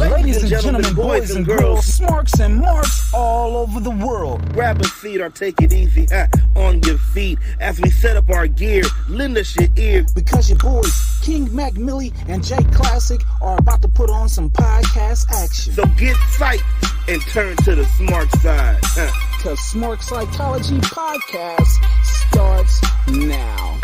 Ladies and gentlemen, boys and girls, smarks and marks all over the world. Grab a seat or take it easy on your feet as we set up our gear. Lend us your ear. Because your boys, King Mac Milli and Jay Klassick, are about to put on some podcast action. So get psyched and turn to the smark side. Because Smark Psychology Podcast starts now.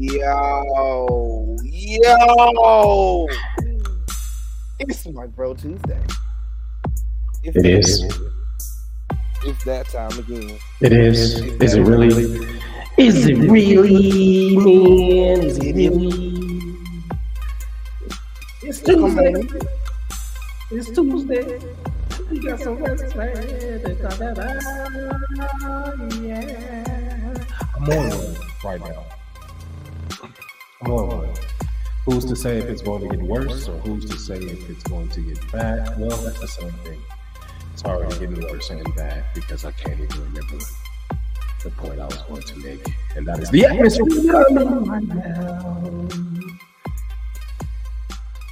Yo, yo! It's my bro Tuesday. It's It. It's that time again. It is. Is it really? Is it really, man? Is it really? It's Tuesday. It's Tuesday. We got some wrestling to talk about. Yeah. I'm on right now. One. Who's to say if it's going to get worse or who's to say if it's going to get bad? Well, that's the same thing. It's already getting worse and bad because I can't even remember the point I was going to make. And that is the atmosphere coming right now.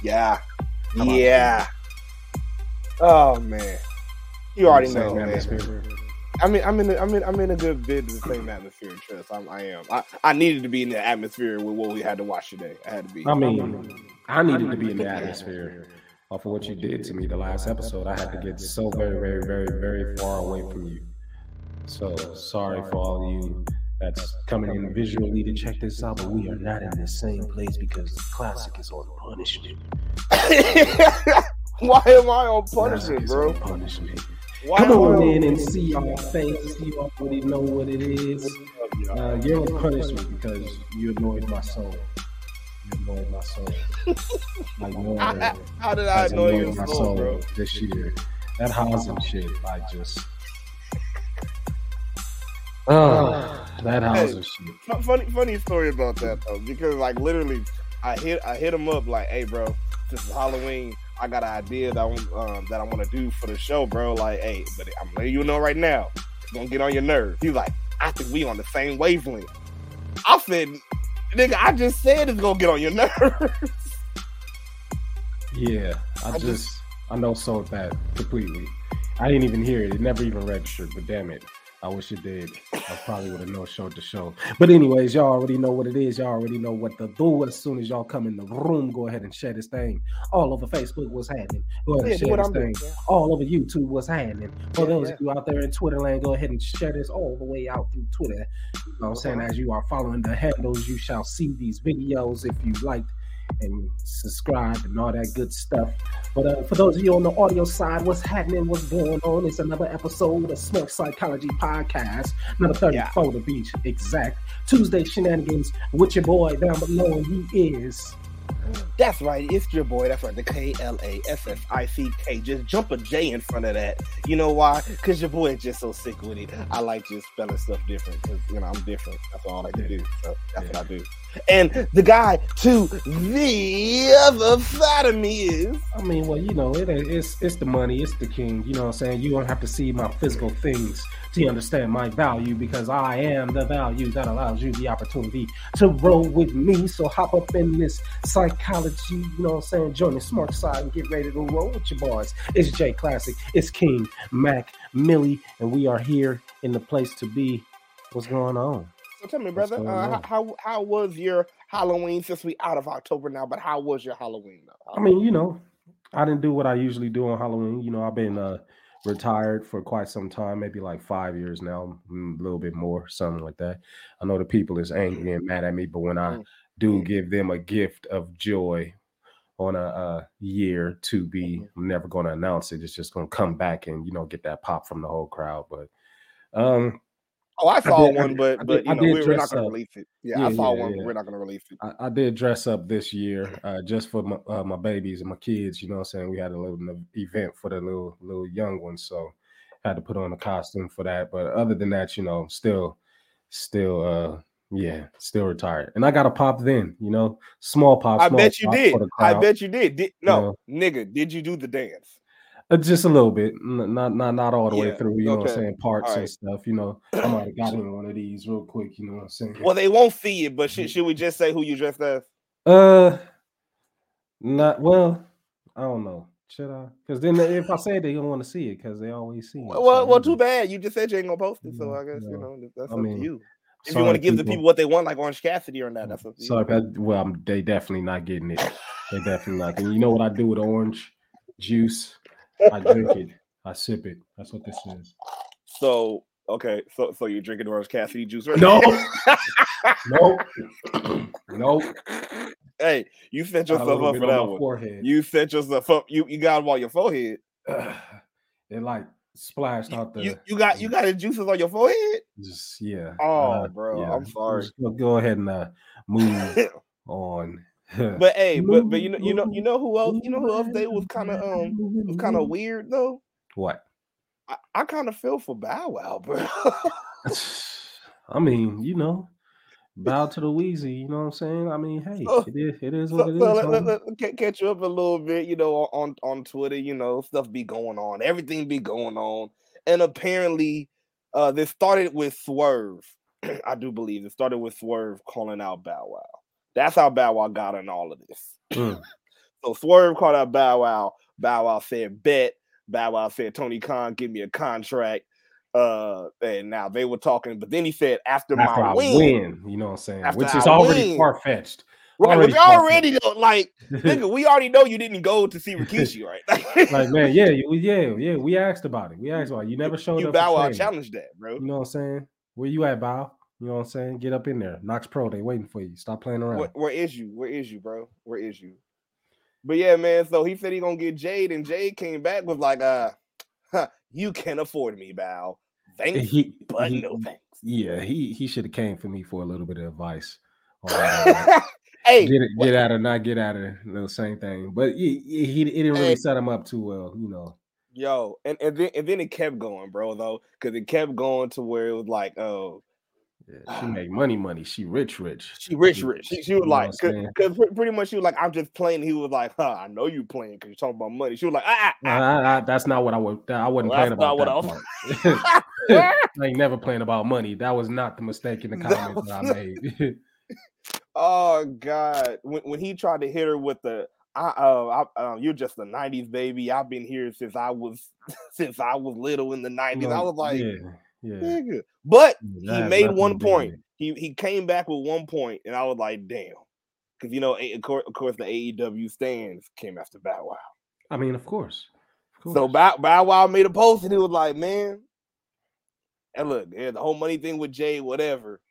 Yeah, yeah. Oh man, you already know, man. I mean, I'm in, a, I'm in, I'm in a good bit of the same atmosphere. Trust, I'm, I am. I, I needed to be in the atmosphere with what we had to watch today. I had to be. I mean, I needed to be in the atmosphere off of what you did to me the last episode. I had to get so very, very, very, very far away from you. So sorry for all of you that's coming in visually to check this out, but we are not in the same place because the classic is on punishment. Why am I on punishment, is bro? on punishment. Why Come am I on in and see our face. You already know what it is. Uh, you're on punishment because you annoyed my soul. You annoyed my soul. Like no one How, how did I annoy annoyed you my soul bro? this year. That housing shit, I just. Oh, that housing shit. Fu- Funny, funny story about that though, because like literally, I hit, I hit him up like, "Hey, bro, this is Halloween. I got an idea that I want, um, that I want to do for the show, bro. Like, hey, but I'm letting you know right now, it's gonna get on your nerves." He's like, "I think we on the same wavelength." I said, "Nigga, I just said it's gonna get on your nerves." Yeah, I, I just, just- I know so that completely. I didn't even hear it. It never even registered. But damn it, I wish it did. I probably would have no showed the show. But anyways, y'all already know what it is. Y'all already know what to do. As soon as y'all come in the room, go ahead and share this thing. All over Facebook, what's happening? Go ahead yeah, and share this I'm thing. doing. all over YouTube what's happening. For Yeah, those yeah. of you out there in Twitter land, go ahead and share this all the way out through Twitter. You know what I'm saying? As you are following the handles, you shall see these videos if you like and subscribe and all that good stuff. But uh, for those of you on the audio side, what's happening, what's going on? It's another episode of Smark Psychology Podcast, number 34 to be exact. Tuesday shenanigans with your boy down below, and he is. That's right. It's your boy. That's right. The K L A S S I C K. Just jump a J in front of that. You know why? Because your boy is just so sick with it. I like just spelling stuff different. Because, you know, I'm different. That's all I like to do. So that's what I do. And the guy to the other side of me is. I mean, well, you know, it, it's it's the money, it's the king. You know what I'm saying? You don't have to see my physical things to understand my value because I am the value that allows you the opportunity to roll with me. So hop up in this psychology, you know what I'm saying? Join the smark side and get ready to roll with your boys. It's J Klassick, it's King, Mac, Milli, and we are here in the place to be. What's going on? So tell me, brother, uh, how, how how was your Halloween since we out of October now? But how was your Halloween though? I mean, you know, I didn't do what I usually do on Halloween. You know, I've been uh, retired for quite some time, maybe like five years now, mm, a little bit more, something like that. I know the people is angry and mad at me, but when I Mm. do give them a gift of joy on a, uh year to be, I'm never going to announce it. It's just going to come back and you know get that pop from the whole crowd. But um, oh, I saw did- one, but I but did- you know we're, not gonna up. release it. Yeah, I saw yeah, one, yeah. but we're not gonna release it. I, I did dress up this year uh, just for my, uh, my babies and my kids. You know what I'm saying? We had a little event for the little little young ones, so had to put on a costume for that. But other than that, you know, still, still, uh, yeah, still retired. And I got a pop then, you know, small pop. I bet you did. I bet you did. Did no, nigga? Did you do the dance? Uh, just a little bit, not not not all the way through. You know what I'm saying? Parts and stuff. You know, I might have got in one of these real quick. You know what I'm saying? Well, they won't see it, but should, should we just say who you dressed as? Uh, not well. I don't know. Should I? Because then if I say it, they don't want to see it because they always see it. Well, well, well, too bad. You just said you ain't gonna post it, so I guess you know that's I up mean, to you. If you want to give the people what they want, like Orange Cassidy or not, that's up to you. Sorry, well, I'm, they definitely not getting it. They definitely not. And you know what I do with orange juice? I drink it. I sip it. That's what this is. So okay, so so you're drinking Orange Cassidy juice right No. Nope. nope. hey, you set yourself up for that my one. forehead. You set yourself up. You you got them on your forehead. it like splashed out the. You, you got you got the juices on your forehead. Just yeah. Oh, bro, I'm sorry. go- Go ahead and uh, move on. But hey, but but you know you know you know who else you know who else they was kind of um was kind of weird though. what? I, I kind of feel for Bow Wow, bro. I mean, you know, bow to the Wheezy. You know what I'm saying? I mean, hey, So- it is. It is so, what it is. so let, let, let- catch you up a little bit, you know, on on Twitter. You know, stuff be going on, everything be going on, and apparently, uh, this started with Swerve. I do believe it started with Swerve calling out Bow Wow. That's how Bow Wow got in all of this. Mm. So Swerve called out Bow Wow. Bow Wow said bet. Bow Wow said Tony Khan give me a contract. Uh, and now they were talking, but then he said after, After my win, win, you know what I'm saying? Which is I already far fetched. right? already already though, like nigga, we already know you didn't go to see Rikishi, right? like man, yeah, yeah, yeah. We asked about it. We asked about it. You never showed you up. for Bow Wow challenged that, bro. You know what I'm saying? Where you at, Bow? You know what I'm saying? Get up in there. Knox Pro, they waiting for you. Stop playing around. Where, where is you? Where is you, bro? Where is you? But yeah, man. So he said he gonna get Jade, and Jade came back with like, uh, huh, you can't afford me, Bow. Thanks, He, but he- no thanks. yeah, he he should have came for me for a little bit of advice. on hey, get it, get out of not get out of the same thing. But he, he, he didn't really Hey. set him up too well, you know. Yo, and, and then and then it kept going, bro, though, because it kept going to where it was like, oh, Yeah, she make money, money. She rich, rich. she rich, rich. She, she was like, because pretty much she was like, I'm just playing. He was like, huh, I know you playing because you're talking about money. She was like, ah, I, ah, I, I- that's not what I would. I wasn't Well, playing about what that I ah. I ain't never playing about money. That was not the mistake in the comments that I made. oh God, when when he tried to hit her with the. I, uh, I, uh, you're just a '90s baby. I've been here since I was since I was little in the '90s. I was like, yeah, yeah. But he made one to do with point. He he came back with one point, and I was like, damn, because you know, a- of course, of course, the AEW stands came after Bow Wow. I mean, of course. Of So course. Bow, Bow Wow made a post, and he was like, man, and look, yeah, the whole money thing with Jay, whatever.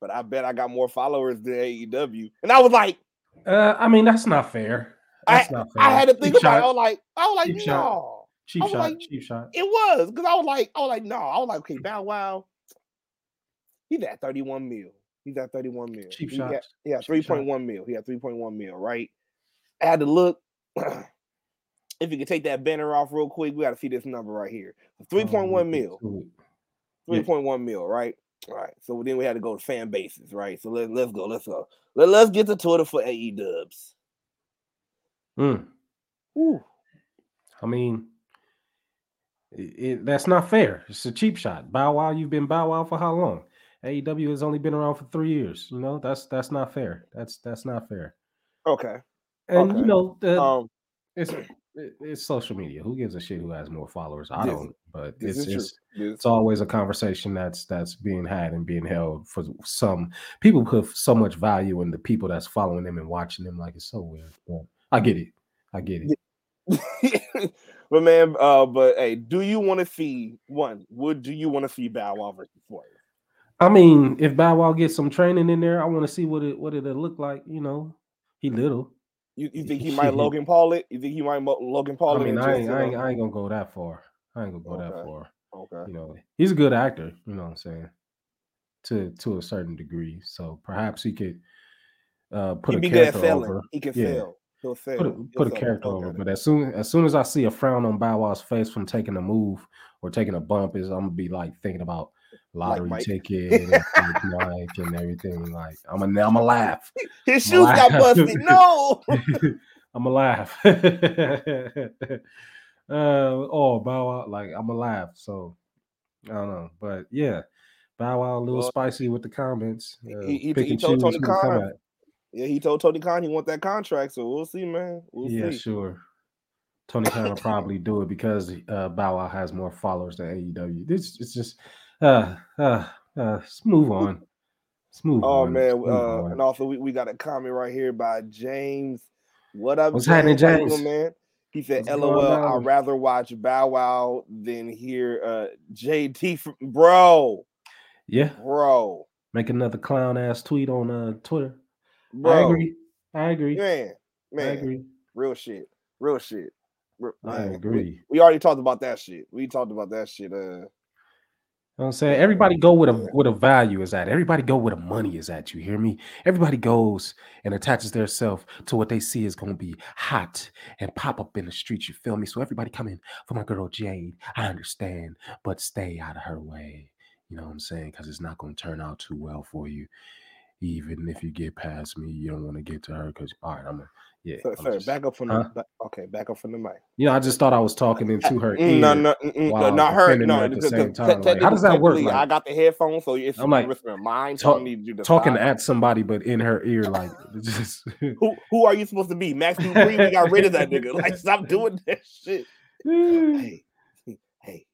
But I bet I got more followers than AEW, and I was like, Uh, I mean, that's not fair. That's not fair. I had to think about it. I was like, I was like, shot. no, Cheap shot. like- cheap shot. it was because I was like, I was like, no, I was like, okay, Bow Wow, he's at 31 mil. He's at 31 mil. Cheap He got- shots. Yeah, Cheap three shot. point mil. He had three point one mil, right? I had to look. if you could take that banner off real quick, we got to see this number right here. Three point one Um, mil. so- Three point one mil, right? All right. So then we had to go to fan bases, right? So let, let's go. Let's go. Let, let's get to Twitter for AE dubs. Mm. Ooh. I mean, it, that's not fair. It's a cheap shot. Bow Wow, you've been Bow Wow for how long? AEW has only been around for three years. You know, that's that's not fair. That's that's not fair. Okay. And Okay. you know, the, Um. it's it- it's social media. Who gives a shit who has more followers? I don't. But it's it's it's always a conversation that's that's being had and being held for some people put so much value in the people that's following them and watching them like it's so weird. But I get it. I get it. but man, uh, but hey, do you want to see one? Would do you want to see Bow Wow versus Swerve? I mean, if Bow Wow gets some training in there, I want to see what it what it'll look like. You know, he little. You, you think he might Logan Paul it? You think he might Logan Paul I mean, I ain't, I ain't I ain't gonna go that far. I ain't gonna go that far. Okay. You know, he's a good actor. You know what I'm saying? To to a certain degree. So perhaps he could uh put He'd a be good at over. He can Yeah. sell. He'll put a, put a character over. But as soon as soon as I see a frown on Bow Wow's face from taking a move or taking a bump, is I'm gonna be like thinking about lottery Mike. ticket and Like Mike and everything. Like I'm gonna I'm gonna laugh. His shoes got busted. No. I'm gonna laugh. Uh oh, Bow Wow, like I'm gonna laugh. So I don't know, but yeah, Bow Wow a little Well, spicy with the comments. Uh, he- he- he told Tony Khan. Yeah, he told Tony Khan he want that contract, so we'll see, man. We'll Yeah, see. sure. Tony Khan will probably do it because uh, Bow Wow has more followers than AEW. This it's just uh uh uh let's move on. Let's move Oh on. man, move uh, on. and also we, we got a comment right here by James. What up, What's happening, James? doing, man? He said, What's "LOL? I'd rather watch Bow Wow than hear uh, JT from bro, Yeah, bro, make another clown ass tweet on uh Twitter. I agree. I agree. man, I man, agree. real shit, real shit. I man, we- agree. We, already talked about that shit. We talked about that shit. Uh, You know what I'm saying everybody go with a with a value is at. Everybody go where the money is at. You hear me? Everybody goes and attaches their self to what they see is gonna be hot and pop up in the streets. You feel me? So everybody come in for my girl Jade. I understand, but stay out of her way. You know what I'm saying? Because it's not gonna turn out too well for you. Even if you get past me, you don't want to get to her. Because all right, I'm a yeah. so, I'm sorry, just- back up from Huh? the back, okay, back up from the mic. you know, I just thought I was talking into her Mm, ear. no, no, mm, mm, not her. No, at the same time. Like, how does that work? Like, I got the headphones, so it's I'm like, whispering mine. talk- need you to talking at somebody, but in her ear, like just Who who are you supposed to be? Max Dupri? We got rid of that nigga. Like, stop doing that shit. Hey, hey.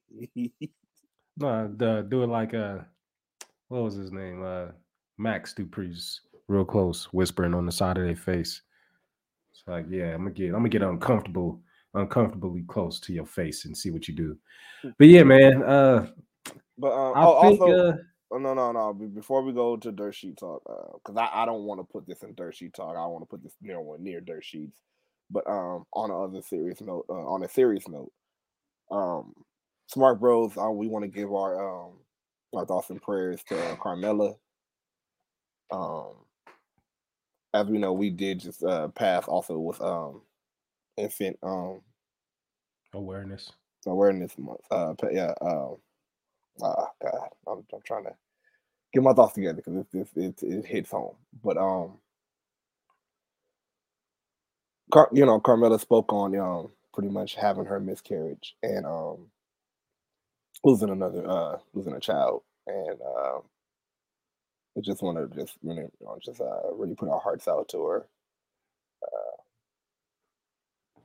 no, the, do it like uh, what was his name? Uh, Max Dupri's real close, whispering on the side of their face. It's like, yeah, I'm gonna get, I'm gonna get uncomfortable, uncomfortably close to your face and see what you do. But yeah, man, uh, But um, I oh, think also, uh, oh, no, no, no. Before we go to dirt sheet talk, because I, I don't want to put this in dirt sheet talk. I want to put this near one near dirt sheets. But um, on a other serious note, uh, on a serious note, um, Smark Bros, uh, we want to give our um our thoughts and prayers to uh, Carmella. Um, as we know, we did just uh pass also with um infant um awareness. awareness month. Uh, yeah. Um, ah, God, I'm, I'm trying to get my thoughts together because it, it, it, it hits home. But um, Car- you know, Carmella spoke on um pretty much having her miscarriage and um losing another uh losing a child and uh, I just want to just you know, just uh really put our hearts out to her. Uh,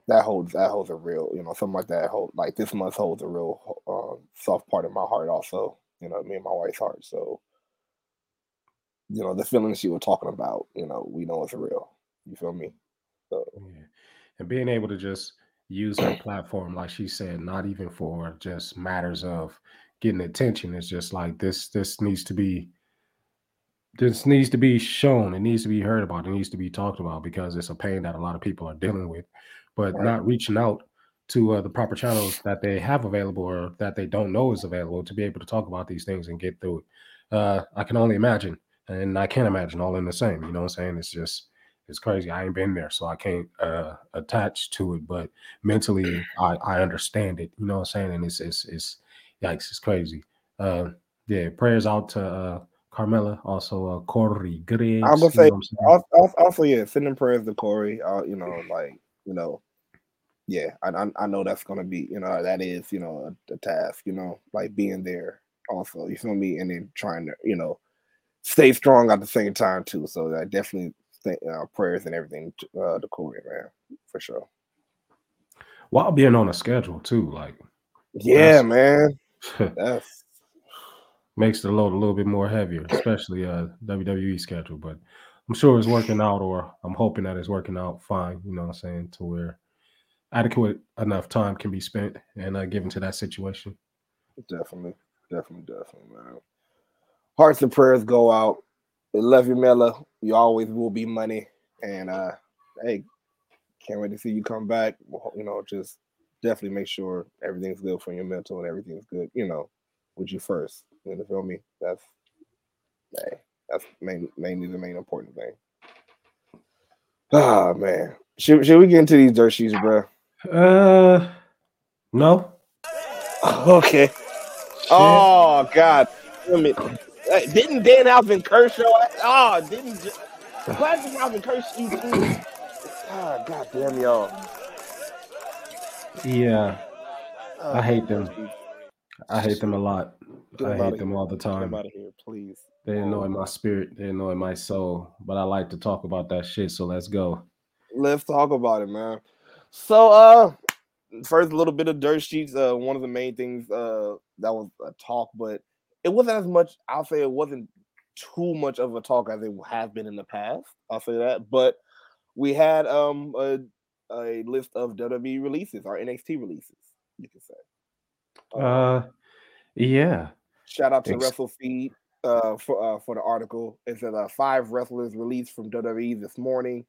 that holds that holds a real you know something like that hold like this month holds a real um, soft part of my heart also you know me and my wife's heart so you know the feelings she was talking about you know we know it's real you feel me so Yeah. And being able to just use her platform, like she said, not even for just matters of getting attention. It's just like this, this needs to be this needs to be shown. It needs to be heard about. It needs to be talked about because it's a pain that a lot of people are dealing with, but Right. not reaching out to uh, the proper channels that they have available or that they don't know is available to be able to talk about these things and get through it. Uh, I can only imagine, and I can't imagine all in the same. You know what I'm saying? It's just it's crazy. I ain't been there, so I can't uh, attach to it. But mentally, I, I understand it. You know what I'm saying? And it's it's it's yikes. It's crazy. Uh, yeah. Prayers out to uh, Carmella, also uh, Corey. I'm gonna say know I'm saying? also, also, also yeah sending prayers to Corey uh, you know like you know yeah I, I I know that's gonna be you know that is you know a, a task you know like being there also you feel me and then trying to you know stay strong at the same time too so I definitely think uh, prayers and everything to, uh, to Corey man for sure While being on a schedule too, like yeah man that's makes the load a little bit more heavier, especially uh WWE schedule. But I'm sure it's working out, or I'm hoping that it's working out fine. You know what I'm saying? To where adequate enough time can be spent and uh, given to that situation. Definitely, definitely, definitely, man. Hearts and prayers go out. We love you, Mella. You always will be money. And uh hey, can't wait to see you come back. You know, just definitely make sure everything's good for your mental and everything's good, you know, with you first. You know, feel me? That's hey, that's main, mainly the main important thing. Ah man. Should, should we get into these dirt sheets, bro? Uh, no. Okay. Oh God. Damn it. Hey, Didn't Dan Alvin Kershaw? Oh, didn't J- why did Alvin Kershaw? Ah, God damn y'all. Yeah. I hate them. I hate them a lot. Get I hate them here. all the time. out of here, please. They annoy my spirit. They annoy my soul. But I like to talk about that shit. So let's go. Let's talk about it, man. So, uh, first, a little bit of dirt sheets. Uh, one of the main things uh that was a talk, but it wasn't as much. I'll say it wasn't too much of a talk as it has been in the past. I'll say that. But we had um a, a list of WWE releases, our NXT releases, you could say. Uh, yeah. Shout out to Ex- WrestleFeed uh, for uh, for the article. It said uh, five wrestlers released from WWE this morning,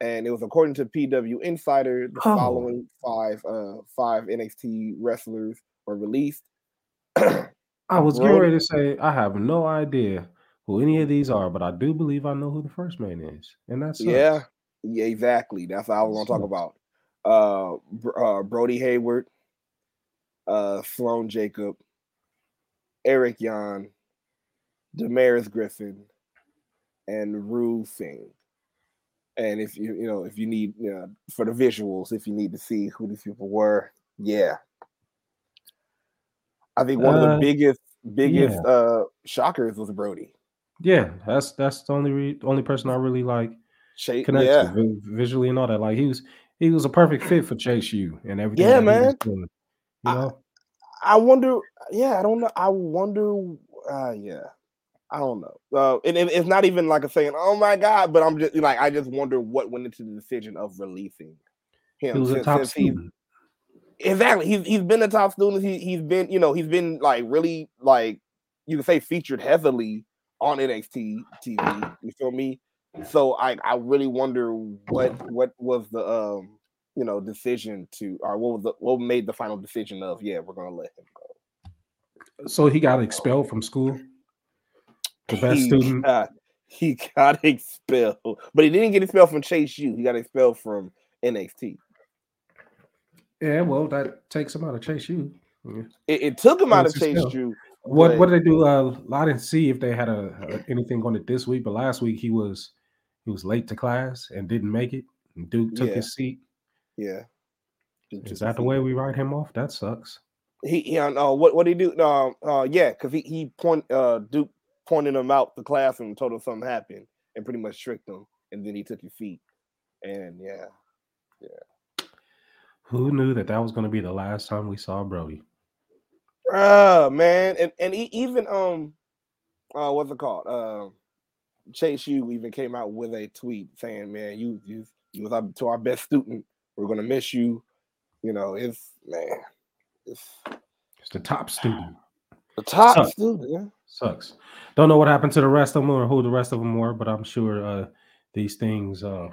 and it was according to PW Insider. The Oh. following five uh, five NXT wrestlers were released. I was getting ready to say I have no idea who any of these are, but I do believe I know who the first man is, and that's yeah, yeah, exactly. That's what I was going to talk about. Uh, uh, Bodhi Hayward, uh, Sloane Jacob, Erica Yan, Damaris Griffin, and Rue Singh. And if you you know if you need you know, for the visuals, if you need to see who these people were, yeah. I think one of Uh, the biggest biggest uh shockers was Bodhi. Yeah, that's that's the only re- only person I really like Chase, connect yeah, to visually and all that. Like he was he was a perfect fit for Chase U and everything. Yeah, that he was man. doing, you know, I wonder. Yeah, I don't know. I wonder. Uh, yeah, I don't know. Uh, and it- it's not even like a saying, "Oh my god," but I'm just like, I just wonder what went into the decision of releasing him. he was a top since he- student. exactly. He's he's been a top student. He he's been you know he's been like really like you can say featured heavily on NXT TV. You feel me? So I I really wonder what what was the um you know decision to or what was the what made the final decision of yeah we're gonna let him go. So he got expelled from school. The best he student. Got, he got expelled, but he didn't get expelled from Chase U. He got expelled from NXT. Yeah, well, that takes him out of Chase U. Yeah. It, it took him out of Chase expelled. U. What But- what did they do? Uh, I didn't see if they had a, a- anything on it this week, but last week he was he was late to class and didn't make it. Duke took Yeah. his seat. Yeah. Just- Is that the way we write him off? That sucks. He, he uh, no, what what he do? No, uh, yeah, because he he point uh Duke pointed him out the class and told him something happened and pretty much tricked him, and then he took his feet, and yeah, yeah, Who knew that that was going to be the last time we saw Bodhi? Ah man, and and he, even um, uh, what's it called? Um, Chase U even came out with a tweet saying, "Man, you you you was our, to our best student. We're gonna miss you." You know, it's man, it's It's the top student. the top Sucks. student. Yeah. Sucks. Don't know what happened to the rest of them or who the rest of them were, but I'm sure uh, these things, uh,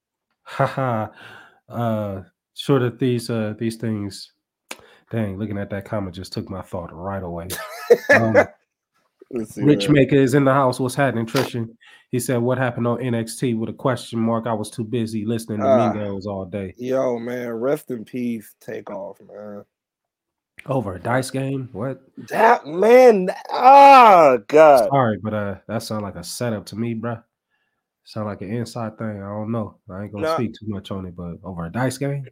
haha, uh, sure that these uh, these things. Dang, looking at that comment just took my thought right away. Um, Rich man. Maker is in the house. What's happening, Trishan? He said, "What happened on NXT?" with a question mark. I was too busy listening to Ah. Migos all day. Yo, man, rest in peace. Takeoff, man. Over a dice game. What? That man, that- ah, God. Sorry, but uh, that sounds like a setup to me, bruh. Sound like an inside thing. I don't know. I ain't gonna Nah. speak too much on it, but over a dice game,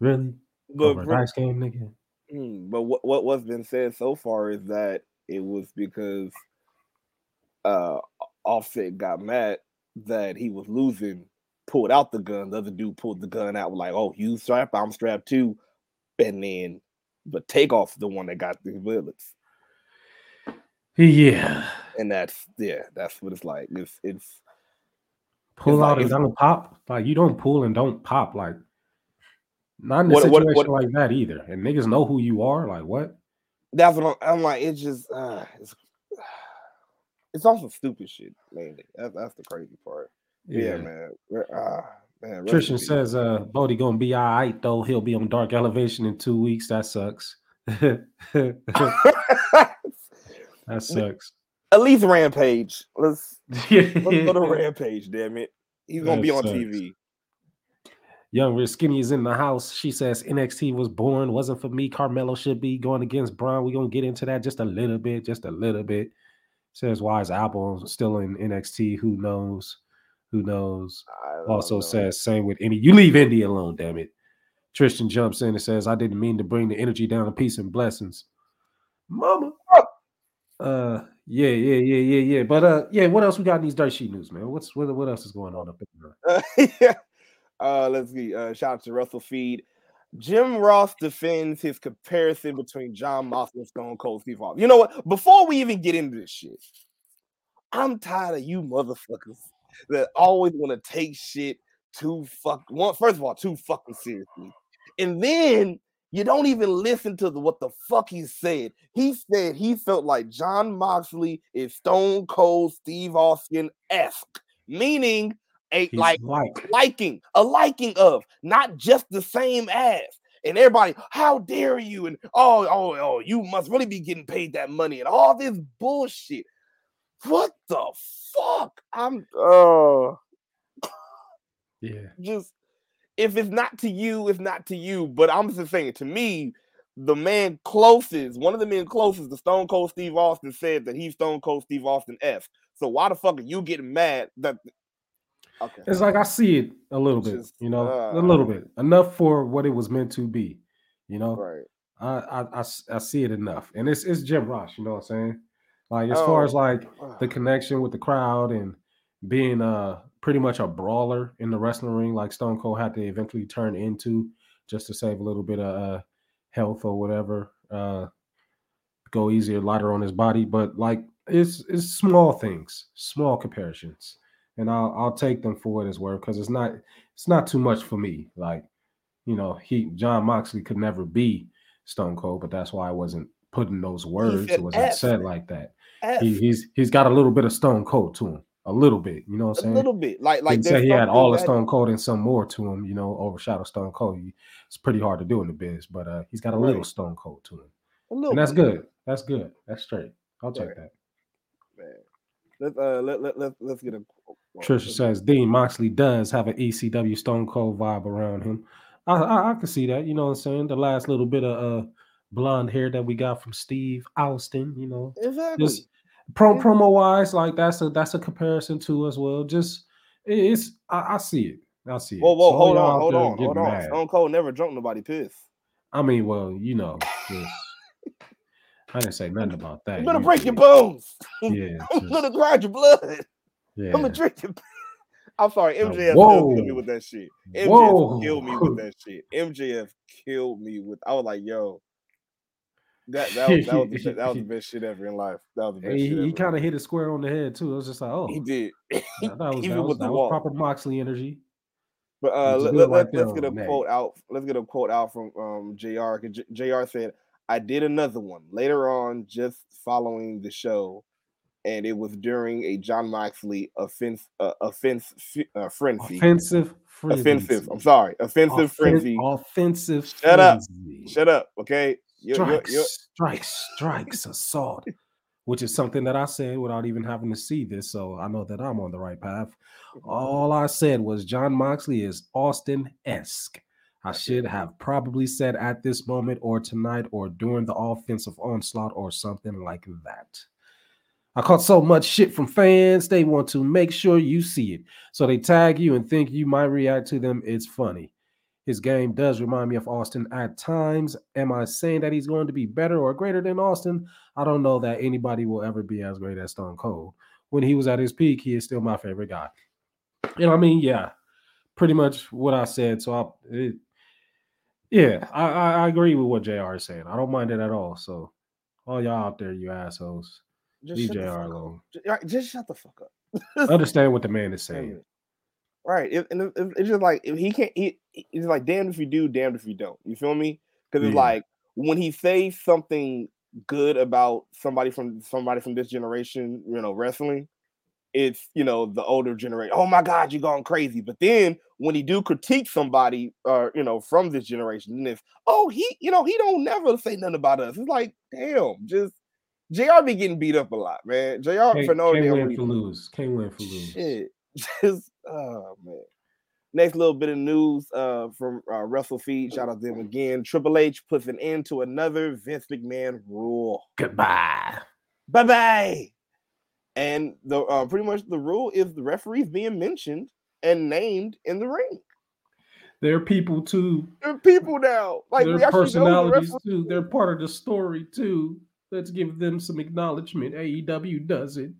really? But over a bro- dice game, nigga. Hmm, but what what what's been said so far is that it was because uh Offset got mad that he was losing, pulled out the gun. The other dude pulled the gun out, like, "Oh, you strapped? I'm strapped too." And then, but Takeoff the one that got the bullets, Yeah. and that's yeah, that's what it's like. It's it's Pull like out and it's- don't pop. Like you don't pull and don't pop. Like not in a What- what- situation what- like that either. And niggas know who you are. Like what? That's what I'm, I'm like. It's just uh, it's it's also stupid shit mainly. That's that's the crazy part. Yeah, man. We're, Uh, man. Trishan says uh Bodhi gonna be all right though. He'll be on dark elevation in two weeks. That sucks. that sucks. At least Rampage. Let's let's go to Rampage. Damn it, he's gonna That be on sucks. TV. Rich Skinny is in the house. She says NXT was born, wasn't for me. Carmelo should be going against Braun. We're gonna get into that just a little bit, just a little bit. Says why is Apple still in NXT? Who knows? Who knows? Also know. says same with Indi. You leave Indi alone, damn it. Tristan jumps in and says, "I didn't mean to bring the energy down peace and blessings, Mama." Uh, yeah, yeah, yeah, yeah, yeah. But uh, yeah. What else we got in these dirt sheet news, man? What's what? What else is going on up in there? Uh, yeah. Uh, let's see. Uh, shout out to WrestleFeed. Jim Ross defends his comparison between Jon Moxley and Stone Cold Steve Austin. You know what? Before we even get into this shit, I'm tired of you motherfuckers that always want to take shit too fuck one. First of all, too fucking seriously, and then you don't even listen to the, what the fuck he said. He said he felt like Jon Moxley is Stone Cold Steve Austin esque, meaning a He's like like liking, a liking of, not just the same as. And everybody, how dare you? And oh, oh, oh, you must really be getting paid that money and all this bullshit. What the fuck? I'm oh yeah. just if it's not to you, it's not to you. But I'm just saying, to me, the man closest, one of the men closest to Stone Cold Steve Austin said that he's Stone Cold Steve Austin F. So why the fuck are you getting mad that okay. It's like I see it a little bit, Just, you know, uh, a little bit enough for what it was meant to be. You know, Right. I, I I I see it enough, and it's it's Jim Ross. You know what I'm saying? Like as far as Oh, like the connection with the crowd and being uh pretty much a brawler in the wrestling ring, like Stone Cold had to eventually turn into just to save a little bit of uh, health or whatever. Uh, go easier, lighter on his body, but like it's it's small things, small comparisons, and I'll I'll take them for what it's worth because it's not it's not too much for me. Like you know, he Jon Moxley could never be Stone Cold, but that's why I wasn't putting those words. It wasn't F. said like that. He, he's he's got a little bit of Stone Cold to him, a little bit. You know what I'm saying? A little bit. Like like say he had all of that- Stone Cold and some more to him. You know, overshadow Stone Cold. He- It's pretty hard to do in the biz, but uh, he's got a little Stone Cold to him, a little and that's bit, good. That's good. That's straight. I'll take Right. that. man. Let's uh let, let, let, let's get a Trisha says Dean Moxley does have an ECW Stone Cold vibe around him. I, I I can see that. You know what I'm saying? The last little bit of uh blonde hair that we got from Steve Austin. You know, Exactly. just pro promo wise, like that's a that's a comparison too as well. Just it- it's I, I see it. I see it. Whoa, whoa, So hold on, hold on, hold on. mad. Stone Cold never drunk nobody piss. I mean, well, you know, just I didn't say nothing about that. You better You break your bones. Yeah, I'm just- gonna grind your blood. yeah. I'm gonna drink your. I'm sorry, MJF whoa. killed me with that shit. MJF Whoa. killed me with that shit. MJF killed me with. I was like, yo, that that was that was, the, be- that was the best shit ever in life. That was the best he, shit he kind of hit it square on the head too. It was just like, oh, He did. that was, even that was, with the that was proper Moxley energy. But uh, let, good let, right us get a the neck. quote out. Let's get a quote out from um Jr. Jr. said, "I did another one later on, just following the show, and it was during a Jon Moxley offense uh, offense uh, frenzy. Offensive, offensive. frenzy. I'm sorry, offensive Offen- frenzy. Offensive. Shut up. Shut up, okay? You're, you're, strikes, you're, strikes, strikes, assault, which is something that I said without even having to see this. So I know that I'm on the right path. All I said was Jon Moxley is Austin esque. I should have probably said at this moment or tonight or during the offensive onslaught or something like that. I caught so much shit from fans. They want to make sure you see it. So they tag you and think you might react to them. It's funny. His game does remind me of Austin at times. Am I saying that he's going to be better or greater than Austin? I don't know that anybody will ever be as great as Stone Cold. When he was at his peak, he is still my favorite guy. You know what I mean? Yeah, pretty much what I said. So I, it, yeah, I, I, I agree with what Jr. is saying. I don't mind it at all. So all y'all out there, you assholes, just leave Jr. up. alone. Just shut the fuck up. Understand what the man is saying. Right. It, and it- it- it's just like if he can't. He, it's like damned if you do, damned if you don't. You feel me? Because it's Yeah. like when he says something good about somebody from somebody from this generation, you know, wrestling, it's you know the older generation. Oh my God, you're going crazy. But then when he do critique somebody, uh, you know, from this generation, then it's oh he, you know, he don't never say nothing about us. It's like damn, just Jr. be getting beat up a lot, man. Jr. Can't, for no can't win reason. for lose. Can't win for lose. Shit. Just oh man. Next little bit of news uh from uh, WrestleFeed. Shout out to them again. Triple H puts an end to another Vince McMahon rule. Goodbye. Bye bye. And the uh, pretty much the rule is the referees being mentioned and named in the ring. They're people too. They're people now. Like actually know the personalities too. They're part of the story too. Let's give them some acknowledgement. AEW does it.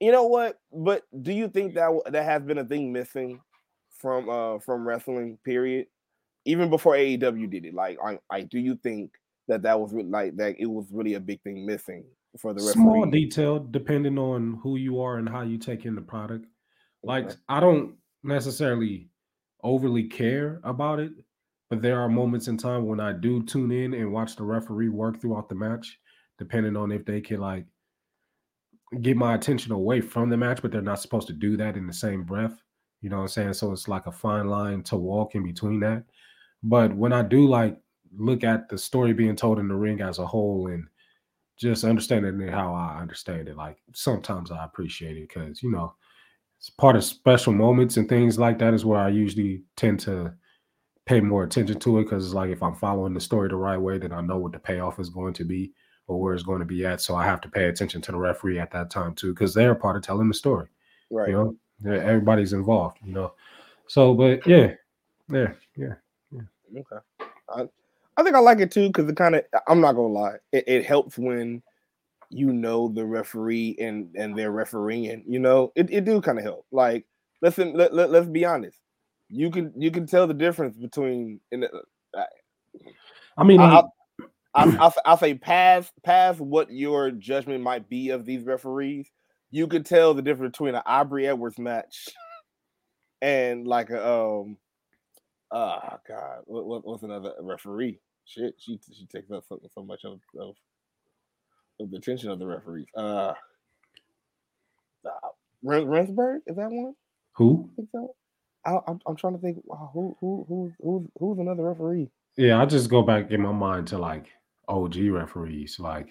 You know what? But do you think that that has been a thing missing from uh from wrestling? Period. Even before AEW did it, like I, I do you think that that was like that it was really a big thing missing for the Small detail, depending on who you are and how you take in the product. Like Okay. I don't necessarily overly care about it, but there are moments in time when I do tune in and watch the referee work throughout the match, depending on if they can like get my attention away from the match, but they're not supposed to do that in the same breath. You know what I'm saying? So it's like a fine line to walk in between that. But when I do like look at the story being told in the ring as a whole and just understanding it how I understand it, like sometimes I appreciate it because you know it's part of special moments and things like that is where I usually tend to pay more attention to it because it's like if I'm following the story the right way, then I know what the payoff is going to be or where it's going to be at. So I have to pay attention to the referee at that time too because they're part of telling the story. Right. You know, everybody's involved. You know, so but yeah, yeah, yeah. Okay. I, I think I like it too because it kind of I'm not gonna lie, it, it helps when you know the referee and and they're refereeing. You know, it, it do kind of help. Like, listen, let, let, let's be honest. You can you can tell the difference between in the, I mean, I- like, I, I'll, I'll say past past what your judgment might be of these referees, you could tell the difference between an Aubrey Edwards match and like a um oh god what, what what's another referee shit she she takes up so, so much of, of of the attention of the referees uh, uh Remsburg is that one who? I think so I, I'm, I'm trying to think wow, who who who who's who's another referee Yeah, I just go back in my mind to like OG referees. Like,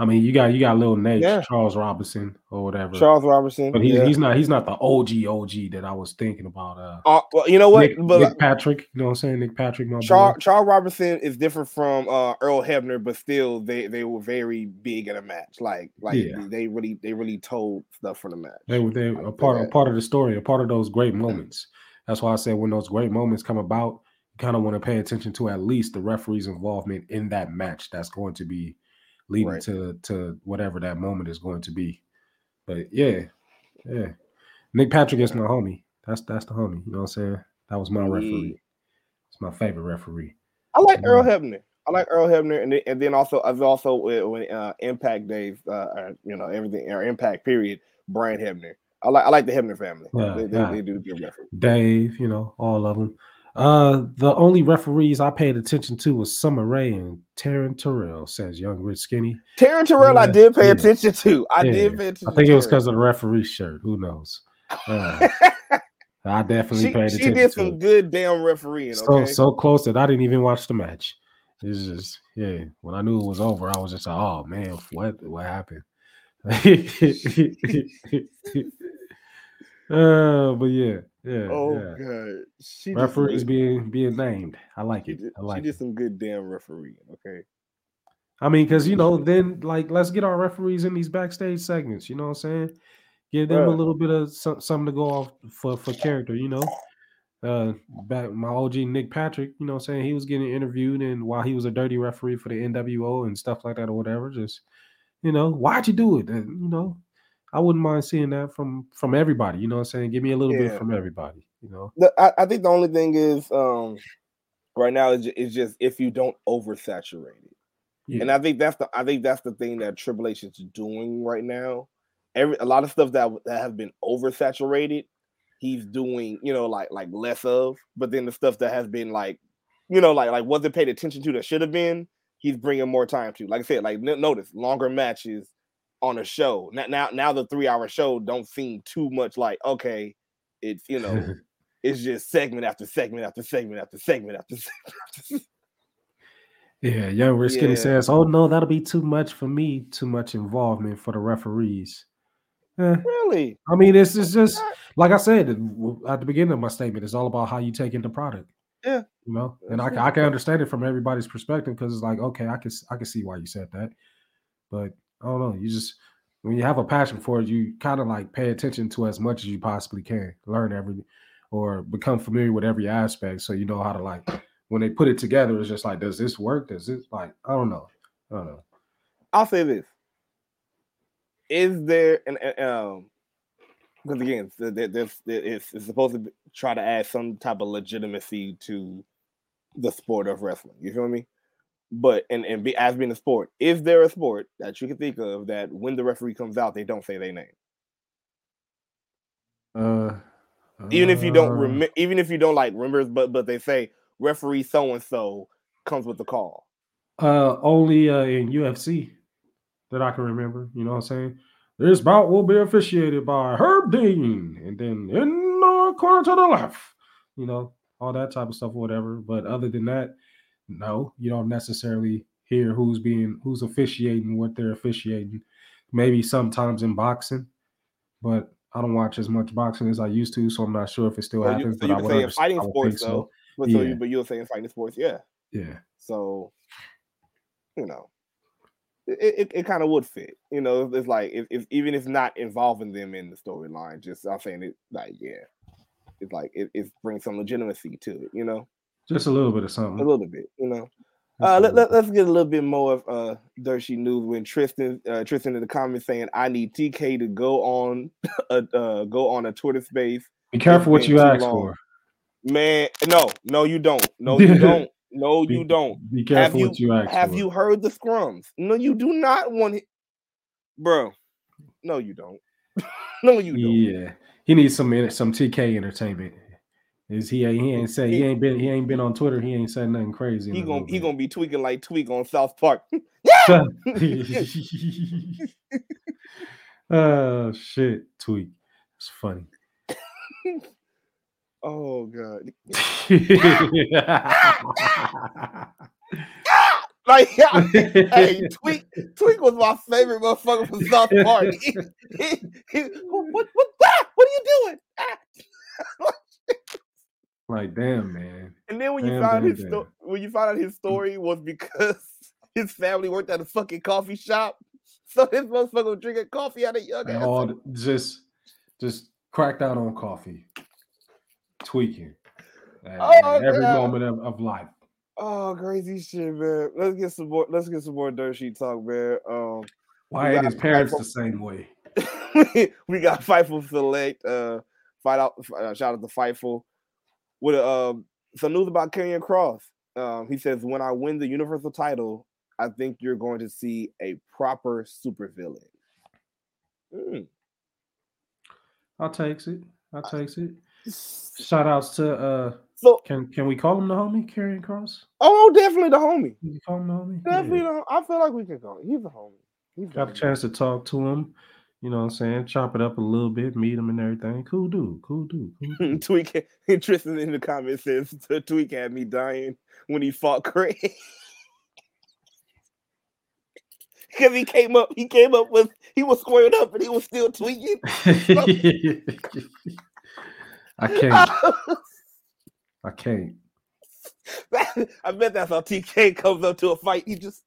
I mean, you got you got little Nate, Yeah. Charles Robinson or whatever. Charles Robertson but he's yeah. he's not he's not the OG OG that I was thinking about. Uh, uh, well, you know what Nick, but Nick Patrick, you know what I'm saying? Nick Patrick, my Charles. Charles Robertson is different from uh, Earl Hebner, but still they they were very big in a match. Like like Yeah. they really they really told stuff from the match. They were they a part a part of the story, a part of those great moments. That's why I said when those great moments come about, you kind of want to pay attention to at least the referee's involvement in that match. That's going to be leading Right. to to whatever that moment is going to be. But yeah, yeah. Nick Patrick is my homie. That's that's the homie. You know what I'm saying? That was my referee. It's my favorite referee. I like Earl Hebner. I like Earl Hebner, and then, and then also as also when uh, Impact days, uh, uh, you know everything or Impact period. Brian Hebner. I like I like the Hebner family. Yeah, they, they, yeah. they do good referee. Dave, you know, all of them. Uh, the only referees I paid attention to was Summer Rae and Taryn Terrell, says Young Rich Skinny. Terrence Terrell, I did pay yeah. attention to. I Yeah, did pay attention. I think it was because of the referee shirt. Who knows? Uh, I definitely she, paid she attention did to some good damn refereeing. So so close that I didn't even watch the match. It's just yeah. When I knew it was over, I was just like, oh man, what what happened? uh, but yeah, yeah, oh yeah. god, she Referees being being named. I like it. did, I she like did it. some good damn refereeing. Okay. I mean, because you know, then like let's get our referees in these backstage segments. You know what I'm saying? Give them a little bit of some, something to go off for for character. You know, uh, back my OG Nick Patrick. You know, what I'm saying he was getting interviewed, and while he was a dirty referee for the NWO and stuff like that or whatever, just you know, why'd you do it? And, you know, I wouldn't mind seeing that from from everybody. You know, what I'm saying give me a little bit from everybody. You know, The, I, I think the only thing is, um, right now is, is just if you don't oversaturate it, yeah, and I think that's the I think that's the thing that Triple H is doing right now. Every a lot of stuff that that have been oversaturated, he's doing you know like like less of. But then the stuff that has been like, you know, like like wasn't paid attention to that should have been, he's bringing more time to. Like I said, like notice longer matches on a show. Now now now the three hour show don't seem too much like okay, it's you know. it's just segment after segment after segment after segment after segment. yeah. Young Rich Skinny Yeah. says, "Oh no, that'll be too much for me. Too much involvement for the referees." Eh, really? I mean, it's, it's just like I said at the beginning of my statement. It's all about how you take in the product. Yeah. you know, and I, I can understand it from everybody's perspective because it's like, okay, I can I can see why you said that, but I don't know. You just when you have a passion for it, you kind of like pay attention to as much as you possibly can. Learn every or become familiar with every aspect, so you know how to like when they put it together. It's just like, does this work? Does this like I don't know, I don't know. I'll say this: Is there an um? Because again, th- th- this it's, it's supposed to try to add some type of legitimacy to the sport of wrestling. You feel me? But and and be, as being a sport, is there a sport that you can think of that when the referee comes out, they don't say their name? Uh, Even if you don't uh, remember, even if you don't like remember, but but they say referee so and so comes with the call. Uh, only uh, in UFC that I can remember. You know what I'm saying? This bout will be officiated by Herb Dean, and then in the corner to the left. You know all that type of stuff, whatever. But other than that, no, you don't necessarily hear who's being who's officiating, what they're officiating. Maybe sometimes in boxing, but I don't watch as much boxing as I used to, so I'm not sure if it still Well, you, happens. so but you I say in fighting sports so. though, but so Yeah. you, but you'll say in fighting sports, yeah. Yeah. So, you know, it it, it kind of would fit. You know, it's like if, if even if not involving them in the storyline, just I'm saying it like yeah, it's like it, it brings some legitimacy to it. You know, Just a little bit of something. a little bit. You know. Uh, let, let, us get a little bit more of uh dirt sheet news when Tristan uh, Tristan in the comments saying I need TK to go on a uh, go on a Twitter space. Be careful what you ask long. for. Man, no, no, you don't. No, you don't. No, Be- you don't. Be careful you- what you ask Have for. you heard the scrums? No, you do not want it, bro. No, you don't. no, you don't. Yeah, he needs some some TK entertainment. Is he? He ain't say he ain't been he ain't been on Twitter. He ain't said nothing crazy. He gonna he bit. gonna be tweaking like tweak on South Park. oh shit! Tweet. It's funny. oh god. Like yeah, hey, tweak tweak was my favorite motherfucker from South Park. He- he- he- what what ah, what are you doing? Like damn man. And then when you found damn, his sto- when you found out his story was because his family worked at a fucking coffee shop. So this motherfucker was drinking coffee at a young And ass. all the- just just cracked out on coffee, tweaking Oh, every God. moment of, of life. Oh, crazy shit, man. Let's get some more. Let's get some more dirt sheet talk, man. Um, Why ain't his parents the same way? we got Fightful Select. Uh, fight out. Uh, shout out to Fightful. With um some news about Karrion Cross. Um, he says, "When I win the Universal title, I think you're going to see a proper supervillain." Mm. I'll takes it. I'll takes it. Shout outs to uh So, can can we call him the homie, Karrion Cross? oh, definitely the homie. Can you call him the homie? Definitely, Yeah. the, I feel like we can call him. He's a homie. He's Got a definitely- chance to talk to him, you know what I'm saying? Chop it up a little bit, meet him and everything. Cool dude, cool dude. Cool dude. Tweak Tristan in the comments says to Tweak had me dying when he fought Craig. Because he came up, he came up with he was squared up and he was still tweaking. I can't. I can't. I bet that's how TK comes up to a fight. He just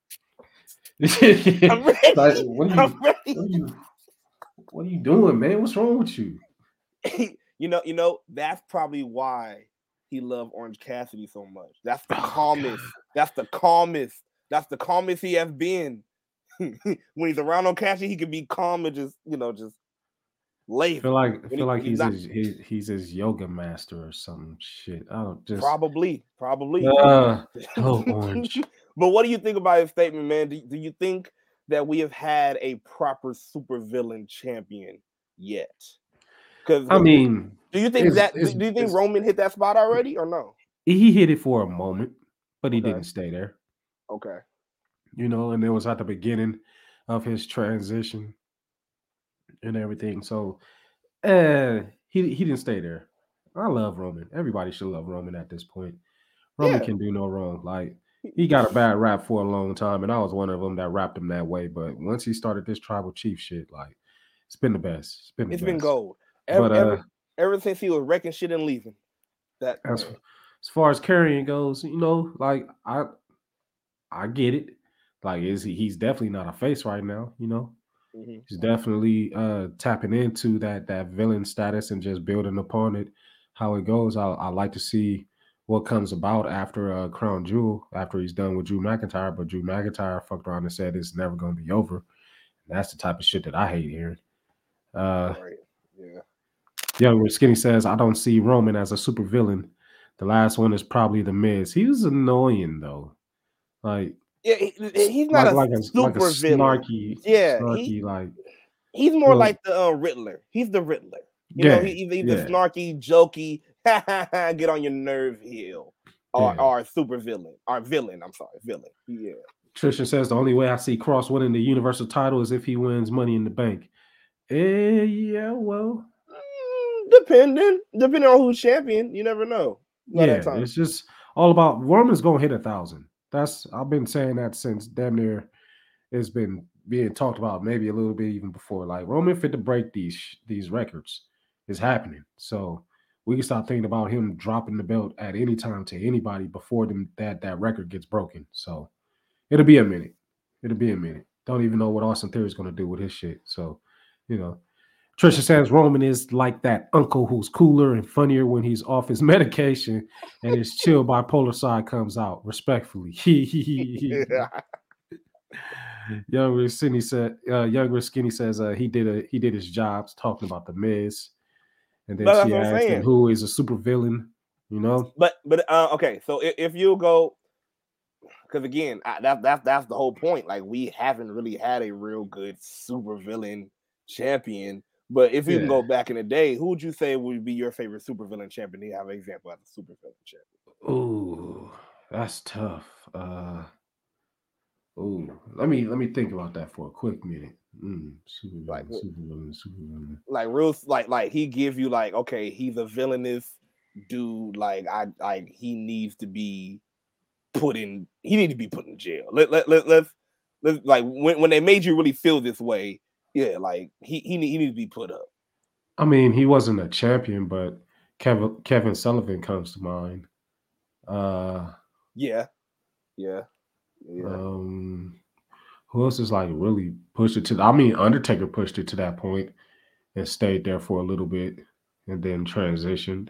I'm Like, ready. what are you I'm ready. what are you what are you doing, man? What's wrong with you? you know, you know, that's probably why he loved Orange Cassidy so much. That's the Oh, calmest. That's the calmest. That's the calmest he has been. when he's around on Cassidy, he can be calm and just, you know, just I lay. feel like I feel he- like he's he's not- his, he, he's his yoga master or some shit. I don't just Probably, probably. uh, oh orange. but what do you think about his statement, man? Do, do you think that we have had a proper supervillain champion yet? Because I mean, do you think it's- that? it's- do you think Roman hit that spot already or no? he hit it for a moment, but he Okay. didn't stay there. Okay. you know, and it was at the beginning of his transition and everything. So, uh, he he didn't stay there. I love Roman. Everybody should love Roman at this point. Roman Yeah. can do no wrong. Like he got a bad rap for a long time, and I was one of them that rapped him that way. But once he started this tribal chief shit, like it's been the best. It's been the It's best. been gold. Ever, But ever, uh, ever since he was wrecking shit and leaving. That as as far as Karrion goes, you know, like I I get it. Like is he he's definitely not a face right now, you know. Mhm. He's definitely uh tapping into that that villain status and just building upon it. how it goes. I I like to see what comes about after uh, Crown Jewel after he's done with Drew McIntyre. But Drew McIntyre fucked around and said it's never going to be over. And that's the type of shit that I hate hearing. Uh, Right. Yeah. Young Skinny says I don't see Roman as a super villain. The last one is probably the Miz. He was annoying though, like Yeah, he, he's not like, a like a super like a villain. snarky, Yeah, snarky he- like He's more like the uh, Riddler. He's the Riddler. You yeah, know, he, he's yeah. snarky, jokey, get on your nerve hill, or Yeah. or super villain, or villain. I'm sorry, villain. Yeah. Trisha says the only way I see Cross winning the Universal title is if he wins Money in the Bank. Eh, yeah, well, Mm, depending, depending on who's champion, you never know. Yeah, that time. it's just all about Roman's gonna hit a thousand. That's I've been saying that since damn near it's been being talked about, maybe a little bit even before. Like Roman fit to break these these records is happening. So we can start thinking about him dropping the belt at any time to anybody before them that that record gets broken. So it'll be a minute. It'll be a minute. Don't even know what Austin Theory is gonna do with his shit. So you know. Trisha says Roman is like that uncle who's cooler and funnier when he's off his medication and his chill bipolar side comes out. Respectfully. yeah. Younger Skinny said uh younger skinny says uh he did a he did his jobs talking about the Miz. And then that's she asked him who is a super villain, you know? But but uh, okay, so if, if you go, because again, I, that that that's the whole point. Like we haven't really had a real good super villain champion. But if you can go back in the day, who would you say would be your favorite super villain champion? Do you have an example of a super villain champion? Ooh, that's tough. Uh ooh, let me let me think about that for a quick minute. Mm, super Like villain, what- super villain, super villain. Like real, like like he give you like okay, he's a villainous dude. Like I like he needs to be put in. He need to be put in jail. Let let let let's, let's like when when they made you really feel this way. Yeah, like he he need, he need to be put up. I mean, he wasn't a champion, but Kevin Kevin Sullivan comes to mind. Uh Yeah, yeah, yeah. Um, who else is like really pushed it to? I mean, Undertaker pushed it to that point and stayed there for a little bit, and then transitioned.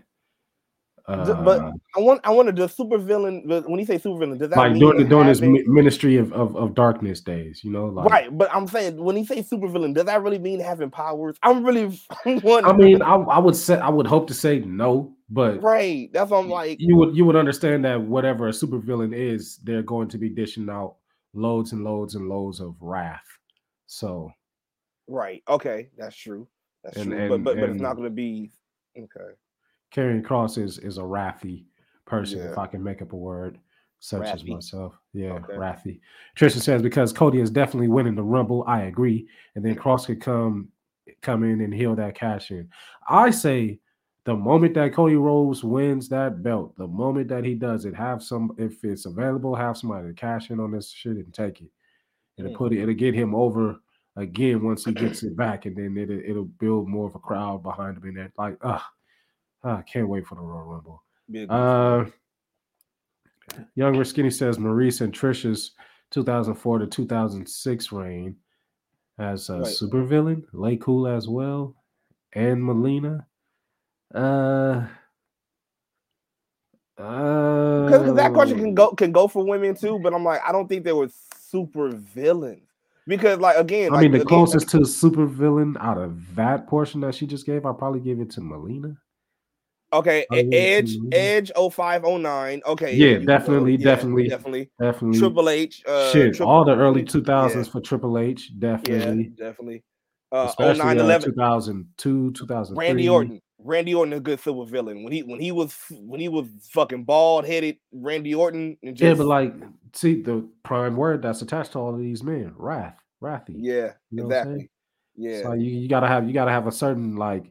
Uh, but I want I wanted the super villain. When you say super villain, does that like mean during, during his ministry of, of of darkness days, you know, like right? But I'm saying when he say super villain, does that really mean having powers? I'm really I wondering. mean, I, I would say I would hope to say no, but right? That's what I'm like. you would you would understand that whatever a super villain is, they're going to be dishing out loads and loads and loads of wrath. So Right? Okay, that's true. That's And- true. but and- but, but it's not going to be okay. Karrion Cross is is a wrathy person, if I can make up a word such as myself. Yeah, Okay. wrathy. Tristan says because Cody is definitely winning the Rumble. I agree, and then Cross could come come in and heal that cash in. I say the moment that Cody Rhodes wins that belt, the moment that he does it, have some if it's available, have somebody to cash in on this shit and take it. It'll Mm. put it. It'll get him over again once he gets it back, and then it'll, it'll build more of a crowd behind him. And that like, ah, I can't wait for the Royal Rumble. Be a good Uh, Younger Skinny says Maurice and Trisha's 2004 to 2006 reign as a Right. supervillain, Lay Cool as well, and Melina. Uh, uh, because that question can go can go for women too. But I'm like, I don't think they were super villains because like again, I like, mean, the again, closest to supervillain out of that portion that she just gave, I'll probably give it to Melina. Okay, I Edge. Edge 0509. Okay, Yeah, you can go. definitely, Yeah, definitely. definitely. Definitely. Triple H, uh, Shit, Triple- all the early yeah, 2000s for Triple H, Yeah, definitely. definitely. Uh, Especially 09, uh, 2002, 2003. Randy Orton. Randy Orton is a good silver villain. When he when he was when he was fucking bald headed, Randy Orton. And just, Yeah, but like, see the prime word that's attached to all of these men, wrath, wrathy. yeah, You know exactly. Yeah, So you, you gotta have you gotta have a certain like,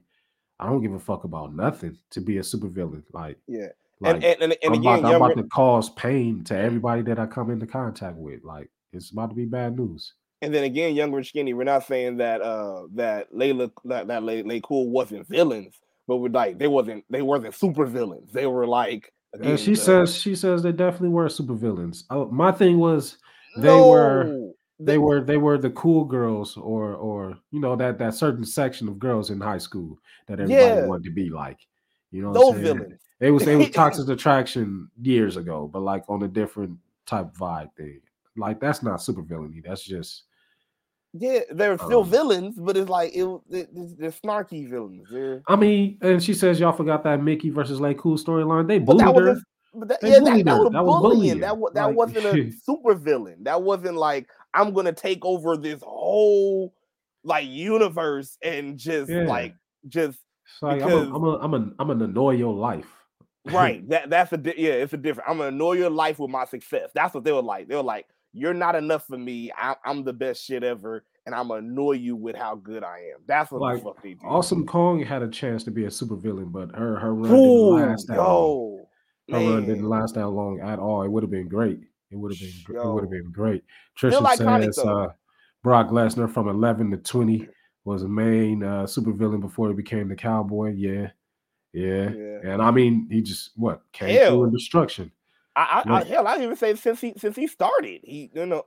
I don't give a fuck about nothing to be a super villain Like, yeah. like and, and and, and I'm, again, about, I'm about to cause pain to everybody that I come into contact with. Like, it's about to be bad news. and then again, younger and skinny. We're not saying that uh that Layla that that Lay, Lay Cool wasn't villains, but we're like they wasn't they wasn't super villains. They were like again, And she the- says she says they definitely were supervillains. Oh, my thing was they were No, they were they were the cool girls or or you know that that certain section of girls in high school that everybody Yeah. wanted to be like You know, Those villains. It was it was Toxic Attraction years ago, but like on a different type vibe thing. Like that's not super villainy. That's just Yeah, they're still Um, villains, but it's like it, it, it's- they're snarky villains. They're, I mean, and she says y'all forgot that Mickie versus Lay Cool storyline. They bullied her. was that, They yeah, that, bullied that her. was That was bullying. That wa- that Like- wasn't a super villain. That wasn't like I'm gonna take over this whole like universe and just Yeah. like just It's like I'm because- a, I'm a, I'm a, I'm gonna annoy your life. right. that that's a di- yeah. It's a different. I'm gonna annoy your life with my success. That's what they were like. They were like, you're not enough for me. I, I'm the best shit ever, and I'm gonna annoy you with how good I am. That's what Like, the fuck they do. Awesome Kong had a chance to be a supervillain, but her her run Ooh, didn't last that long. yo, Her run didn't last that long at all. It would have been great. It would have been gr- it would have been great. Trisha says uh, Brock Lesnar from 11 to 20 was a main uh, super villain before he became the cowboy. Yeah. Yeah. Yeah. And I mean, he just what came Hell. through in destruction. I, I, I hell, I even say since he since he started, he you know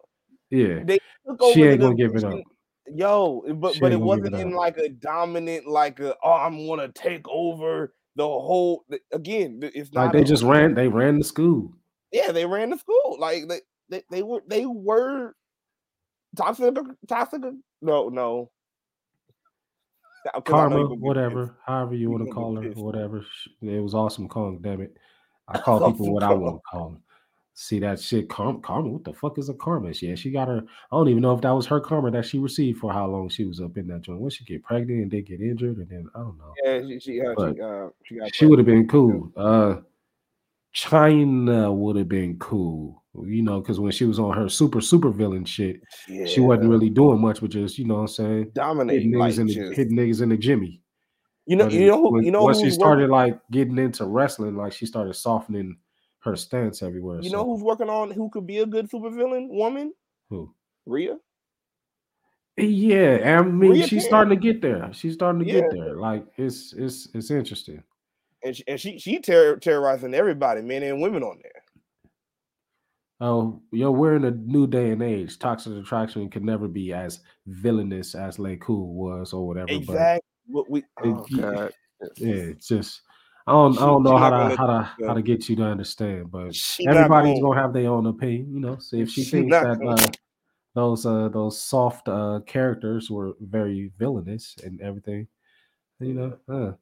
Yeah. they took over She ain't gonna give it up. Yo, but She but it wasn't it in like a dominant, like a oh, I'm gonna take over the whole. Again, it's Like they just ran, they ran the school. yeah, they ran the school. Like they they, they were they were toxic. Toxic. No, no. 'Cause I know Kharma, whatever, however you want to call her, whatever. It was awesome Kong, damn it. I call people what I want to call them. See that shit, karma, karma. What the fuck is a karma? Yeah, she got her. I don't even know if that was her karma that she received for how long she was up in that joint. When she get pregnant and did get injured, and then I don't know. Yeah, she she, uh, she, uh, she got. She would have been cool. Uh, Chyna would have been cool, you know, because when she was on her super super villain shit, she wasn't really doing much, but just you know what I'm saying, hitting dominating. niggas Like in the just, hitting niggas in the Jimmy. You know, But you know, when- you know, once she started working, like getting into wrestling, like she started softening her stance everywhere. you so, know who's working on who could be a good supervillain woman? who? Rhea. Yeah, I mean, Rhea she's Perry. starting to get there. She's starting to Yeah. get there. Like it's it's it's interesting. and she, and she she terror, terrorizing everybody, men and women on there. Oh, yo, we're in a new day and age. Toxic attraction can never be as villainous as Lay Cool was or whatever. Exactly. What we oh yeah. god. Yeah, it's just I don't I don't know how to how to how to get you to understand, but She everybody's gonna- gonna have their own opinion, you know. So if she She thinks that uh, those uh those soft uh characters were very villainous and everything, you know. Uh.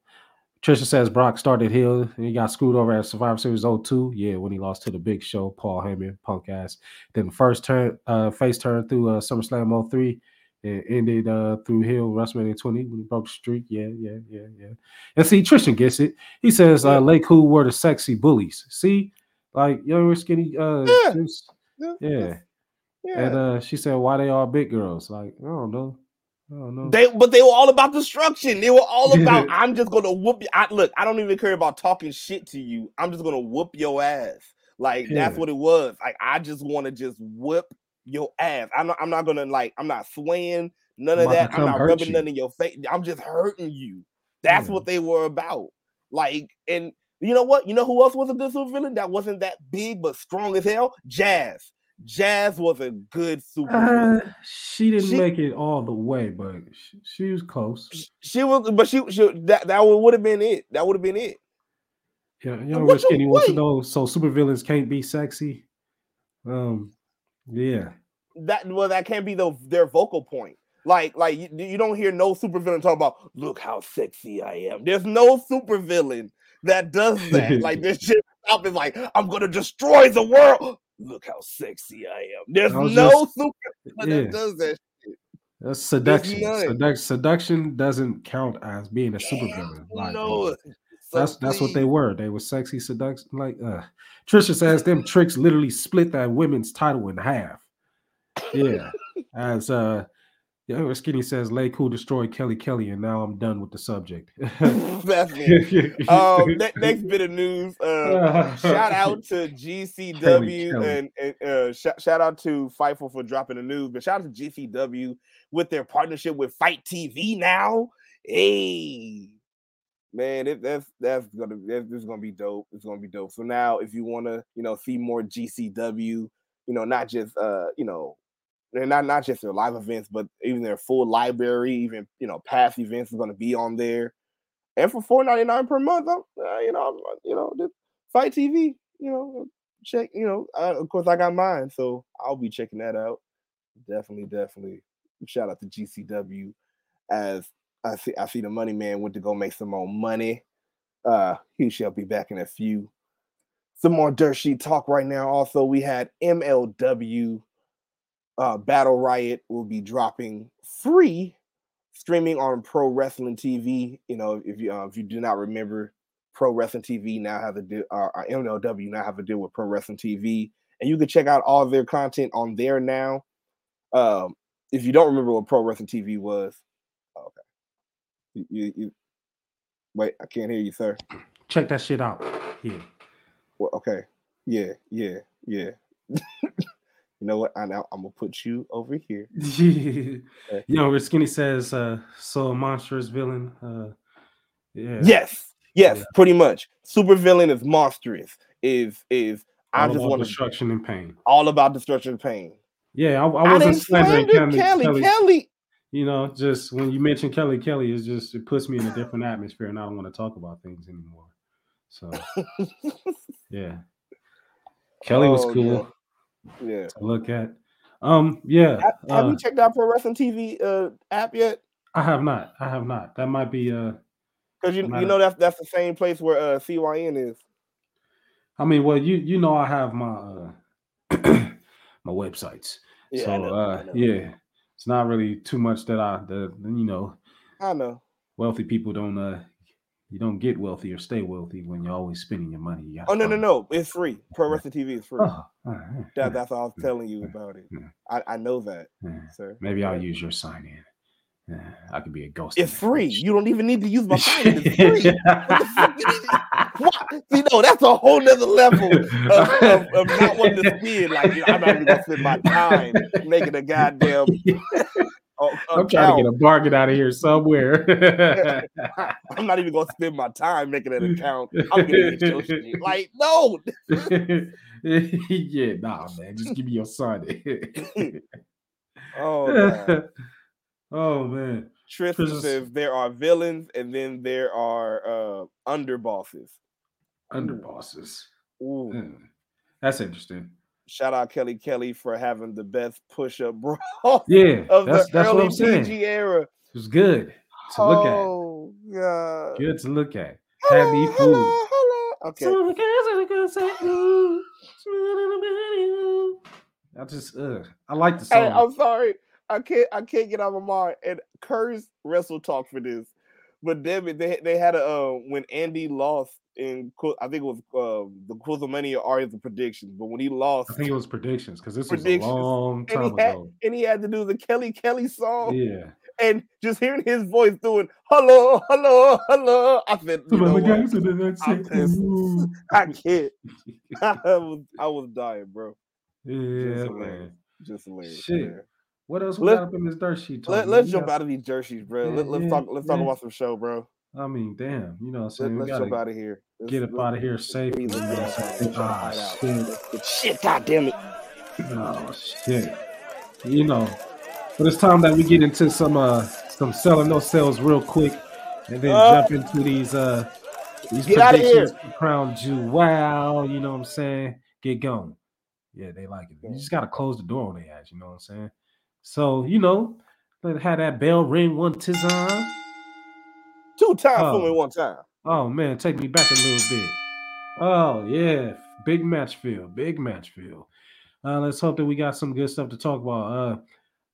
Trisha says Brock started heel and he got screwed over at Survivor Series 02. Yeah, when he lost to the Big Show, Paul Heyman, punk ass. Then first turn, uh, face turn through uh, SummerSlam 03 and ended uh, through heel WrestleMania 20 when he broke the streak. Yeah, yeah, yeah, yeah. And see, Tristan gets it. He says uh, Yeah. Lay Cool were the sexy bullies. See, like young skinny. Uh, Yeah. just- Yeah. yeah. Yeah. And uh, she said, "Why they all big girls?" Like, I don't know. I don't know. They but they were all about destruction. They were all about I'm just gonna whoop you. I look, I don't even care about talking shit to you. I'm just gonna whoop your ass. Like that's what it was. Like I just want to just whip your ass. I'm not I'm not gonna like I'm not swaying none of about that. I'm not rubbing you. none in your face. I'm just hurting you. That's Yeah. what they were about. Like and you know what? You know who else was a good supervillain that wasn't that big but strong as hell? Jazz. Jazz was a good supervillain. Uh, she didn't She- make it all the way, but she, she was close. Sh- she was, but she, she that that would have been it. That would have been it. Yeah, you know what what Skinny wants to know. So supervillains can't be sexy. Um, yeah. That well, that can't be the their vocal point. Like, like you, you don't hear no supervillain talk about look how sexy I am. There's no supervillain that does that. like this shit stop is like I'm gonna destroy the world. Look how sexy I am. There's I no just- supervillain yeah. that does that. That's seduction. Seduc- seduction doesn't count as being a supervillain. Like, no, that's that's what they were. They were sexy seduction. Like uh Trisha says, them tricks literally split that women's title in half. Yeah. As uh yeah, Skinny says, Lay Cool destroyed Kelly Kelly, and now I'm done with the subject. That's um, ne- next bit of news. Uh, shout out to GCW Kelly. and, and uh, sh- shout out to Fightful for dropping the news, but shout out to GCW with their partnership with FITE TV now. Hey, man, it, that's that's gonna that's, gonna be dope. It's gonna be dope. So now, if you want to, you know, see more GCW, you know, not just uh, you know, they're not not just their live events, but even their full library, even you know, past events is gonna be on there. and for four ninety nine per month, I'm, uh, you know, I'm, uh, you know, the FITE TV, you know, check, you know, I, of course I got mine, so I'll be checking that out. Definitely, definitely. Shout out to GCW as I see I see the money man went to go make some more money. Uh he shall be back in a few. Some more dirt sheet talk right now. Also, we had MLW uh Battle Riot will be dropping free streaming on Pro Wrestling TV. You know, if you uh, if you do not remember, Pro Wrestling TV now have a deal, uh, MLW now have a deal with Pro Wrestling TV, and you can check out all their content on there now. Um, if you don't remember what Pro Wrestling TV was, okay, you, you, you wait, I can't hear you, sir. Check that shit out. Yeah. Well, okay, yeah, yeah, yeah. You know what? I now I'm gonna put you over here. you know, where Skinny says, uh, so a monstrous villain. Uh, yeah. Yes, yes, yeah. pretty much. Super villain is monstrous. Is is all I just want destruction and pain. All about destruction and pain. Yeah, I, I wasn't slandering Kelly, Kelly, Kelly. Kelly. You know, just when you mention Kelly Kelly, it's just it puts me in a different atmosphere, and I don't want to talk about things anymore. So, yeah, Kelly was oh, cool yeah to look at. Um, yeah. Have, have uh, you checked out Pro Wrestling TV uh app yet? I have not. I have not. That might be uh because you you know that's that's the same place where uh CYN is. I mean, well, you you know I have my uh my websites. Yeah, so know, uh yeah, it's not really too much that I the you know I know wealthy people don't uh you don't get wealthy or stay wealthy when you're always spending your money. You oh no, no, no! It's free. Pro Wrestling TV is free. Oh, right. that, that's all I was telling you about it. I, I know that, sir. Maybe I'll use your sign in. Yeah, I could be a ghost. It's free. You don't even need to use my sign. It's free. See, no, that's a whole nother level of, of, of not wanting to spend. Like, you know, I'm not even gonna spend my time making a goddamn I'm trying to get a bargain out of here somewhere. I'm not even gonna spend my time making an account. I'm gonna get your. Like, no. yeah, nah, man. Just give me your son. oh, man. oh man. Tristan says there are villains and then there are uh underbosses. Underbosses. Ooh. Mm. That's interesting shout out Kelly Kelly for having the best push up bro. Yeah, of that's, the that's early what I'm saying. PG era. It was good to oh, look at. Oh yeah, good to look at. Had me fooled. Okay. I just, uh, I like the song. Hey, I'm sorry, I can't, I can't get out of my mind. And Curse WrestleTalk for this, but damn it, they they had a uh, when Andy lost in I think it was uh, the Quizlemania are the predictions, but when he lost, I think it was predictions because this was a long time and had, ago, and he had to do the Kelly Kelly song. Yeah, and just hearing his voice doing hello, hello, hello, I said, you know I can't. I was I was dying, bro. Yeah, just man. Just hilarious. Shit. Man. What else we let, got up in this dirt sheet? Let, us jump out of these sheets, bro. Yeah, let, us yeah, talk. Let's yeah. talk about some show, bro. I mean, damn, you know, so Let, us jump out of here. Let's, get up out of here safe. You know, oh, shit. shit, God damn it. Oh shit. You know, but it's time that we get into some uh some selling those sales real quick, and then uh, jump into these uh these get predictions for Crown Jewel. You know what I'm saying? Get going. Yeah, they like it. You just gotta close the door on their ass. You know what I'm saying? So you know, let have that bell ring one time. Two times oh. for me one time. Oh man, take me back a little bit. Oh yeah, big match feel, big match feel. Uh, let's hope that we got some good stuff to talk about. Uh,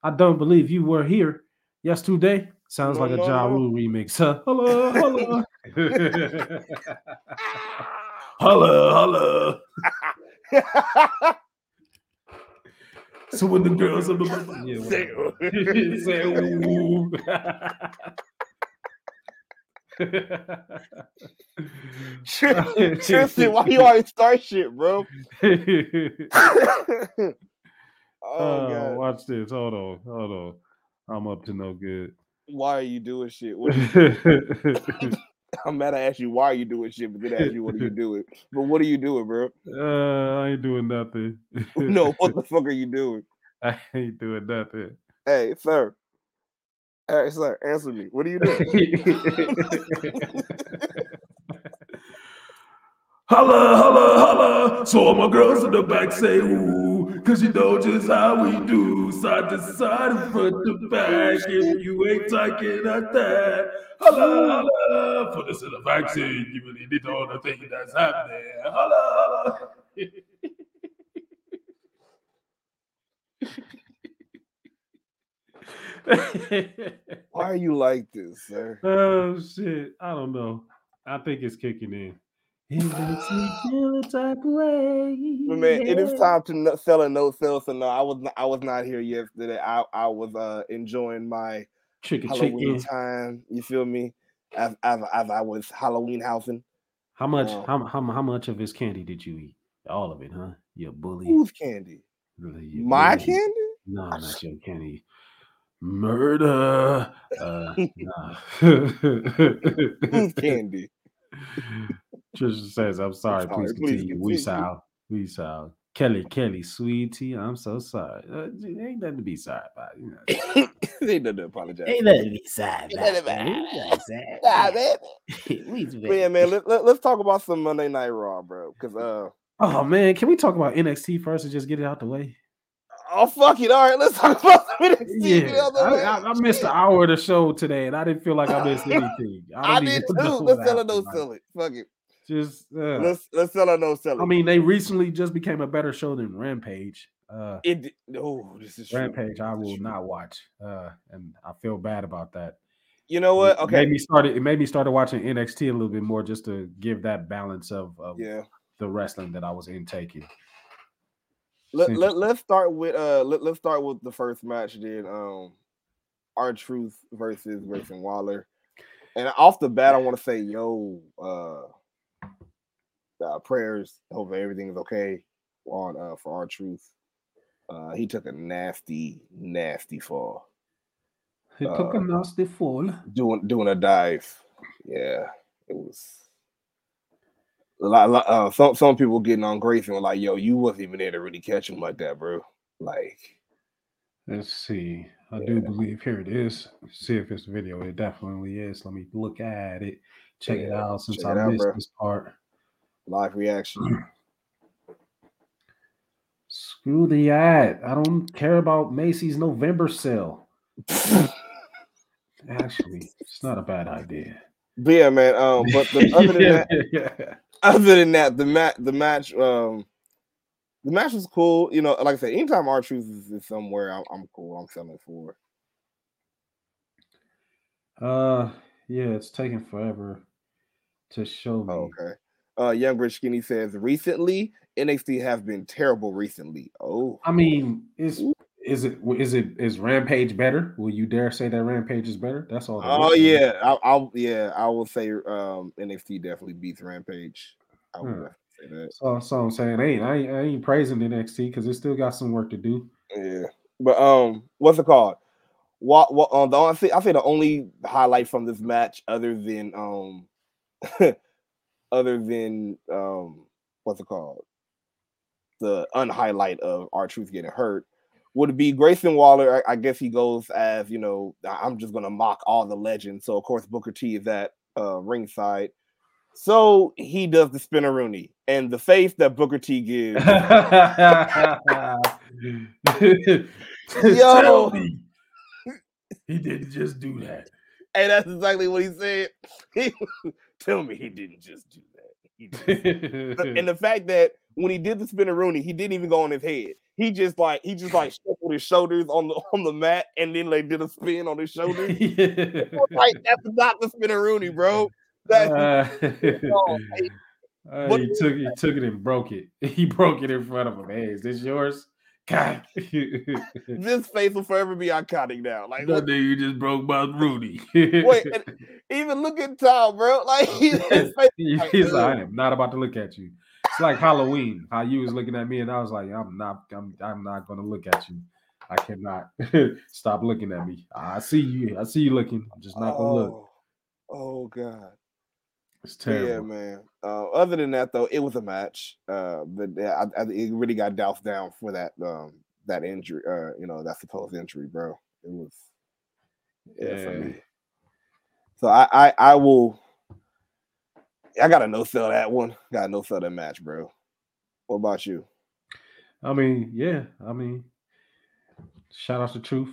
I don't believe you were here yesterday. Sounds no, like a Ja Rule remix. Huh? Hello, hello. hello, hello. so when the girls are the yeah, say, Tristan, why you always start shit, bro? oh, uh, watch this. Hold on, hold on. I'm up to no good. Why are you doing shit? You I'm mad. I ask you why are you doing shit, but then I ask you what are you doing. But what are you doing, bro? Uh, I ain't doing nothing. no, what the fuck are you doing? I ain't doing nothing. Hey, sir. All right, sir, answer me. What are you doing? Holla, holla, holla. So all my girls in the back say ooh, cause you know just how we do. Side to side, front to back. If you ain't talking at that, holla, holla. For this is a vaccine, you really need all the thing that's happening. Holla, holla. Why are you like this, sir? oh shit. I don't know. I think it's kicking in. It makes me feel a type way. But man, it is time to no, sell a no sell. So no, I was not, I was not here yesterday. I I was uh enjoying my Chicken Halloween chicken. time. You feel me? As as, as I was Halloween housing. How much? Oh. How, how how much of his candy did you eat? All of it, huh? You bully. Whose candy? Really, My bully. candy? No, not your candy. Murder. Uh, nah. Whose candy? Trisha says, "I'm sorry. sorry, Please please continue. We continue. sound. We sound. Kelly, Kelly, sweetie, I'm so sorry. Uh, ain't nothing to be sorry about. You know. they done to apologize. Ain't nothing to be sorry nothing Nah, man. But yeah, man. Let, let, us talk about some Monday Night Raw, bro. Because uh, Oh man, can we talk about NXT first and just get it out the way? Oh fuck it. All right, let's talk about some NXT. Yeah, I. I, I missed an hour of the show today, and I didn't feel like I missed anything. I don't did too. Let's sell it, no sell it. Fuck it. Just, uh, Let's let's sell it, no sell it. I mean, they recently just became a better show than Rampage. Uh, it. Oh, this is true. Rampage, I will not watch, uh, and I feel bad about that. You know what? It Okay. made me started. It made me started watching NXT a little bit more just to give that balance of, of Yeah. the wrestling that I was intaking. Let, let, let's start with uh let, let's start with the first match then um R-Truth versus Grayson Waller. And off the bat, I want to say, yo, uh, uh prayers. Hope everything is okay on uh for R-Truth. Uh he took a nasty, nasty fall. He took a Uh, nasty fall. Doing doing a dive. Yeah, it was lot, a lot- uh, some some people getting on Grayson were like, yo, you wasn't even there to really catch him like that, bro. Like Let's see. I do believe here it is. See if it's video. It definitely is. Let me look at it. Check it out since check I out, missed bro. this part. live reaction. Screw the ad. I don't care about Macy's November sale. Actually, it's not a bad idea. But yeah, man. Um, but the, other than that, yeah. Other than that, the match, the match, um, the match was cool. You know, like I said, anytime R-Truth is, is somewhere, I'm, I'm cool. I'm selling for. Uh, yeah, it's taking forever to show me. Oh, okay. Uh, Young Rich Skinny says recently NXT have been terrible recently. Oh, I mean, is is it is it is Rampage better? Will you dare say that Rampage is better? That's all. oh yeah. I, I'll yeah. I will say um NXT definitely beats Rampage. I would Hmm. say that. So, so I'm saying, hey, I ain't, I ain't praising NXT because it still got some work to do. Yeah, but um, what's it called? What what um, the I say I say the only highlight from this match, other than um, other than um, what's it called? The unhighlight of R-Truth getting hurt would it be Grayson Waller. I, I guess he goes as you know. I'm just gonna mock all the legends. So of course Booker T is at uh, ringside. So he does the spinneroonie, and the face that Booker T gives. Yo. Tell me he didn't just do that. Hey, that's exactly what he said. He, tell me he didn't just do that. Did. and the fact that when he did the spinneroonie, he didn't even go on his head. He just like he just like shuffled his shoulders on the on the mat and then like did a spin on his shoulders. like that's not the spinneroonie, bro. That, Uh, Oh, hey, uh, he took he took it and broke it. He broke it in front of him. Hey, is this yours? God, this face will forever be iconic now. Like that nigga you just broke my Rudy. wait, even look at Tom, bro. Like face like, He's like, I am not about to look at you. It's like Halloween. How you was looking at me, and I was like, I'm not. I'm. I'm not going to look at you. I cannot stop looking at me. I see you. I see you looking. I'm just not going to look. Oh, oh god. It's But Yeah, terrible. man. Uh, other than that, though, it was a match. Uh, but yeah, I, I, it really got doused down for that um that injury. Uh, you know, that supposed injury, bro. It was Yeah, for Yeah. me. So I, I I will. I gotta no sell that one. Gotta no sell that match, bro. What about you? I mean, yeah. I mean, shout out to Truth.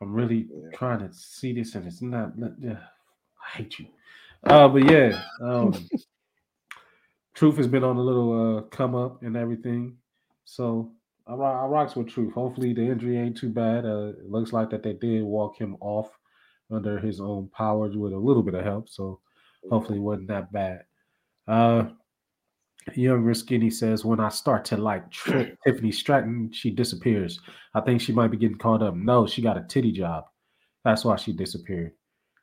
I'm really Yeah. trying to see this, and it's not. not- yeah, I hate you. Uh, but yeah, um, Truth has been on a little uh come up and everything. So I, I rocks with Truth. Hopefully the injury ain't too bad. Uh, it looks like that they did walk him off under his own powers with a little bit of help. So hopefully wasn't that bad. Uh, Younger Skinny says, when I start to like Tri- Tiffany Stratton, she disappears. I think she might be getting caught up. No, she got a titty job. That's why she disappeared.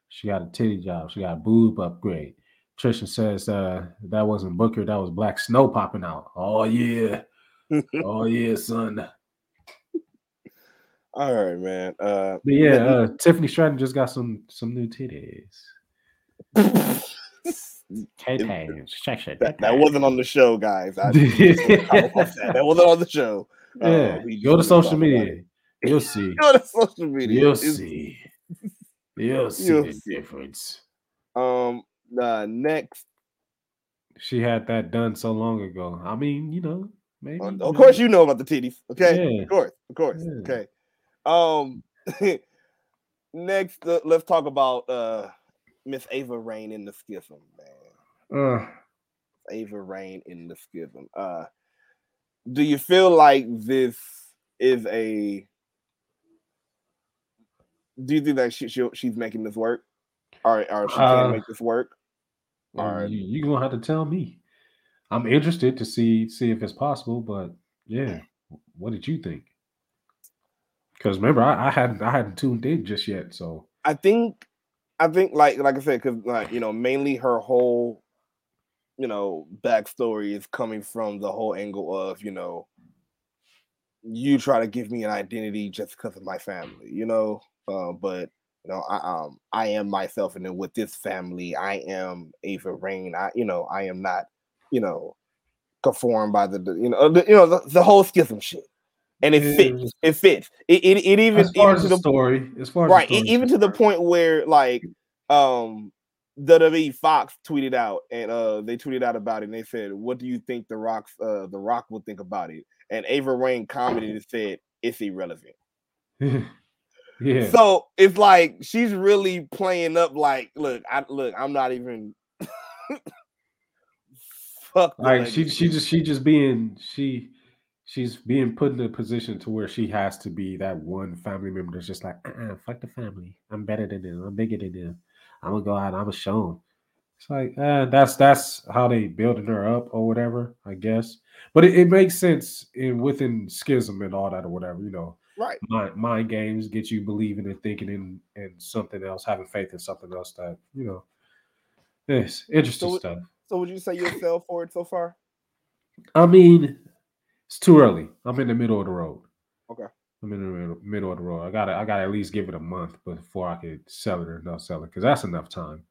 She got a titty job. She got a boob upgrade. Trisha says, uh, that wasn't Booker, that was Black Snow popping out. Oh yeah. oh yeah, son. All right, man. Uh, But yeah, uh, Tiffany Stratton just got some some new titties. Shit. that, that wasn't on the show, guys. I, I that. that wasn't on the show. Uh, Yeah, we go to social media. You'll see. Go to social media. You'll It's- see. You'll see You'll the see. difference. Um, uh, next, She had that done so long ago. I mean, you know, maybe. uh, you of know. course, you know about the titties. Okay, Yeah. of course, of course. Yeah. Okay. Um, next, uh, let's talk about uh Miss Ava Raine in the schism, man. Uh, Ava Raine in the schism. Uh, do you feel like this is a? Do you think that she, she she's making this work, or or she Uh, can't make this work? you, you're gonna have to tell me. I'm interested to see see if it's possible, but yeah, what did you think? Because remember, I, I hadn't I hadn't tuned in just yet, so I think, I think like like I said, because like you know, mainly her whole, you know, backstory is coming from the whole angle of you know, you try to give me an identity just because of my family, you know, uh, but you know, I um I am myself, and then with this family, I am Ava Raine. I you know, I am not, you know, conformed by the, you know the, you know the, the whole schism shit, and it fits. It fits. It it, it even as far even as to the story, as far right story even to the point where like um WWE Fox tweeted out and uh they tweeted out about it and they said, What do you think the Rock's uh the Rock will think about it? And Ava Raine commented and said it's irrelevant. yeah, So it's like she's really playing up like, look, I look, I'm not even fuck like she she just she just being she she's being put in a position to where she has to be that one family member that's just like uh-uh, fuck the family. I'm better than them. I'm bigger than them. I'm gonna go out. And i'm gonna show 'em." it's like uh, that's that's how they building her up or whatever i guess. But it, it makes sense in within schism and all that or whatever you know. Right. mind, mind games get you believing and thinking in in something else having faith in something else that you know it's interesting So- stuff. So would you say you're sell for it so far? I mean, it's too early. I'm in the middle of the road. Okay. I'm in the middle, middle of the road. I gotta I gotta at least give it a month before I could sell it or not sell it. Because that's enough time.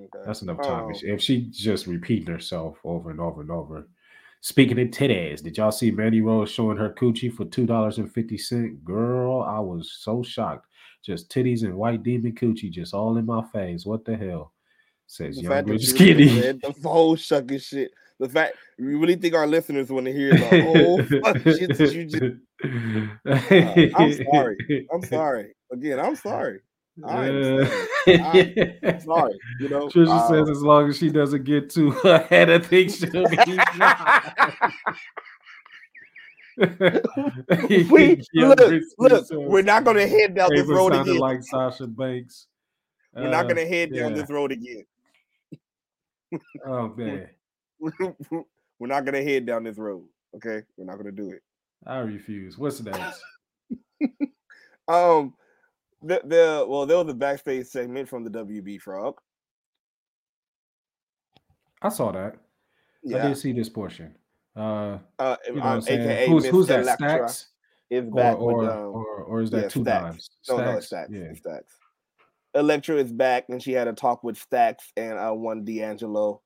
Okay. That's enough time. Um, If she- if just repeating herself over and over and over. Speaking of titties, did y'all see Mandy Rose showing her coochie for two dollars and fifty cent? Girl, I was so shocked. Just titties and white demon coochie just all in my face. What the hell? Says The young rich skinny. the whole shucking shit. The fact we really think our listeners want to hear the whole fucking shit that you just. Uh, I'm sorry. I'm sorry. Again, I'm sorry. I'm sorry. You know. Trisha uh, says as long as she doesn't get too ahead of things, she'll be we look, look. We're not gonna head down this road again. like Sasha Banks. We're not Uh, gonna head down yeah. this road again. Oh man, We're not gonna head down this road. Okay, we're not gonna do it. I refuse. What's next? Um, the, the well, there was a backstage segment from the WB Frog. I saw that. I Yeah, did see this portion. Uh, uh, you know um, aka who's who's that? Elektra Stacks is back or, with um, or or is that yeah, two Stacks. times? no, no, it's Stacks. Yeah. It's Stacks. Elektra is back, and she had a talk with Stacks and uh, one D'Angelo,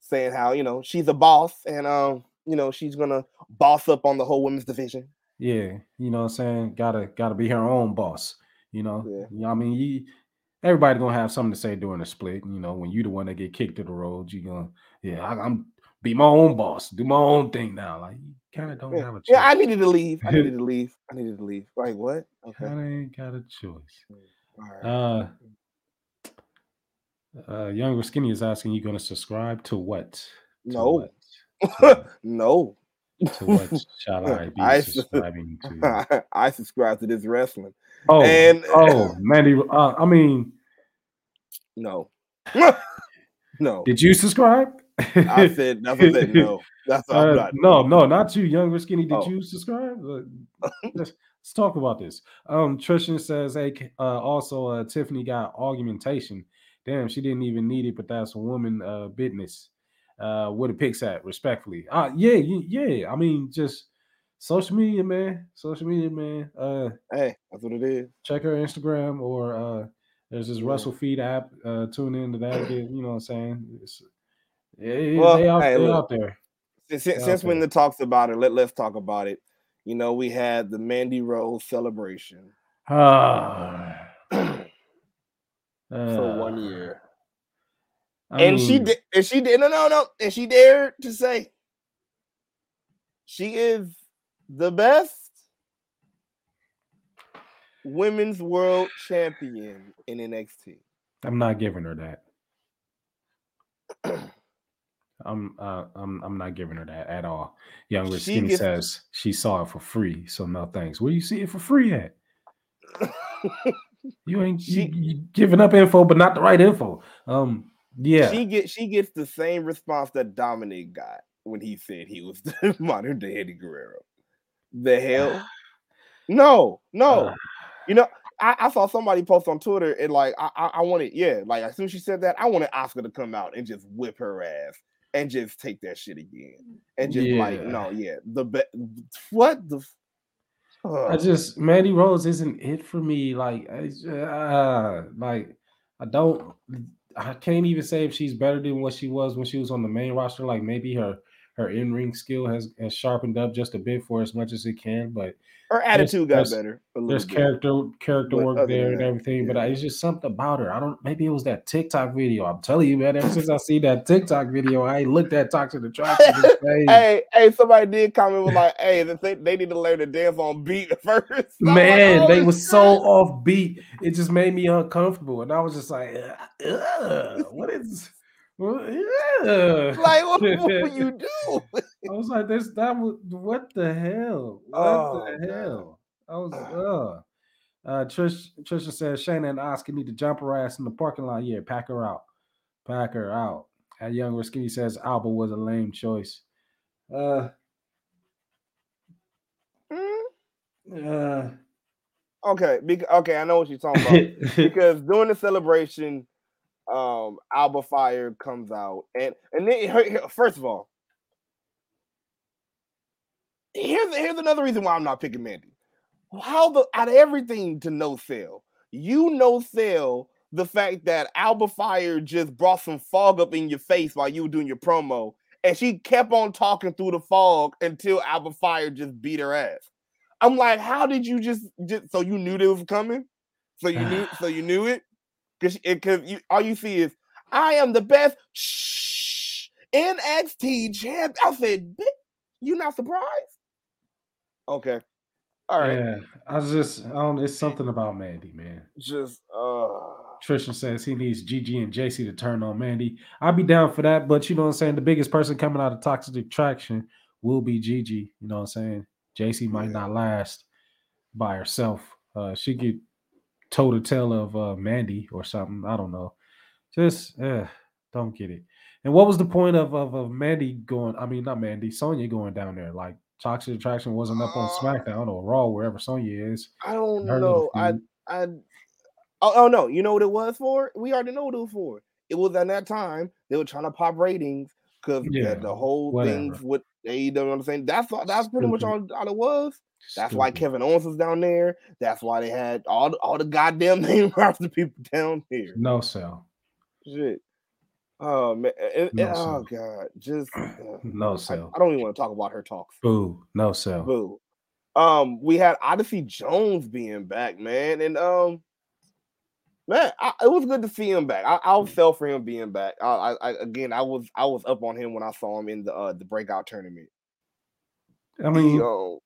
saying how you know she's a boss, and um, you know she's gonna boss up on the whole women's division. Yeah, you know what I'm saying? Gotta gotta be her own boss. You know, Yeah. You know, I mean, you, everybody gonna have something to say during the split. You know, when you the one that get kicked to the road, you gonna, yeah, I, I'm be my own boss, do my own thing now. Like you kind of don't Yeah. have a choice. Yeah, I needed to leave. I needed to leave. I needed to leave. Like what? Okay. kind of ain't got a choice. All right. Uh, uh, younger skinny is asking you gonna subscribe to what? To No. what? To, no. to what shall I be I subscribing to? I subscribe to this wrestling. Oh, And- oh, Mandy. Uh, I mean, No. no. did you subscribe? I said that's what I said no. That's what I'm Uh, not. no, no, not you, younger skinny. Did Oh. you subscribe? Uh, let's, let's talk about this. Um, Trishan says, "Hey, uh, also, uh, Tiffany got augmentation. Damn, she didn't even need it, but that's a woman uh business. Uh, where the pics at? Respectfully, uh, yeah, yeah. I mean, just social media, man. Social media, man. Uh, Hey, that's what it is. check her Instagram or uh, there's this Yeah. WrestleFeed app. Uh, tune into that. Get, you know what I'm saying? It's, yeah, Well, they out, hey, they look. out there. Since, since, Yeah, when the talks about it, let, let's talk about it. You know, we had the Mandy Rose celebration Ah. For one Uh, year. I and she did and she did no no no and she dared to say she is the best women's world champion in NXT. I'm not giving her that. I'm uh, I'm I'm not giving her that at all. Younger She Skinny gets- says she saw it for free, so no thanks. Where you see it for free at? You ain't She- you giving up info, but not the right info. Um, yeah, She get she gets the same response that Dominic got when he said he was the modern day Eddie Guerrero. The hell? No, no. Uh, You know, I, I saw somebody post on Twitter and like I, I I wanted, yeah, like as soon as she said that, I wanted Oscar to come out and just whip her ass and just take that shit again. And just like, no, yeah, the be- what the I just Mandy Rose isn't it for me. Like, uh, like I don't, I can't even say if she's better than what she was when she was on the main roster. Like maybe her her in ring skill has has sharpened up just a bit for as much as it can, but her attitude got better. A there's bit. character character But work there and everything. But yeah. I, it's just something about her. I don't. Maybe it was that TikTok video. I'm telling you, man. Ever since I see that TikTok video, I looked at Toxic Attraction. the. Hey, hey, somebody did comment was like, hey, they, they need to learn to dance on beat first. I'm like, Man, oh, they "Holy was so off beat. It just made me uncomfortable, and I was just like, "Ugh, "What is? What, ugh." like what, what would you do? I was like, "This that was what the hell? What Oh, the God. hell?" I was, uh, uh, Trish Trisha says Shayna and Oscar need to jump her ass in the parking lot. Yeah, pack her out, pack her out. And Young Skinny says Alba was a lame choice. Uh, Hmm? uh, Okay, because, okay, I know what you're talking about. because during the celebration, um, Alba Fire comes out, and and then first of all, here's here's another reason why I'm not picking Mandy. How the out of everything to no sell, you no sell the fact that Alba Fire just brought some fog up in your face while you were doing your promo, and she kept on talking through the fog until Alba Fire just beat her ass. I'm like, how did you just, just so you knew they was coming? So you knew so you knew it? Because because you all you see is I am the best shh, NXT champ. I said, "Bi- you not surprised? Okay. All right. Yeah, I was just, I don't. It's something about Mandy, man. Just uh Trisha says he needs Gigi and Jacy to turn on Mandy. I'd be down for that, but you know what I'm saying. The biggest person coming out of Toxic Attraction will be Gigi. You know what I'm saying. Jacy might Yeah. not last by herself. Uh, she get toe to tail of uh, Mandy or something. I don't know. Just uh, don't get it. And what was the point of, of of Mandy going? I mean, not Mandy, Sonya going down there. Like Toxic Attraction wasn't up on Uh, SmackDown or Raw, wherever Sonya is. I don't know. I. I oh, oh no, you know what it was for? We already know what it was for. It was at that time they were trying to pop ratings because Yeah, the whole whatever. things with they don't understand. That's all, that's pretty much all, all it was. That's why Kevin Owens was down there. That's why they had all the, all the goddamn name roster people down here. No sell. Shit. Oh man. it- No, it- oh god. Just uh, No I, sell. I don't even want to talk about her talks. Boo. No sell. Boo. Um, we had Odyssey Jones being back, man, and um, man, I, it was good to see him back. I, I'll sell for him being back. I, I, I again, I was I was up on him when I saw him in the uh, the breakout tournament. I mean, um,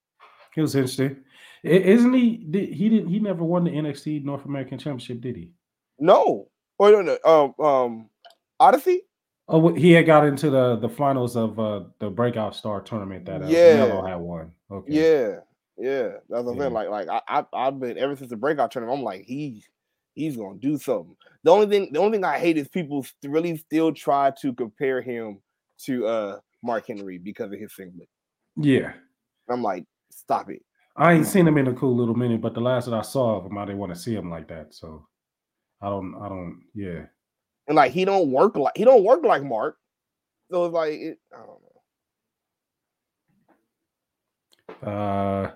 it was interesting. Isn't he? Did, he didn't. He never won the NXT North American Championship, did he? no, Oh no, no, um, um, Odyssey. Oh, he had got into the the finals of uh the Breakout Star tournament that uh, Yeah. Melo had won. Okay. Yeah, yeah. That's what I'm saying. Like, like I, I, I've been ever since the breakout tournament. I'm like, he's he's gonna do something. The only thing, the only thing I hate is people really still try to compare him to uh Mark Henry because of his singlet. Yeah. I'm like, stop it. I ain't seen him in a cool little minute, but the last that I saw of him, I didn't want to see him like that. So I don't. I don't. Yeah. And like, he don't work like he don't work like Mark. So it's like, it, I don't know. Uh,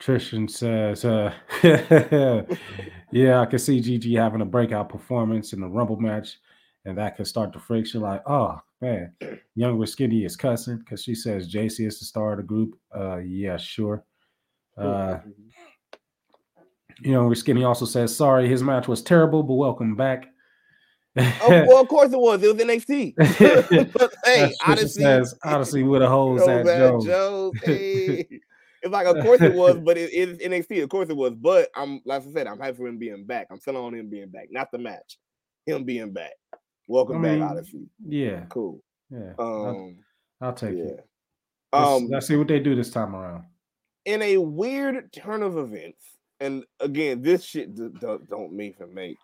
Trishan says, uh, yeah, I can see Gigi having a breakout performance in the Rumble match, and that could start the friction. Like, oh man, Young with Skinny is cussing because she says Jacy is the star of the group. Uh, yeah, sure. Uh, Young with Skinny also says, sorry, his match was terrible, but welcome back. oh, well, of course it was. It was NXT. but hey, Odyssey, says, Odyssey with a hose at man, Joe. Hey. It's like, of course it was, but it is NXT. Of course it was, but I'm like I said, I'm happy for him being back. I'm selling on him being back, not the match. Him being back. Welcome I mean, back, Odyssey. Yeah, Cool. yeah. I'll, Um, I'll take yeah. it. Let's, Um, let's see what they do this time around. in a weird turn of events, and again, this shit d- d- don't mean make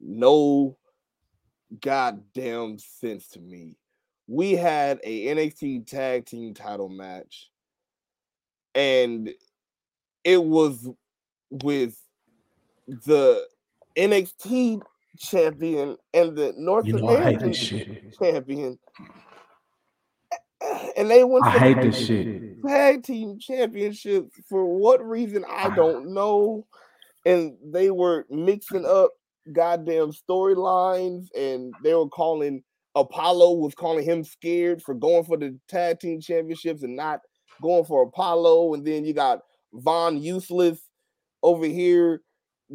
no goddamn sense to me. We had a NXT tag team title match, and it was with the NXT champion and the North You know, American champion, and they went. I hate this shit. tag team championship for what reason I Ah. don't know. And they were mixing up goddamn storylines, and they were calling Apollo was calling him scared for going for the tag team championships and not going for Apollo. And then you got Von Useless over here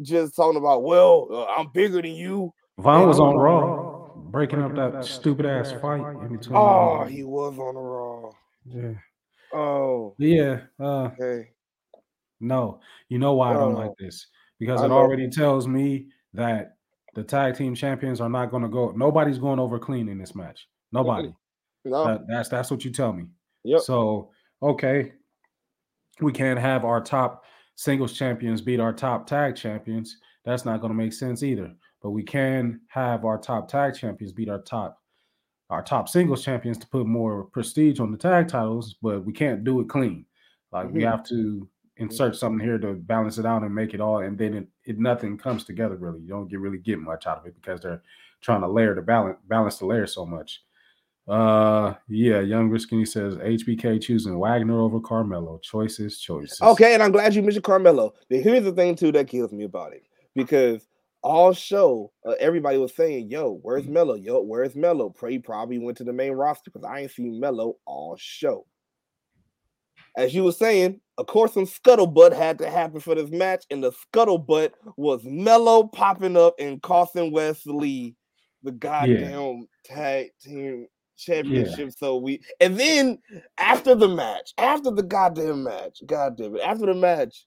just talking about, well, uh, I'm bigger than you. Von was on. Raw, breaking up that stupid ass fight in between. Oh, he was on the Raw. yeah, Oh, yeah. Uh, okay. no, you know why I don't Oh, like this because I it know. already tells me that the tag team champions are not going to go. Nobody's going over clean in this match. Nobody. No. That, that's that's what you tell me. Yep. So okay, we can't have our top singles champions beat our top tag champions. That's not going to make sense either. But we can have our top tag champions beat our top our top singles champions to put more prestige on the tag titles. But we can't do it clean. Like we Mhm. have to insert something here to balance it out and make it all, and then it, it nothing comes together really. You don't get really get much out of it because they're trying to layer the balance balance the layer so much. Uh, yeah, Young Skinny says HBK choosing Wagner over Carmelo. Choices, choices. Okay, and I'm glad you mentioned Carmelo. But here's the thing too that kills me about it because all show uh, everybody was saying, "Yo, where's Melo? Yo, where's Melo?" Pray probably went to the main roster because I ain't seen Melo all show. As you were saying, of course, some scuttlebutt had to happen for this match, and the scuttlebutt was Melo popping up and costing Wesley the goddamn tag team championship. So we, and then after the match, after the goddamn match, goddamn it, after the match,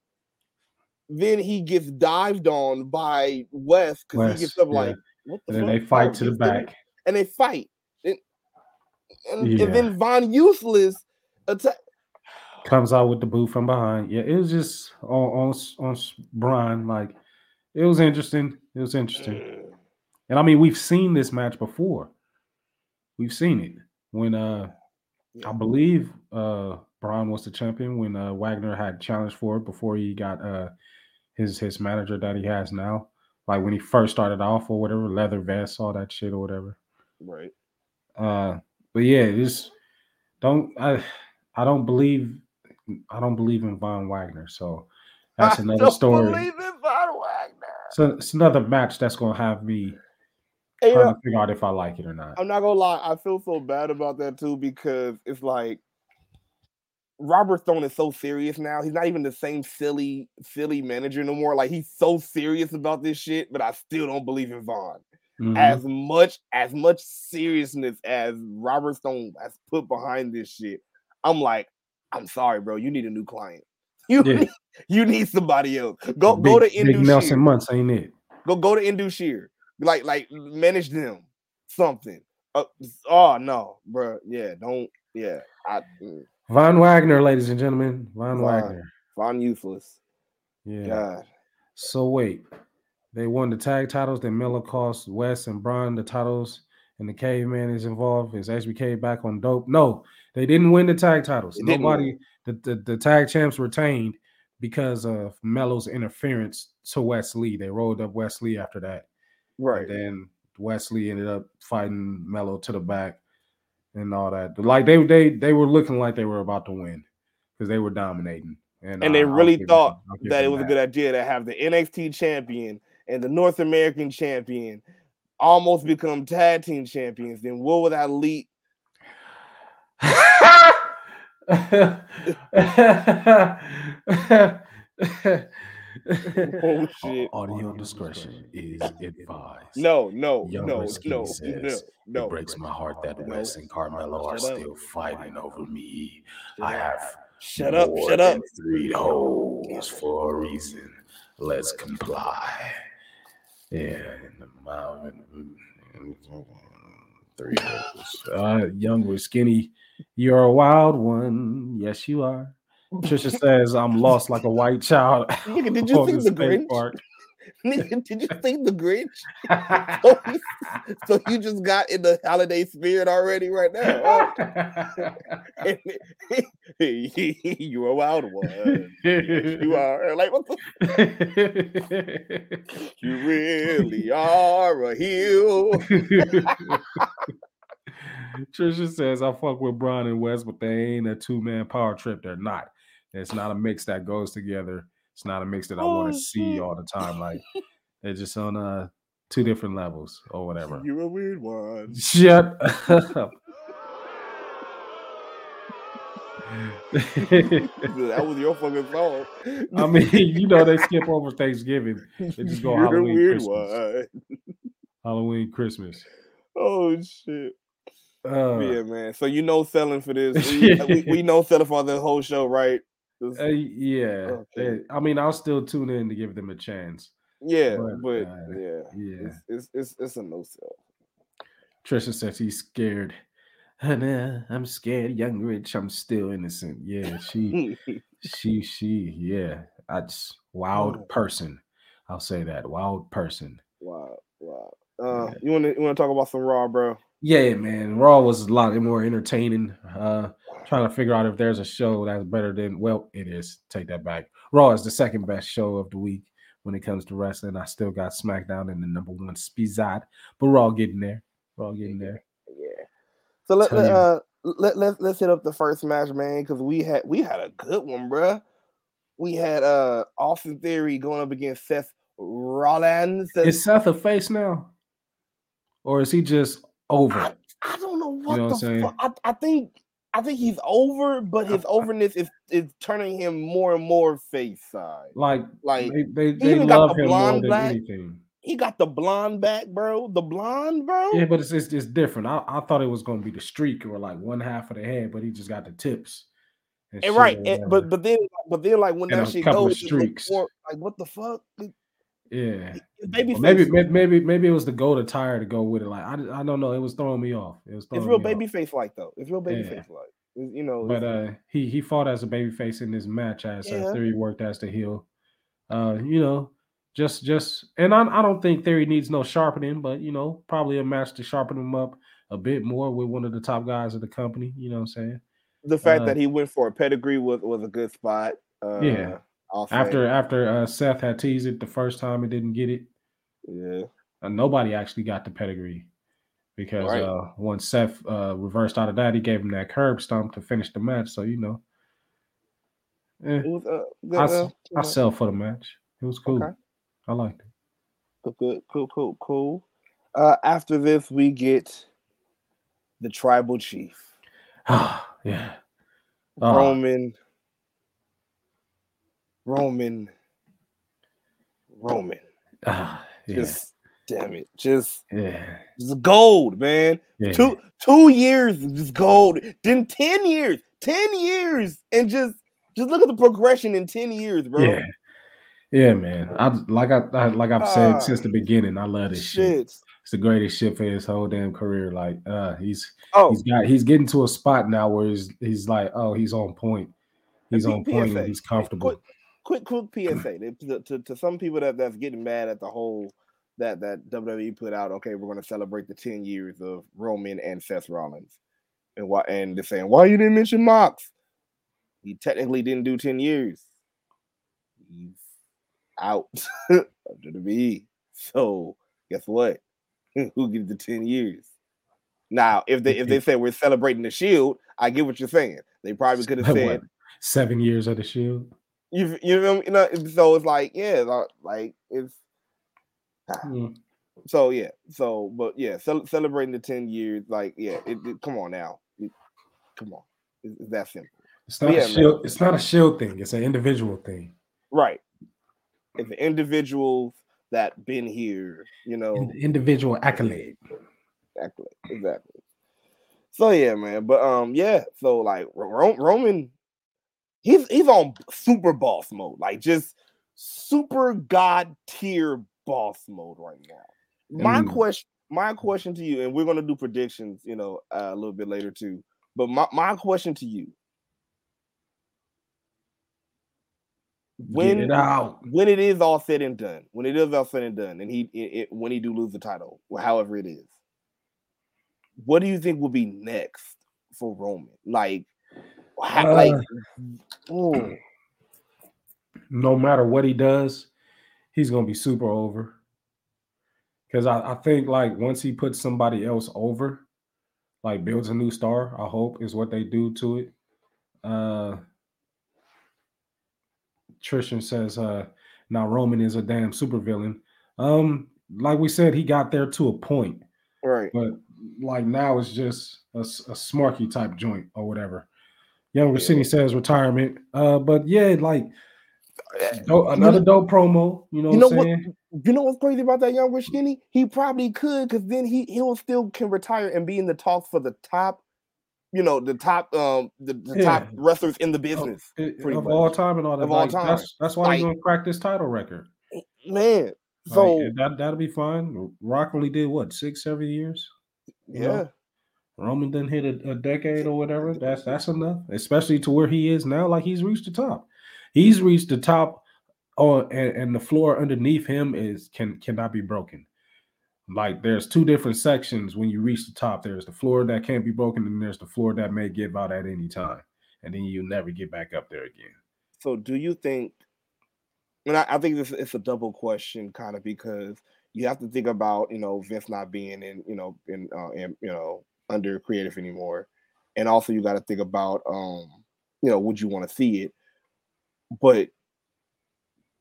then he gets dived on by Wes because he gets up yeah. like, what the And then fuck? they fight Oh, to the back. and they fight. And, and, Yeah. and then Von Useless attack. Comes out with the boot from behind. Yeah, it was just on on on Brian. Like it was interesting. It was interesting. Mm. And I mean, we've seen this match before. We've seen it when uh I believe uh Bron was the champion when uh Wagner had challenged for it before he got uh his his manager that he has now. Like when he first started off or whatever, leather vest, all that shit or whatever. Right. Uh but yeah, this don't I I don't believe I don't believe in Von Wagner. So that's I another don't story. believe in Von Wagner. So it's another match that's gonna have me trying know, to figure out if I like it or not. I'm not gonna lie, I feel so bad about that too because it's like Robert Stone is so serious now. He's not even the same silly, silly manager no more. Like he's so serious about this shit, but I still don't believe in Von. Mhm. As much as much seriousness as Robert Stone has put behind this shit, I'm like, I'm sorry, bro. You need a new client. You Yeah. need, you need somebody else. Go big, go to Big Nelson Indu Months, ain't it? Go go to Indus Sher. Like like manage them something. Uh, oh no, bro. Yeah, don't. Yeah, I mm, Von Wagner, ladies and gentlemen. Von Von. Wagner. Von useless. Yeah. God. So wait, they won the tag titles. Then Miller cost Wes and Bron the titles, and the Caveman is involved. Is HBK back on dope? No, they didn't win the tag titles. They Nobody, the, the the tag champs retained because of Melo's interference to Wes Lee. They rolled up Wes Lee after that. Right. And then Wesley ended up fighting Melo to the back and all that. Like they they they were looking like they were about to win because they were dominating. And, and they uh, really thought them- that it was a good idea to have the NXT champion and the North American champion almost become tag team champions. Then what would that lead? Oh shit! Audio discretion is advised. No, no, Young no, Risky no, no, says, no. It breaks my heart that No. Wes and Carmelo are Shut up. still fighting over me. Shut I have Shut up! more Shut up! Three holes for a reason. Let's comply. Yeah, in the mountain. Three holes. Uh, young with skinny. You're a wild one. Yes, you are. Trisha says, I'm lost like a white child. Nigga, did you this the Grinch? park. Nigga, did you see the Grinch? So you, so you just got in the holiday spirit already right now. huh? You're a wild one. You are like what the You really are a heel. Trisha says, I fuck with Brian and Wes, but they ain't a two man power trip. They're not. It's not a mix that goes together. It's not a mix that I want to see all the time. Like they're just on uh two different levels or whatever. You're a weird one. Shut up. That was your fucking song. I mean, you know they skip over Thanksgiving. They just go You're Halloween, weird Christmas. one. Halloween, Christmas. Oh shit. Uh, yeah, man. So you know selling for this. We, we, we know selling for the whole show, right? This- uh, yeah. Okay. I mean, I'll still tune in to give them a chance. yeah, but, but uh, yeah. Yeah. It's, it's it's it's a no sell. Trisha says he's scared. Honey, I'm scared, young rich. I'm still innocent. Yeah, she, she, she. Yeah, I just wild Oh. person. I'll say that wild person. wow, wow. Uh, you want to you want to talk about some raw, bro? Yeah, man. Raw was a lot more entertaining. Uh, trying to figure out if there's a show that's better than. Well, it is. Take that back. Raw is the second best show of the week when it comes to wrestling. I still got SmackDown in the number one spizat, but Raw getting there. Raw getting there. Yeah. So let, let you. uh let let let's hit up the first match, man, because we had we had a good one, bruh. We had uh Austin Theory going up against Seth Rollins. Is Seth a face now, or is he just over? I. I don't know what know what I'm the saying? fuck. I, I think I think he's over, but his overness is is turning him more and more face side. Like, Like they they, they even got love the him more blonde than black. anything. he got the blonde back, bro. The blonde, bro. Yeah, but it's, it's it's different. I, I thought it was gonna be the streak or like one half of the head, but he just got the tips. And shit right, and, but but then but then like when And that shit goes, streaks. more like what the fuck? Yeah, Baby Or maybe may- maybe maybe it was the go to tire to go with it. Like I, I don't know. It was throwing me off. It was It's real baby off. face like though. It's real baby Yeah. face like. It's, you know, But uh, he he fought as a baby face in this match as uh, Yeah. Theory worked as the heel. Uh, you know, just just and I I don't think Theory needs no sharpening, but you know, probably a match to sharpen him up a bit more with one of the top guys of the company. You know what I'm saying? the fact uh, that he went for a pedigree was was a good spot. Uh, Yeah. Say. After after uh, Seth had teased it the first time, and didn't get it. yeah, Uh, nobody actually got the pedigree because Right. uh, once Seth uh, reversed out of that, he gave him that curb stomp to finish the match. So you know, eh, was uh, good, I, uh, I sell for the match. It was cool. Okay. I liked it. good, good, cool, cool, cool. Uh, after this, we get the tribal chief. yeah, Ah, Roman, Roman, Roman. ah, yeah, Just damn it, just yeah, just gold, man. yeah. Two two years, just gold. Then ten years, ten years, and just just look at the progression in ten years, bro. Yeah, yeah, man. I like I, I like I've said Ah, since the beginning. I love this shit. Shit. It's the greatest shit for his whole damn career. Like, uh, he's Oh, he's got he's getting to a spot now where he's he's like, oh, he's on point. He's on point and he's comfortable. Quick, quick PSA to, to, to, some people that, that's getting mad at the whole that that WWE put out. Okay, we're going to celebrate the ten years of Roman and Seth Rollins, and why? And they're saying why you didn't mention Mox? He technically didn't do ten years. He's out of WWE. So guess what? Who gets the ten years? Now, if they if they say we're celebrating the Shield, I get what you're saying. They probably could have What, said seven years of the shield. You you know, you know so it's like yeah like- it's Mm. so yeah so but yeah cel- celebrating the 10 years like yeah it, it- come on now It- come on it's, it's that simple It's not Yeah, a man. shield. It's not a shield thing. It's an individual thing. right if the individuals that been here you know Ind- individual accolade. exactly exactly so yeah man but um yeah so like Ro- roman he's he's on super boss mode like just super god tier boss mode right now my Mm. question my question to you and we're going to do predictions you know uh, a little bit later too but my, my question to you when it out. when it is all said and done when it is all said and done and he it, it- when he do lose the title or however it is what do you think will be next for roman like how, like Uh, ooh, no matter what he does, he's gonna be super over. Because I, I think like once he puts somebody else over, like builds a new star, I hope is what they do to it. Uh Trishan says uh now Roman is a damn supervillain. Um, like we said, he got there to a point, right but like now it's just a, a smarky type joint or whatever. Young Yeah. Says retirement. Uh, but yeah, like another dope promo. You know, you know what what you know what's crazy about that young skinny he probably could because then he he'll still can retire and be in the talks for the top you know the top um the, the top wrestlers in the business It- of all time and all that. Of all time. That's that's why he's Like- gonna crack this title record. man Like, so that that'll be fine. Rock only did what six, seven years. Yeah, know? Roman didn't hit a, a decade or whatever. That's that's enough, especially to where he is now. Like he's reached the top. He's reached the top. Oh, and, and the floor underneath him is can cannot be broken. Like there's two different sections when you reach the top. There's the floor that can't be broken, and there's the floor that may give out at any time, and then you never get back up there again. So do you think? And I, I think this it's a double question, kind of because you have to think about you know Vince not being in you know in uh, in you know under creative anymore, and also you got to think about um you know would you want to see it, but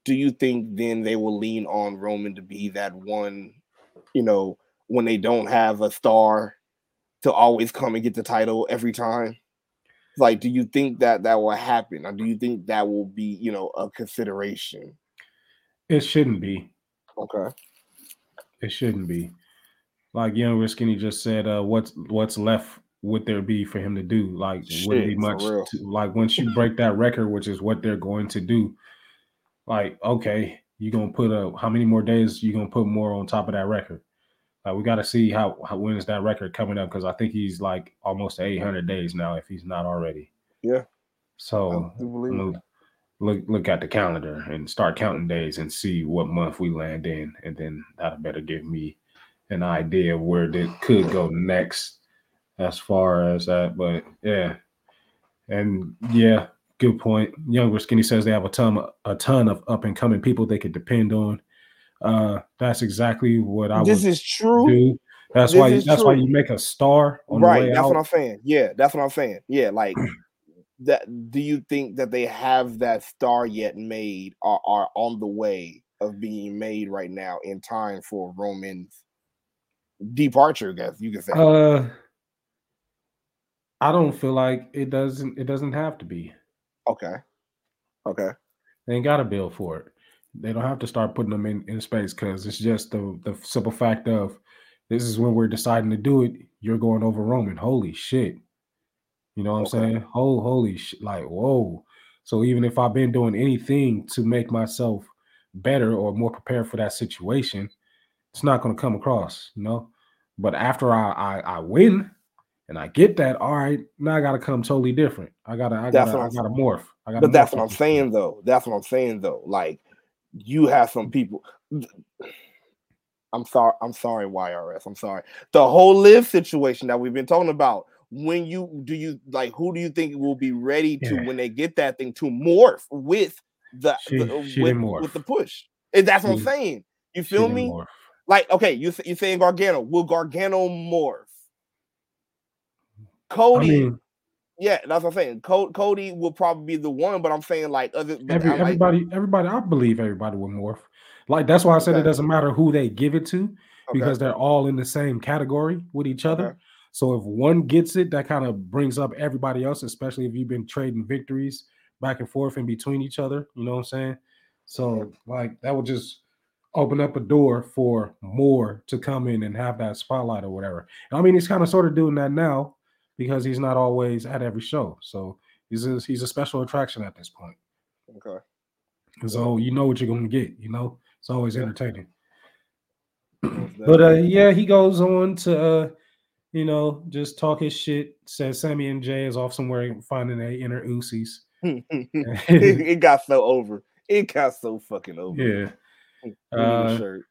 do you think then they will lean on Roman to be that one, you know, when they don't have a star to always come and get the title every time? like do you think that that will happen or do you think that will be you know a consideration It shouldn't be. okay It shouldn't be. Like Young Skinny just said, uh, what's what's left would there be for him to do? Like wouldn't be much. To, like once you break that record, which is what they're going to do, like okay, you're gonna put a how many more days you gonna put more on top of that record? Like we got to see how, how when is that record coming up because I think he's like almost 800 days now if he's not already. Yeah. So I'm look look at the calendar and start counting days and see what month we land in, and then that'll better give me an idea of where this could go next as far as that. But yeah, and yeah, good point. Younger Skinny says they have a ton a ton of up and coming people they could depend on. Uh, that's exactly what I this would is true do. That's This why that's why you make a star on the right that's out. what i'm saying yeah that's what i'm saying yeah like that do you think that they have that star yet made or are on the way of being made right now in time for roman's departure I guess you could say Uh, I don't feel like it doesn't. It doesn't have to be. Okay. Okay. They ain't got a bill for it. They don't have to start putting them in, in space because it's just the the simple fact of this is when we're deciding to do it. You're going over Roman. Holy shit. You know what Okay. I'm saying? Oh, holy shit. Like, whoa. So even if I've been doing anything to make myself better or more prepared for that situation, it's not going to come across, you know. But after I, I I win and I get that, all right, now I got to come totally different. I gotta I That's gotta I gotta morph. I gotta. But that's what I'm saying something. though. That's what I'm saying though. Like you have some people. I'm sorry. I'm sorry, YRS. I'm sorry. The whole live situation that we've been talking about. When you do you like who do you think will be ready to Yeah. when they get that thing to morph with the, She- the- she with, morph. with the push? And that's what I'm saying. You feel me? morph. Like okay, you you saying Gargano? Will Gargano morph? I Cody, mean, yeah, that's what I'm saying. Co- Cody will probably be the one, but I'm saying like other. Every, like, everybody, everybody, I believe everybody will morph. Like that's why I said it doesn't matter who they give it to okay, because they're all in the same category with each other. Okay. So if one gets it, that kind of brings up everybody else, especially if you've been trading victories back and forth in between each other. You know what I'm saying? So mm-hmm. like that would just open up a door for more to come in and have that spotlight or whatever. I mean, he's kind of sort of doing that now because he's not always at every show. So he's a, he's a special attraction at this point. okay. So you know what you're gonna get. You know, it's always entertaining. But uh, yeah, he goes on to uh, you know just talk his shit. Says Sami and Jey is off somewhere finding their inner Usies. it, got so over. It got so fucking over. The Uh, shirt.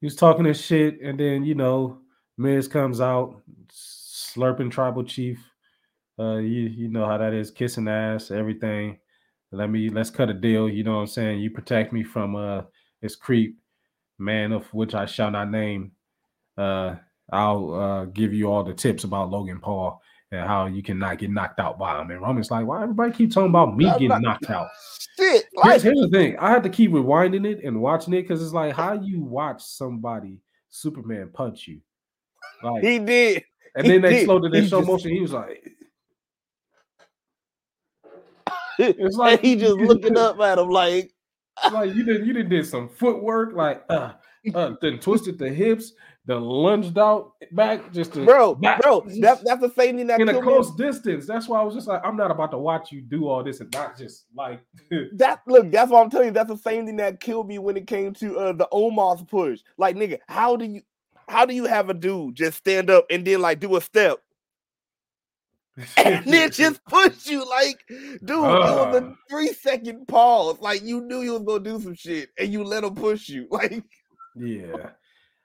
he was talking his shit, and then you know Miz comes out, slurping Tribal Chief. Uh, you you know how that is, kissing ass, everything. Let me let's cut a deal. You know what I'm saying? You protect me from uh this creep, man of which I shall not name. Uh, I'll uh give you all the tips about Logan Paul and how you cannot get knocked out by him. And Roman's like, why everybody keep talking about me I'm getting not- knocked out? Shit, Here's, like here's the thing. I had to keep rewinding it and watching it because it's like how you watch somebody Superman punch you, like, he did. and he then they did. slowed it in slow motion. He was like, It's like he just looking up at him like like you did, you did did some footwork, like uh, uh, then twisted the hips, then lunged out back just to bro, back- bro. That's that's the same thing that in a killed me. close distance. That's why I was just like, I'm not about to watch you do all this and not just like That look, that's what I'm telling you. That's the same thing that killed me when it came to uh the Omos push. Like, nigga, how do you how do you have a dude just stand up and then like do a step and then just push you? Like, dude, it was a Uh. three second pause. Like you knew you was gonna do some shit and you let him push you. Like, yeah,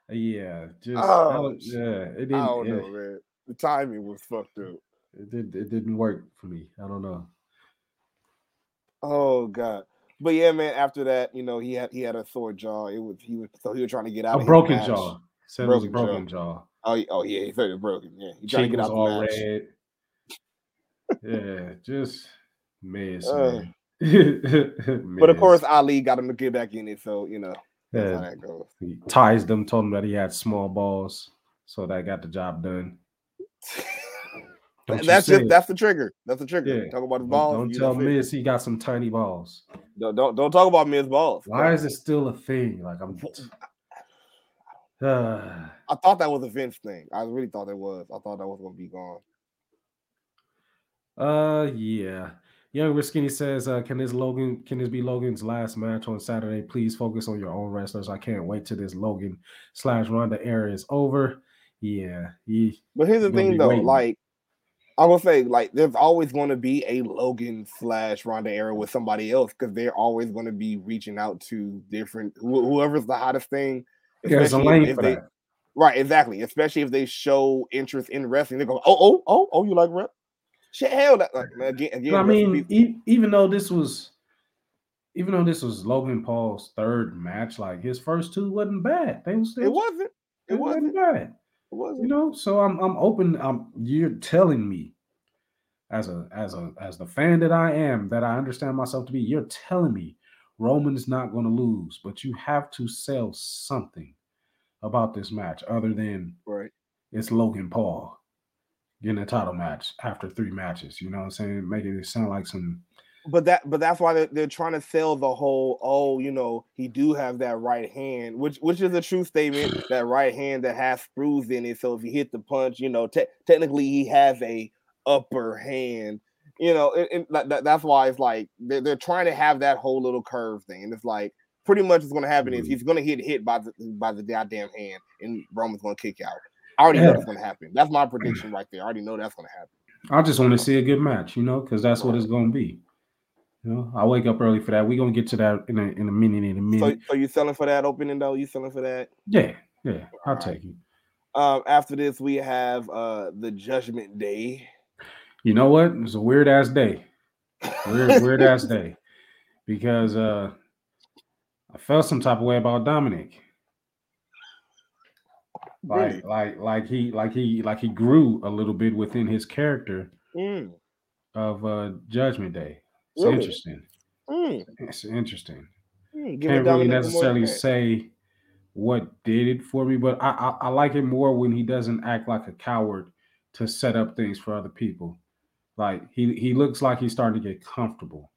yeah, just Oh, don't- yeah, it I didn't. don't it- know, man. The timing was fucked up. It did. It didn't work for me. I don't know. Oh god. But yeah, man. After that, you know, he had he had a sore jaw. It was he was so he was trying to get out. A broken jaw. Said it was a Broken broken jaw. Oh, oh yeah, he said it was broken. Yeah, he trying Cheek to get out the all red. yeah, just miss. Uh, man. But of course, Ali got him to get back in it. So you know Yeah, he ties them. Told him that he had small balls, so that got the job done. That's it. that's the trigger. That's the trigger. Yeah. Talk about his Don't, balls. don't tell that's it. Miz he got some tiny balls. Don't, don't don't talk about Miz balls. Why is it still a thing? Like I'm. Uh, I thought that was a Vince thing. I really thought it was. I thought that was gonna be gone. Uh, yeah. Young Rich Skinny says, uh, "Can this Logan? Can this be Logan's last match on Saturday? Please focus on your own wrestlers. I can't wait till this Logan slash Ronda era is over. Yeah, he, But here's the thing, though. waiting. Like I will say, like there's always going to be a Logan slash Ronda era with somebody else because they're always going to be reaching out to different wh- whoever's the hottest thing. there's a lane for they- that. Right, exactly. Especially if they show interest in wrestling, they go, "Oh, oh, oh, oh, you like rep? Shit, hell, that like, man, again, again. I mean, e- even though this was, even though this was Logan Paul's third match, like his first two wasn't bad. They was, it was- wasn't. it It wasn't. wasn't bad. It wasn't. you know so i'm i'm open i'm you're telling me as a as a as the fan that i am that i understand myself to be you're telling me roman's not going to lose but you have to sell something about this match other than Right. it's logan paul getting a title match after three matches. You know what I'm saying? Making it sound like some but that but that's why they're, they're trying to sell the whole oh you know he do have that right hand which which is a true statement that right hand that has screws in it so if he hit the punch you know te- technically he has a upper hand you know and, and that, that's why it's like they're, they're trying to have that whole little curve thing and it's like pretty much what's going to happen is Mm-hmm. he's going to get hit by the by the goddamn hand and Roman's going to kick out I already Yeah. know that's going to happen that's my prediction right there I already know that's going to happen I just want to see a good match, you know, because that's what it's gonna be. You know, I wake up early for that. We're gonna get to that in a in a minute, in a minute. so you selling for that opening though you selling for that yeah, yeah, I'll take it. Um, after this, we have uh the Judgment Day. You know what? It's a weird ass day. Weird, weird ass day. Because uh I felt some type of way about Dominic. Like, Really? like, like he, like he, like he grew a little bit within his character Mm, of uh Judgment Day. It's Really? interesting. mm, It's interesting. mm. Can't really Dominic a more necessarily say what did it for me, but I, I I like it more when he doesn't act like a coward to set up things for other people. Like he he looks like he's starting to get comfortable.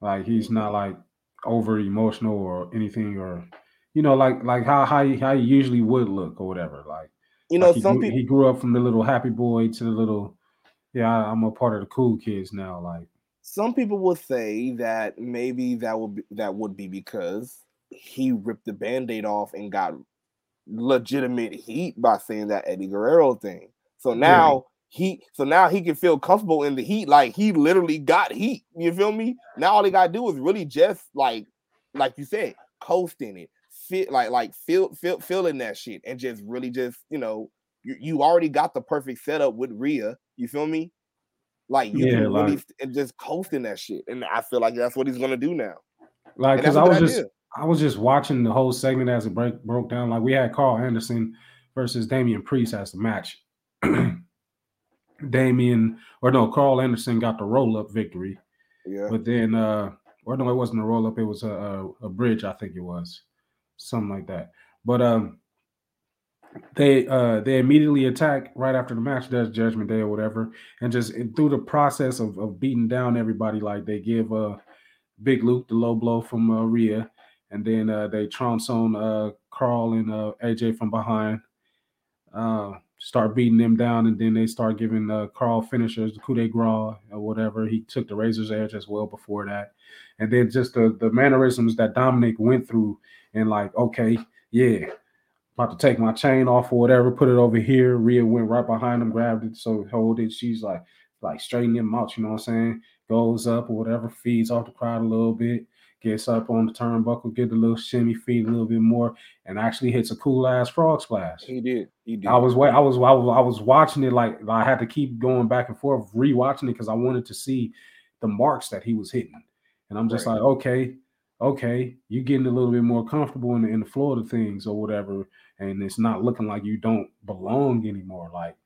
Like he's not like over emotional or anything, or you know, like like how how he, how he usually would look or whatever. Like You know, like he, some grew, people. he grew up from the little happy boy to the little yeah, I- I'm a part of the cool kids now. Like Some people would say that maybe that would be, that would be because he ripped the band-aid off and got legitimate heat by saying that Eddie Guerrero thing. So now he so now he can feel comfortable in the heat, like he literally got heat. You feel me? Now all he gotta do is really just like like you said, coast in it, fit like like feel feel feeling that shit, and just really just you know you, you already got the perfect setup with Rhea. You feel me? Like you Yeah, really like- and just coasting that shit, and I feel like that's what he's gonna do now. like because I was just. I was just watching the whole segment as it break broke down. Like we had Karl Anderson versus Damian Priest as the match. Damian or no, Karl Anderson got the roll up victory, yeah. but then uh or no, it wasn't a roll up, it was a, a a bridge, I think it was. Something like that. But um they uh they immediately attack right after the match does judgment day or whatever and just and through the process of, of beating down everybody like they give uh big luke the low blow from uh, Rhea and then uh they trounce on uh karl and uh aj from behind uh start beating them down and then they start giving uh karl finishers the coup de grace or whatever he took the razor's edge as well before that and then just the the mannerisms that dominic went through and like okay yeah about to take my chain off or whatever, put it over here. Rhea went right behind him, grabbed it, so hold it. She's like, like straightening him out, you know what I'm saying? Goes up or whatever, feeds off the crowd a little bit, gets up on the turnbuckle, get a little shimmy, feed a little bit more, and actually hits a cool ass frog splash. He did. He did. I was wait, I was I was I was watching it like I had to keep going back and forth, rewatching it because I wanted to see the marks that he was hitting. And I'm just Right. like, okay, okay, you're getting a little bit more comfortable in the, in the flow of things or whatever, and it's not looking like you don't belong anymore. Like,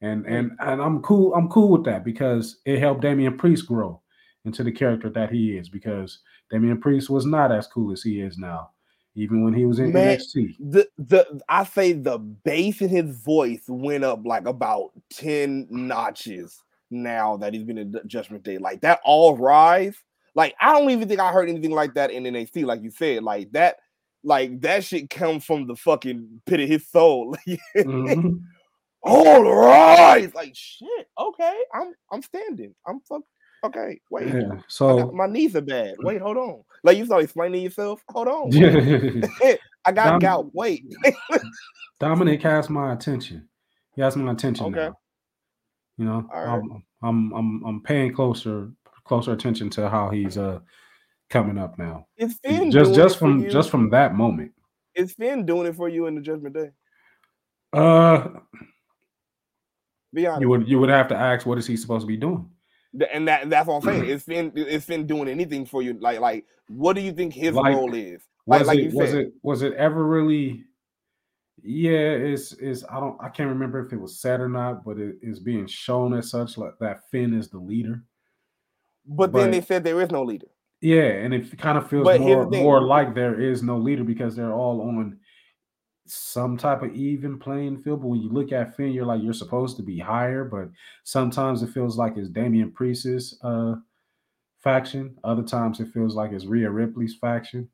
and and and I'm cool. I'm cool with that because it helped Damian Priest grow into the character that he is. Because Damian Priest was not as cool as he is now, even when he was in Man, NXT. the the I say the bass in his voice went up like about 10 notches now that he's been in Judgment Day. Like that all rise. Like I don't even think I heard anything like that in NXT, like you said. Like that, like that shit come from the fucking pit of his soul. Mhm. all rise. Like shit. Okay, I'm I'm standing. I'm fuck. Okay, wait. Yeah. Got- So my knees are bad. Wait, hold on. Like you start explaining yourself. Hold on. yeah. I got Dom- gout. Wait. Dominic has my attention. He has my attention Okay. now. You know, right. I'm, I'm I'm I'm paying closer closer attention to how he's uh coming up now. It's Finn just just from you. just from that moment. it's Finn doing it for you in the Judgment Day. Uh, Be honest. you would you would have to ask what is he supposed to be doing? And that that's what I'm saying. Is Finn is Finn doing anything for you? Like like what do you think his Like, role is? Like Was like it was it was it ever really? Yeah, it's is I don't I can't remember if it was said or not, but it is being shown as such like that Finn is the leader. But then they said there is no leader. Yeah, and it kind of feels But more more like there is no leader because they're all on some type of even playing field. But when you look at Finn, you're like you're supposed to be higher, but sometimes it feels like it's Damian Priest's uh faction. Other times it feels like it's Rhea Ripley's faction.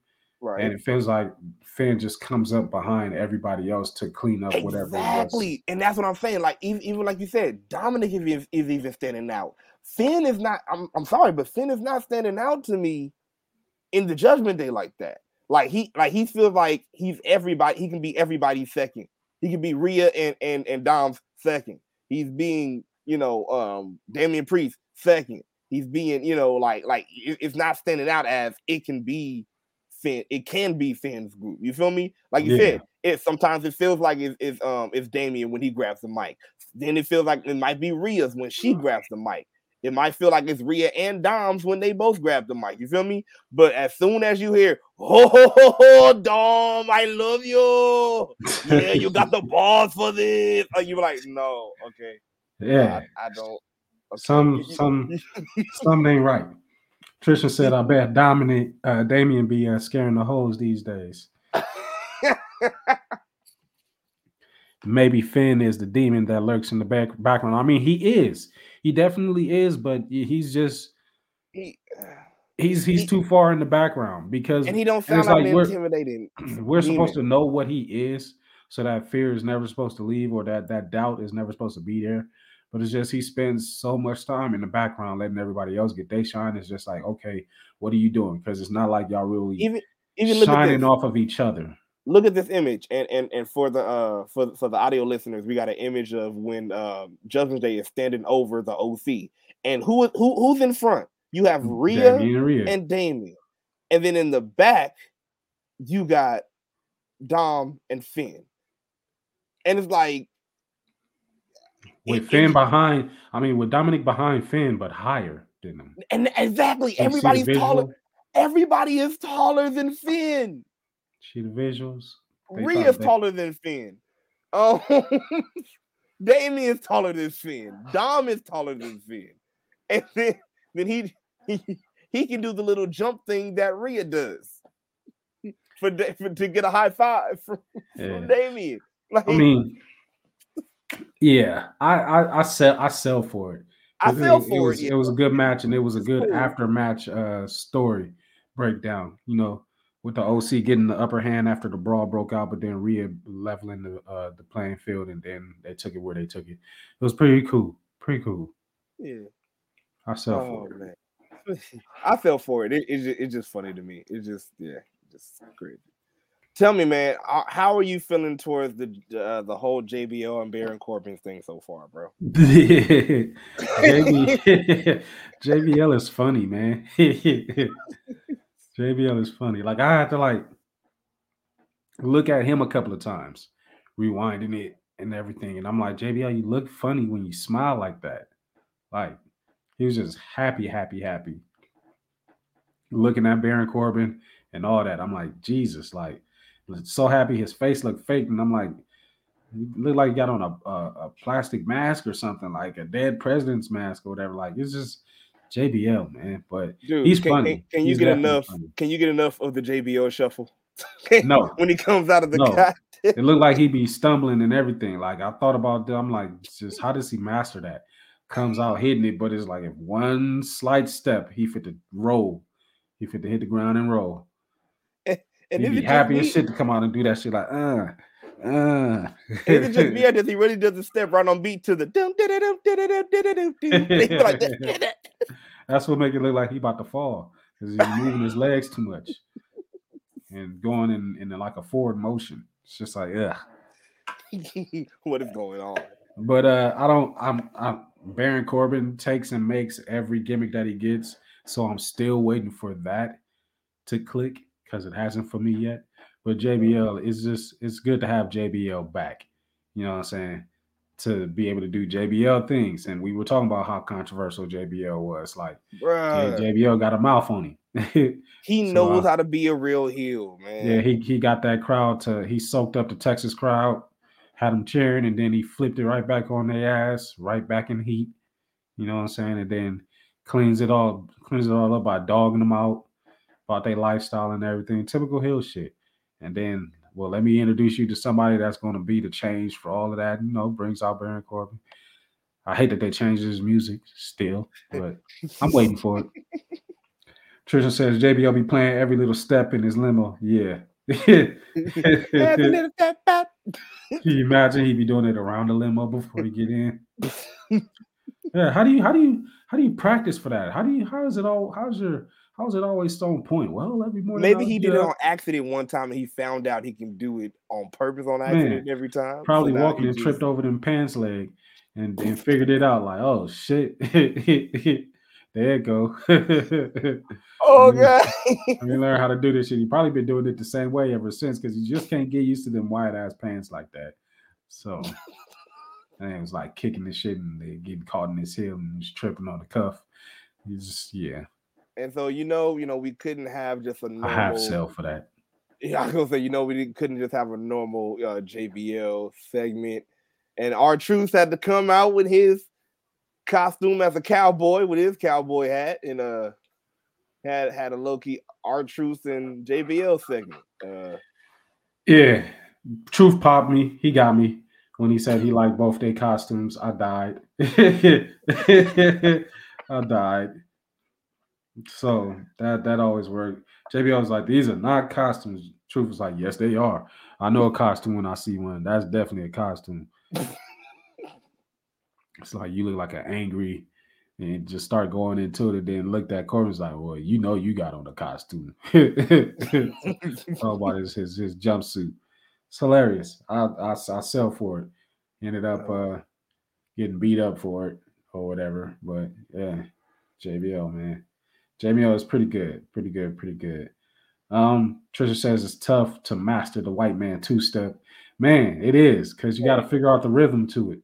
Right. And it feels like Finn just comes up behind everybody else to clean up whatever. Exactly, and that's what I'm saying. Like even, even like you said, Dominic is, is, is even standing out. Finn is not. I'm, I'm sorry, but Finn is not standing out to me in the Judgment Day like that. Like he like he feels like he's everybody. He can be everybody's second. He can be Rhea and and and Dom's second. He's being you know um Damian Priest second. He's being you know like like it- it's not standing out as it can be Finn. It can be fans group. You feel me? Like you Yeah. said, it sometimes it feels like it's, it's um it's Damien when he grabs the mic. Then it feels like it might be Rhea's when she grabs the mic. It might feel like it's Rhea and Dom's when they both grab the mic. You feel me? But as soon as you hear, oh, ho, ho, ho, Dom, I love you. Yeah, you got the balls for this. Or you're like, no, okay. yeah. I, I don't. okay. Some some something ain't right. Trisha said, "I bet Dominic uh, Damien be uh, scaring the hoes these days." Maybe Finn is the demon that lurks in the back background. I mean, he is. He definitely is, but he's just he, he's he's He- too far in the background because and he don't sound like we're- intimidating. we're supposed to know what he is, so that fear is never supposed to leave, or that that doubt is never supposed to be there. But it's just he spends so much time in the background letting everybody else get they shine. It's just like, okay, what are you doing? Because it's not like y'all really Even even shining off of each other. look at this image and and and for the uh for for the audio listeners we got an image of when uh judgment day is standing over the oc and who who who's in front you have Rhea and Rhea. and Damien and then in the back you got Dom and Finn and it's like with it- Finn it- behind, I mean, with Dominic behind Finn, but higher than him. and exactly You everybody's taller everybody is taller than Finn See the visuals? Thought Rhea's taller than Finn. Um, Damien's taller than Finn. Dom is taller than Finn. And then, then he, he he can do the little jump thing that Rhea does for, for to get a high five from, Yeah. from Damien. Like I mean, yeah, I I, I sell I sell for it. I fell it, for was, it. It was a good match, and it was a good cool. after match uh, story breakdown. You know, with the OC getting the upper hand after the brawl broke out, but then Rhea leveling the uh, the playing field, and then they took it where they took it. It was pretty cool. Pretty cool. yeah. I sell Oh for it. I fell for it. It, it it's just funny to me. It's just yeah, just crazy. Tell me, man, uh, how are you feeling towards the uh, the whole JBL and Baron Corbin thing so far, bro? JB, JBL is funny, man. JBL is funny. Like I had to like look at him a couple of times, rewinding it and everything, and I'm like, JBL, you look funny when you smile like that. Like he was just happy, happy, happy. Looking at Baron Corbin and all that, I'm like, Jesus, like so happy. His face looked fake, and I'm like, he looked like he got on a, a, a plastic mask or something, like a dead president's mask or whatever. Like it's just JBL, man. But Dude, he's can, funny. Can, can you He's get enough? funny. Can you get enough of the JBL shuffle? No. when he comes out of the No. it looked like he'd be stumbling and everything. Like I thought about that. I'm like, just how does he master that? Comes out hitting it, but it's like if one slight step, he fit to roll. He fit to hit the ground and roll. And You'd be happy as shit to come out and do that shit like, uh, uh. it just be. He really doesn't step right on beat to the dum dum dum That's what make it look like he about to fall because he's moving his legs too much and going in, in like a forward motion. It's just like, yeah. what is going on? But uh, I don't. I'm. I'm. Baron Corbin takes and makes every gimmick that he gets. So I'm still waiting for that to click because it hasn't for me yet. But JBL is just. It's good to have JBL back. You know what I'm saying? To be able to do JBL things, and we were talking about how controversial JBL was. Like, Bruh, JBL got a mouth on him. he so, knows uh, how to be a real heel, man. Yeah, he he got that crowd to he soaked up the Texas crowd, had them cheering, and then he flipped it right back on their ass, right back in heat. You know what I'm saying? And then cleans it all cleans it all up by dogging them out about their lifestyle and everything. Typical hill shit. And then well, let me introduce you to somebody that's going to be the change for all of that. You know, brings out Baron Corbin. I hate that they changed his music still, but I'm waiting for it. Trisha says JBL be playing every little step in his limo. Yeah. Can you imagine he'd be doing it around the limo before he get in? yeah. How do you how do you how do you practice for that? How do you how is it all how's your how's it always so on point? Well, every morning. Maybe he did it on accident one time and he found out he can do it on purpose on accident every time. Probably now walking and just- tripped over them pants leg and, and figured it out like, oh shit. there it go. Oh god. When you learn how to do this shit, you probably been doing it the same way ever since because you just can't get used to them wide ass pants like that. So and it was like kicking the shit and they getting caught in his heel and he's tripping on the cuff. He's just yeah, and so you know, you know, we couldn't have just a normal I have sell for that. Yeah, I was gonna say, you know, we didn't, couldn't just have a normal uh, JBL segment, and R-Truth had to come out with his costume as a cowboy with his cowboy hat, and uh, had had a Loki R-Truth and JBL segment. Uh, Yeah, truth popped me. He got me when he said he liked both their costumes. I died. I died. So that that always worked. JBL was like, "These are not costumes." Truth was like, "Yes, they are. I know a costume when I see one. That's definitely a costume." it's like you look like an angry, and just start going into it, and then looked at Corbin was like, "Well, you know, you got on a costume." Talk about his, his his jumpsuit. It's hilarious. I, I I sell for it. Ended up uh getting beat up for it or whatever. But yeah, JBL man, JBL is pretty good, pretty good, pretty good. Um, Trisha says it's tough to master the white man two step. Man, it is because you got to figure out the rhythm to it.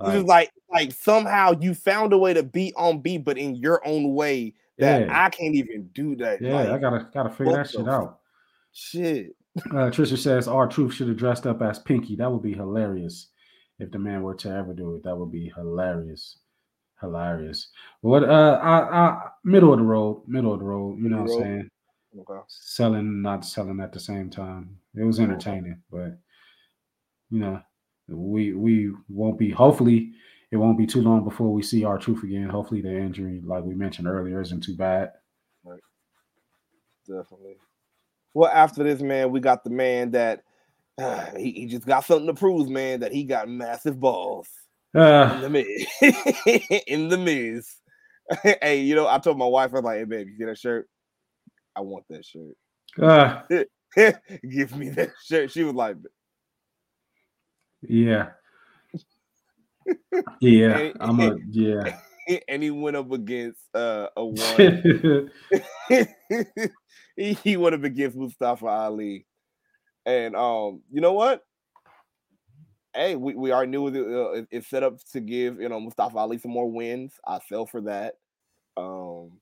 It's just like like somehow you found a way to beat on beat, but in your own way that Yeah. I can't even do that. yeah, I gotta gotta figure that shit out. shit. Uh, Trisha says R-Truth should have dressed up as Pinky. That would be hilarious if the man were to ever do it. That would be hilarious, hilarious. What? Uh, I, I middle of the road, middle of the road. You know what I'm saying? Okay. Selling, not selling at the same time. It was entertaining, but you know, we we won't be. Hopefully, it won't be too long before we see R-Truth again. Hopefully, the injury, like we mentioned earlier, isn't too bad. Definitely. Well, after this, man, we got the man that he, he just got something to prove, man, that he got massive balls in Uh, the miz. in the miz. hey, you know, I told my wife, I was like, hey, babe, you see that shirt? I want that shirt. uh, Give me that shirt. She was like, yeah, yeah. And- I'm a yeah. and he went up against uh, a one. he, he went up against Mustafa Ali. And um, you know what? Hey, we, we knew it, uh, it- it's set up to give you know Mustafa Ali some more wins. I fell for that. Um,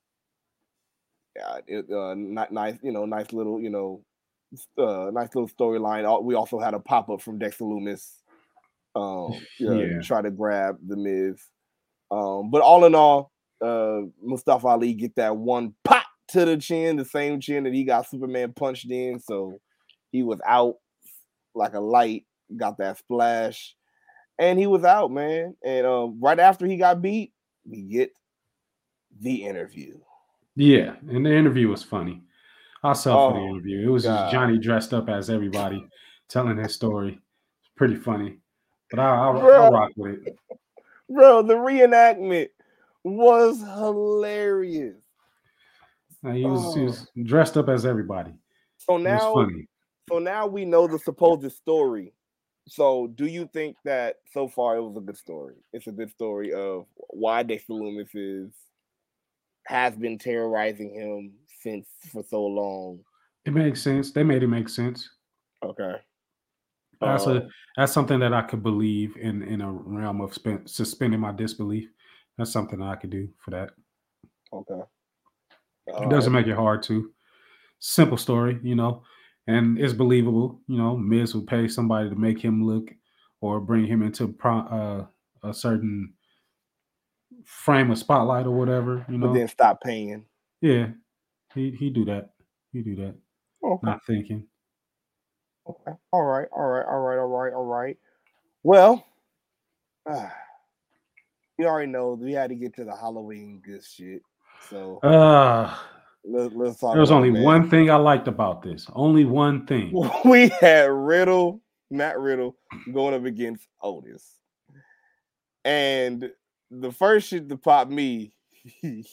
yeah, it, uh, not nice, you know, nice little, you know, uh, nice little storyline. We also had a pop up from Dexter Lumis, um, yeah, Yeah. try to grab the Miz. Um, but all in all, uh, Mustafa Ali get that one pop to the chin, the same chin that he got Superman punched in. So he was out like a light, got that splash, and he was out, man. And um, right after he got beat, we get the interview. Yeah, and the interview was funny. I saw for the Oh, interview. It was God. just Johnny dressed up as everybody, telling his story. It's pretty funny, but I, I, I rock with it. Bro, the reenactment was hilarious. Uh, He was, he Oh. was dressed up as everybody. So now so now we know the supposed story. So do you think that so far it was a good story? It's a good story of why Dexter Lumis is has been terrorizing him since for so long. It makes sense. They made it make sense. Okay. That's Um, a that's something that I could believe in in a realm of spen- suspending my disbelief. That's something that I could do for that. okay. It doesn't make it hard to. Simple story, you know, and it's believable. You know, Miz will pay somebody to make him look or bring him into pro, uh, a certain frame of spotlight or whatever. You know, but then stop paying. yeah, he he do that. He do that. Okay. Not thinking. Okay. All right. All right. All right. All right. All right. Well, ah, you already know we had to get to the Halloween good shit. So Uh, let, let's talk. there was only it, one thing I liked about this. Only one thing. We had Riddle, Matt Riddle, going up against Otis, and the first shit to pop me is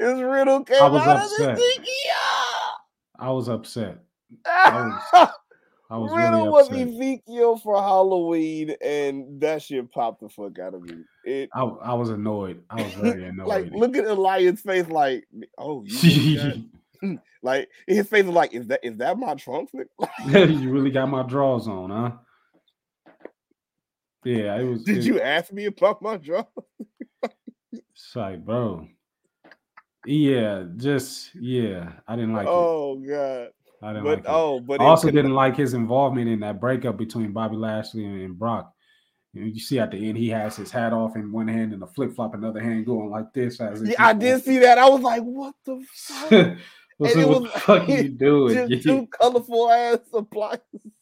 Riddle came I was out upset. of the Ezekiel. I was upset. was- I was Riddle really was. Ezekiel for Halloween, and that shit popped the fuck out of me. It I, I was annoyed. I was very annoyed. like look at Elias' face, like, oh, like his face was like, is that is that my trunks? nigga?" you really got my drawers on, huh? Yeah, it was. Did it- you ask me about my draw? It's like, bro. Yeah, just yeah. I didn't like it. Oh god. I didn't But like it. oh, but I also didn't like his involvement in that breakup between Bobby Lashley and, and Brock. You, know, you see at the end, he has his hat off in one hand and a flip flop, another hand going like this. As Yeah, I did see that. I was like, what the fuck? And it what was the fuck are you doing? Just two colorful ass appliances.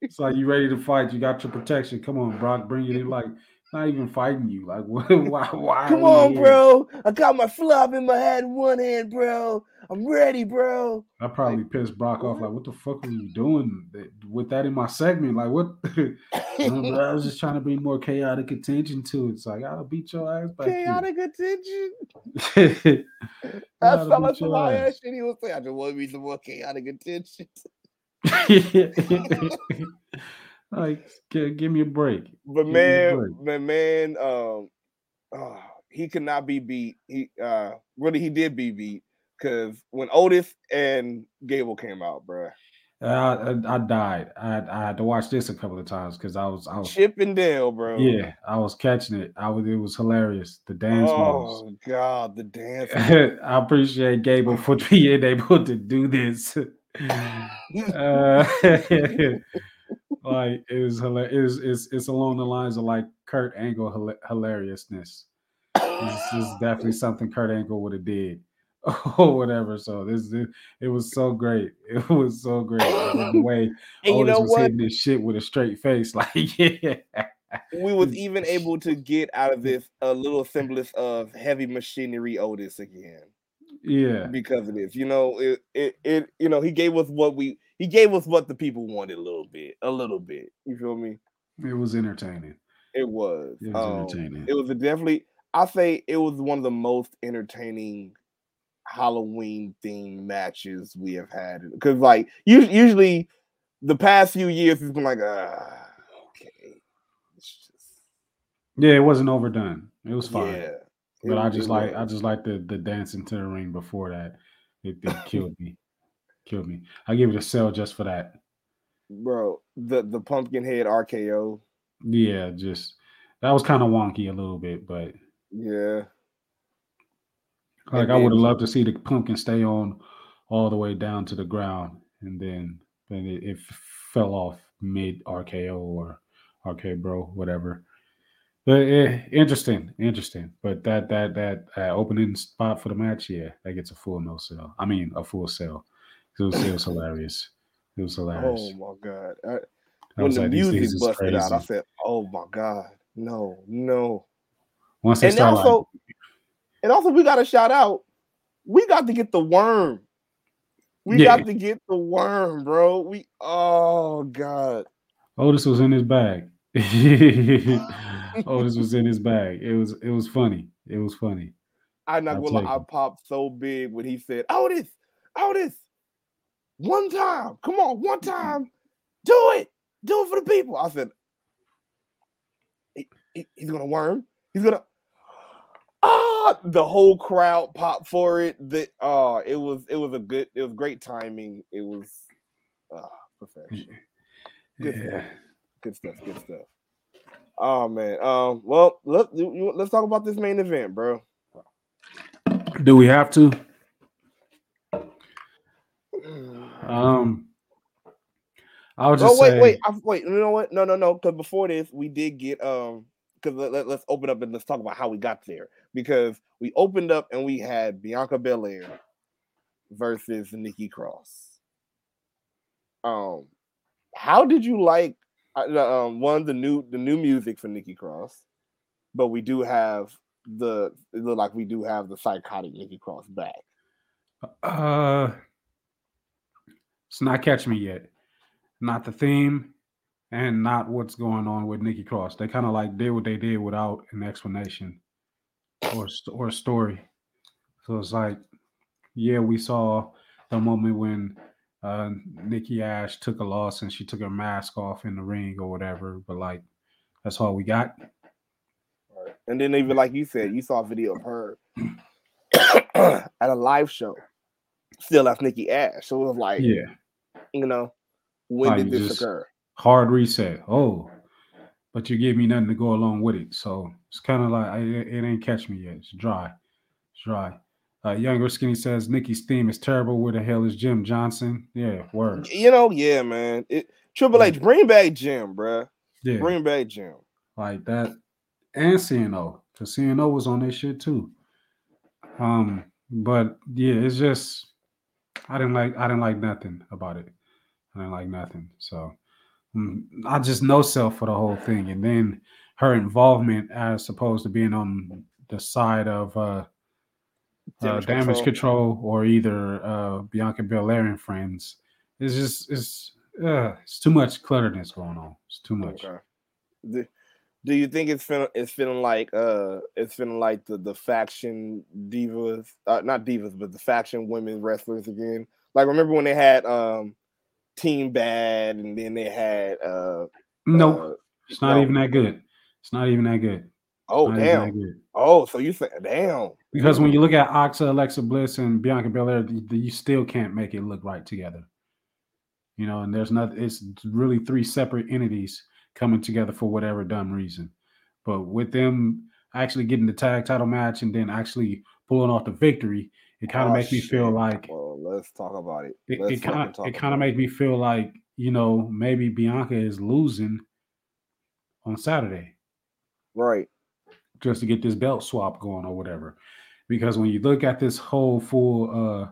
It's like you ready to fight. You got your protection. Come on, Brock, bring it in. Like not even fighting you. Like what? Why? why Come on, here? bro. I got my flop in my in one hand, bro. I'm ready, bro. I probably pissed Brock off. Like, what the fuck are you doing with that in my segment? Like, what? I was just trying to bring more chaotic attention to it. It's like I'll beat your ass back here. Chaotic attention. How much your my ass. shit he was saying. I just want me some more chaotic attention. Like, gi- give me a break. But Give man, but man, um, oh, he could not be beat. He uh, really he did be beat because when Otis and Gable came out, bruh, Uh, I, I died. I, I had to watch this a couple of times because I was, I was, Chip and Dale, bro. yeah, I was catching it. I was, it was hilarious. The dance moves. Oh God, the dance. I appreciate Gable for being able to do this. Uh, like it was hilarious. It's, it's along the lines of like Kurt Angle hilariousness. This is definitely something Kurt Angle would have did or whatever. So this, this it was so great. It was so great the way and you Otis know was what? hitting this shit with a straight face. Like yeah, We was even able to get out of this a little semblance of heavy machinery Otis again yeah. because of this. You know, it, it it you know he gave us what we he gave us what the people wanted a little bit, a little bit. You feel me? It was entertaining. It was. It was Um, entertaining. It was definitely. I say it was one of the most entertaining Halloween themed matches we have had. Because like us- usually, the past few years has been like, ah, okay, it's just Yeah, it wasn't overdone. It was fine. yeah. But I just like I just like the the dancing to the ring before that. It, it killed me. Killed me. I give it a sell just for that. bro the the pumpkin head RKO. Yeah, just that was kind of wonky a little bit, but Yeah, like And I would have loved to see the pumpkin stay on all the way down to the ground, and then then it, it fell off mid RKO or RK Bro, whatever. But eh, interesting, interesting. But that that that uh, opening spot for the match, yeah, that gets a full no sell. I mean, a full sell. It was, it was hilarious. It was hilarious. Oh my god! I, I when the like, music busted out, I said, "Oh my god, no, no!" Once they And also, like, and also, we got to shout out. We got to get the worm. We Yeah. got to get the worm, bro. We oh god. Otis was in his bag. Otis was in his bag. It was it was funny. It was funny. I'm not gonna lie, I popped so big when he said, Otis, Otis, one time, come on, one time, do it, do it for the people. I said, "He- he- he's gonna worm, he's gonna. Ah, the whole crowd popped for it. That uh it was it was a good, it was great timing. It was uh perfection. Good Yeah. stuff. Good stuff. Good stuff. Oh man. Um. Well, you- let's talk about this main event, bro. Do we have to? Um, I would just Oh wait, say, wait, I, wait. You know what? No, no, no. Because before this, we did get um. Because let, let, us open up and let's talk about how we got there. Because we opened up and we had Bianca Belair versus Nikki Cross. Um, how did you like uh, um, one the new the new music for Nikki Cross? But we do have the it look like we do have the psychotic Nikki Cross back. Uh, it's not catching me yet. Not the theme, and not what's going on with Nikki Cross. They kind of like did what they did without an explanation or or a story. So it's like, yeah, we saw the moment when uh Nikki Ash took a loss and she took her mask off in the ring or whatever, but like that's all we got. And then even like you said, you saw a video of her at a live show, still as Nikki Ash. So it was like, Yeah. you know, when Like, did this occur? hard reset. Oh, but you give me nothing to go along with it. So it's kind of like I, it it ain't catch me yet. It's dry. It's dry. Uh, Younger Skinny says Nikki's theme is terrible. Where the hell is Jim Johnson? Yeah, word. You know, yeah, man. It, Triple H, bring back Jim, bruh. Yeah, Bring back Jim. like that. And CNO, because CNO was on this shit too. Um, but yeah, it's just I didn't like I didn't like nothing about it. I didn't like nothing. So mm, I just no self for the whole thing, and then her involvement as opposed to being on the side of uh, uh Damage damage control. control or either uh Bianca Belair and friends. It's just it's uh it's too much clutterness going on. It's too much. Okay. Do, you think it's feeling it's feeling like uh it's feeling like the the faction divas uh, not divas but the faction women wrestlers again? Like remember when they had um Team Bad and then they had uh Nope. uh, It's not no. even that good. It's not even that good. oh damn oh so you say damn Because when you look at Asuka, Alexa Bliss, and Bianca Belair, you still can't make it look right together. You know, and there's not. It's really three separate entities coming together for whatever dumb reason. But with them actually getting the tag title match and then actually pulling off the victory, it kind of Oh, makes me feel like well let's talk about it. it, Let's it kind of it kind of me feel like you know maybe Bianca is losing on Saturday right. just to get this belt swap going or whatever. Because when you look at this whole full uh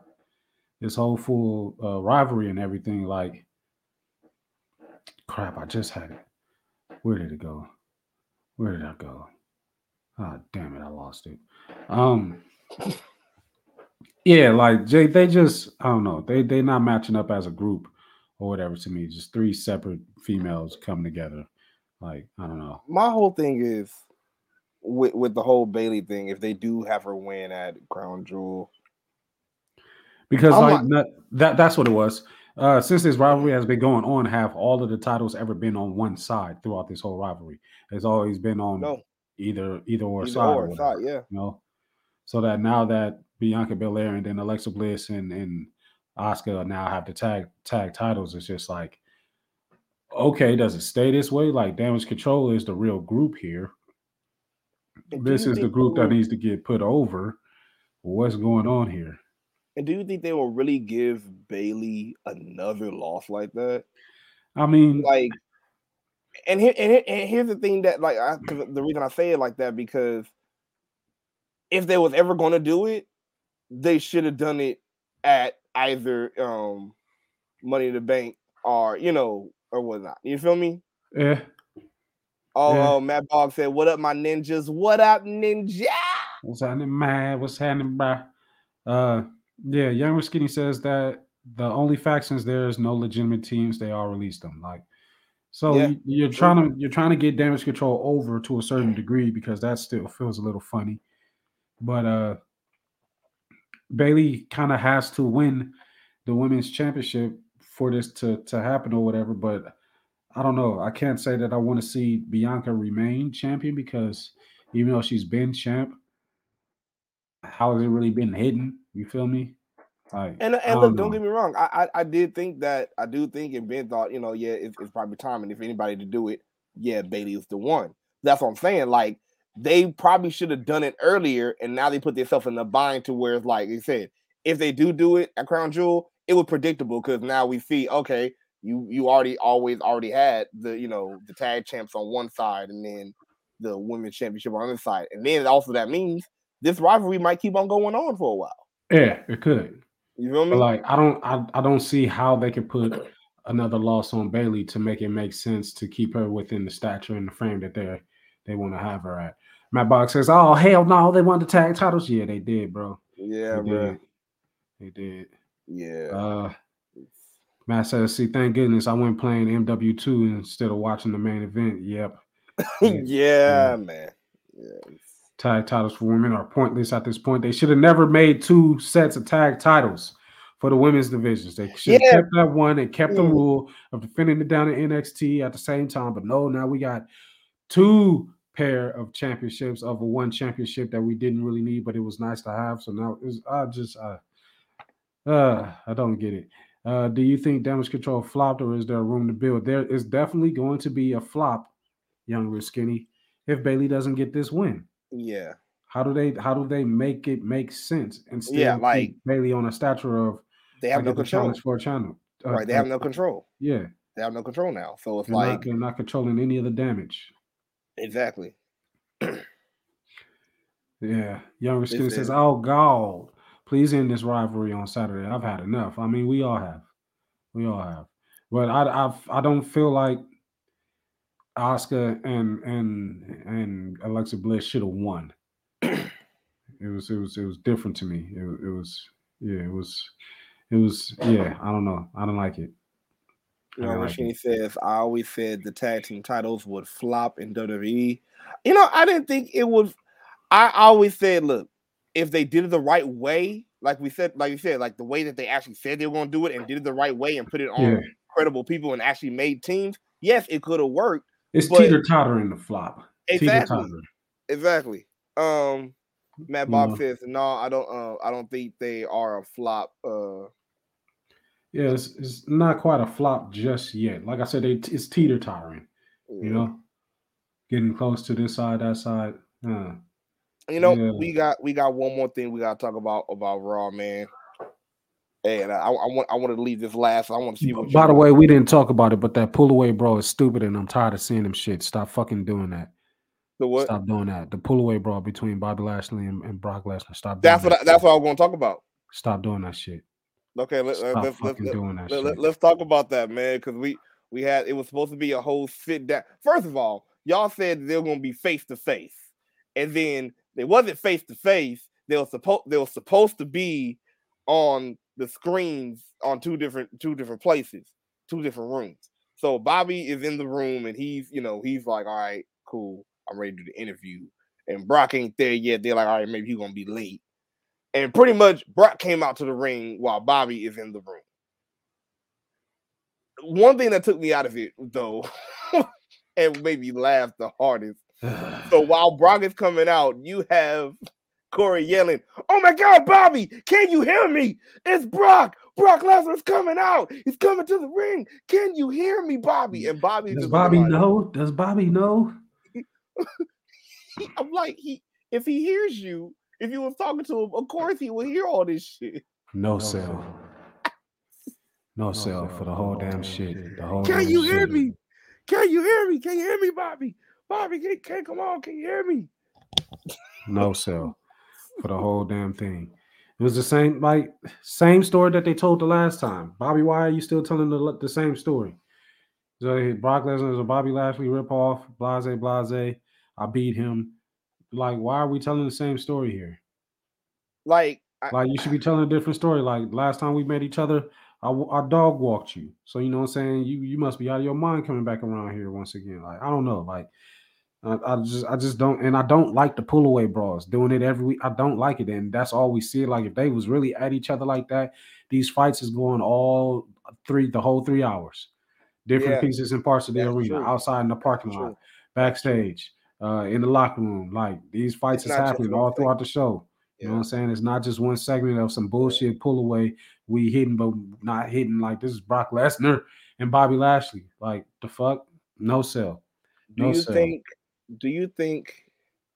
this whole full uh rivalry and everything, like crap, I just had it. Where did it go? Where did I go? Ah damn it, I lost it. Um yeah, like Jay, they just I don't know, they they not matching up as a group or whatever to me. Just three separate females coming together. Like, I don't know. My whole thing is with with the whole Bayley thing. If they do have her win at Crown Jewel, because I'm like that, that that's what it was. Uh, since this rivalry has been going on, have all of the titles ever been on one side throughout this whole rivalry? It's always been on no, either either or either side, or or side, yeah. you know. So that now that Bianca Belair and then Alexa Bliss and and Asuka now have the tag tag titles, it's just like, okay, does it stay this way? Like Damage Control is the real group here. Do This is the group that needs to get put over. What's going on here? And do you think they will really give Bayley another loss like that? I mean, Like, and here and, here, and here's the thing that like I, the reason I say it like that because if they was ever going to do it, they should have done it at either um Money in the Bank or you know or whatnot. You feel me? eh, Oh, Yeah. oh, Matt Bogg said, "What up, my ninjas? What up, ninja?" What's happening, man? What's happening, bro? Uh, yeah, Younger Skinny says that the only fact factions there is no legitimate teams. They all released them. Like, so Yeah, you, you're trying to you're trying to get damage control over to a certain degree because that still feels a little funny. But uh, Bayley kind of has to win the women's championship for this to to happen or whatever. But I don't know. I can't say that I want to see Bianca remain champion because even though she's been champ, how has it really been hidden? You feel me? Like, And uh, and look, don't get me wrong. I, I I did think that I do think and Ben thought, you know, yeah, it's, it's probably time. And if anybody to do it, yeah, Bayley is the one. That's what I'm saying. Like they probably should have done it earlier, and now they put themselves in a bind to where it's like you said, if they do do it at Crown Jewel, it was predictable because now we see, okay, you you already always already had the you know the tag champs on one side and then the women's championship on the other side, and then also that means this rivalry might keep on going on for a while. Yeah, it could. You feel me? But like, I don't, I, I don't see how they could put another loss on Bayley to make it make sense to keep her within the stature and the frame that they they want to have her at. Matt Box says, "Oh hell no, they won the tag titles. Yeah, they did, bro. Yeah, they bro. did. They did. Yeah. Uh, Matt says, "See, thank goodness I went playing MW2 instead of watching the main event. Yep, yeah, man. Yeah. Tag titles for women are pointless at this point. They should have never made two sets of tag titles for the women's divisions. They should have Yeah. kept that one and kept the Mm. rule of defending it down in NXT at the same time. But no, now we got two pair of championships of a one championship that we didn't really need, but it was nice to have. So now it's I just uh, uh I don't get it. Uh, do you think damage control flopped or is there room to build? There is definitely going to be a flop, young Rich Skinny, if Bayley doesn't get this win. Yeah. How do they how do they make it make sense and still Yeah, like- Bayley on a stature of They have no control. challenge for a channel? uh, Right. They have no control. Yeah, They have no control now. So it's they're, like not, they're not controlling any of the damage. exactly. Yeah, young Rich Skinny Listen. says, "Oh God, please end this rivalry on Saturday. I've had enough. I mean, we all have, we all have. But I I I don't feel like Asuka and and and Alexa Bliss should have won. it was it was it was different to me. It, it was yeah it was it was yeah I don't know I don't like it. You know, like it. says, I always said the tag team titles would flop in WWE. You know, I didn't think it would. I always said, look, if they did it the right way, like we said, like you said, like the way that they actually said they were going to do it and did it the right way and put it on Yeah. credible people and actually made teams, yes, it could have worked. It's teeter tottering the flop. Exactly. Exactly. Um, Matt Bob Yeah. says, no, I don't. Uh, I don't think they are a flop. Uh, Yeah, it's, it's not quite a flop just yet. Like I said, it, it's teeter tottering. You know, getting close to this side, that side. Uh, You know, Yeah. we got we got one more thing we gotta talk about about Raw, man. And I, I want I want to leave this last. I want to see what. By the way, we didn't talk about it, but that pull away, bro, is stupid, and I'm tired of seeing them shit. Stop fucking doing that. the what? Stop doing that. The pull away, bro, between Bobby Lashley and, and Brock Lesnar. Stop. That's what I, that that's what I was going to talk about. Stop doing that shit. Okay, let, Stop let, let's let's fucking doing that let, shit. let, us talk about that, man, because we we had it was supposed to be a whole sit down. First of all, y'all said they were going to be face to face, and then they wasn't face to face. They were supposed they were supposed to be on the screens on two different two different places, two different rooms. So Bobby is in the room and he's you know he's like, all right, cool, I'm ready to do the interview. And Brock ain't there yet. They're like, all right, maybe he's gonna be late. And pretty much Brock came out to the ring while Bobby is in the room. One thing that took me out of it though, and made me laugh the hardest. So while Brock is coming out, you have Corey yelling, "Oh my God, Bobby! Can you hear me? It's Brock! Brock Lesnar's coming out! He's coming to the ring! Can you hear me, Bobby?" And Bobby Does Bobby like, know? Does Bobby know? I'm like, he if he hears you, if you was talking to him, of course he will hear all this shit. No sell. No sell for the whole damn shit. The whole Can damn you hear shit. me? Can you hear me? Can you hear me, Bobby? Bobby, can, can come on? Can you hear me? No sell for the whole damn thing. It was the same, like same story that they told the last time. Bobby, why are you still telling the the same story? So Brock Lesnar is a Bobby Lashley ripoff. Blase, blase. I beat him. Like, why are we telling the same story here? Like, I, Like, you should be telling a different story. Like last time we met each other, I dog walked you. So you know what I'm saying? You you must be out of your mind coming back around here once again. Like I don't know. Like I, I just I just don't and I don't like the pull away brawls doing it every week. I don't like it, and that's all we see. Like if they was really at each other like that, these fights is going all three the whole three hours, different Yeah. pieces and parts of the That's arena, true. outside in the parking lot, backstage, uh, in the locker room. Like these fights It's is happening all thing. throughout the show. You know what I'm saying? It's not just one segment of some bullshit pull away. We hitting, but not hitting. Like this is Brock Lesnar and Bobby Lashley. Like the fuck? No sell. do No you sell. think? Do you think?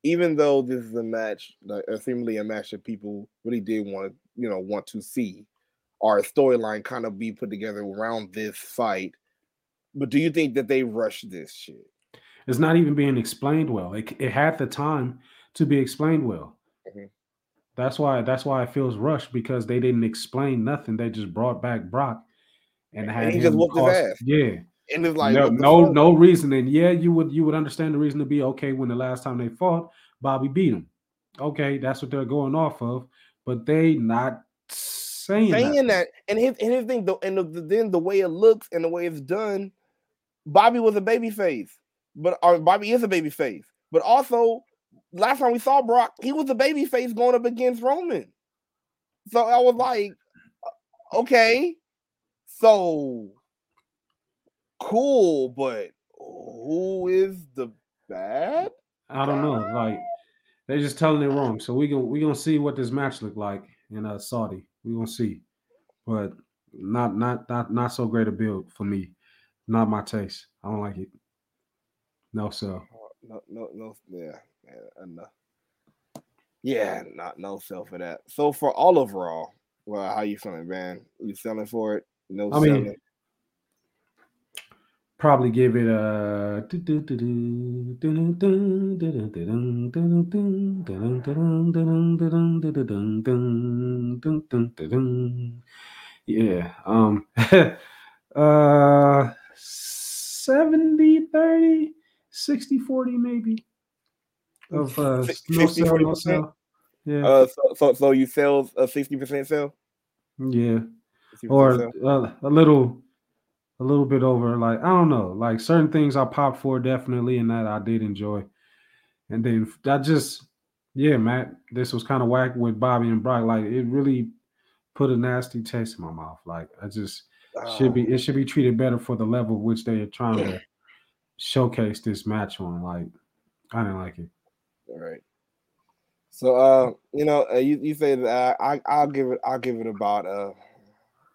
Even though this is a match, like, seemingly a match that people really did want to, you know, want to see, our storyline kind of be put together around this fight, but do you think that they rushed this shit? It's not even being explained well. It, it had the time to be explained well. Mhm. That's why that's why it feels rushed because they didn't explain nothing. They just brought back Brock and And had he just him cost- ass. Yeah, And it's like no, no, fuck? no reason. And yeah, you would you would understand the reason to be okay when the last time they fought, Bobby beat him. Okay, that's what they're going off of, but they not saying, saying that. that, and his and his thing, the, and the, then the way it looks and the way it's done, Bobby was a baby face, but or Bobby is a baby face, but also last time we saw Brock, he was a baby face going up against Roman. So I was like, okay, so cool, but who is the bad? I don't know. Like they're just telling it wrong. So we gonna we gonna see what this match look like in uh, Saudi. We gonna see, but not not not not so great a build for me. Not my taste. I don't like it. No, sir. No, no, no, yeah, yeah, enough. Yeah, not no sell for that. So for all overall, well, how you feeling, man? You selling for it? No, I mean, selling. Probably give it a. Yeah. Um. uh. 70 30 60 40 maybe of uh Six- no 60, sell no 40%? sell yeah Uh, so, so, so you sell a sixty percent sell, yeah 60% or uh, a little a little bit over like i don't know like certain things i popped for definitely and that i did enjoy. And then i just yeah matt this was kind of whack with bobby and brock like it really put a nasty taste in my mouth like i just should be it should be treated better for the level which they are trying to showcase this match on like i didn't like it. All right. So, uh, you know, uh, you, you say that I, I I'll give it I'll give it about uh,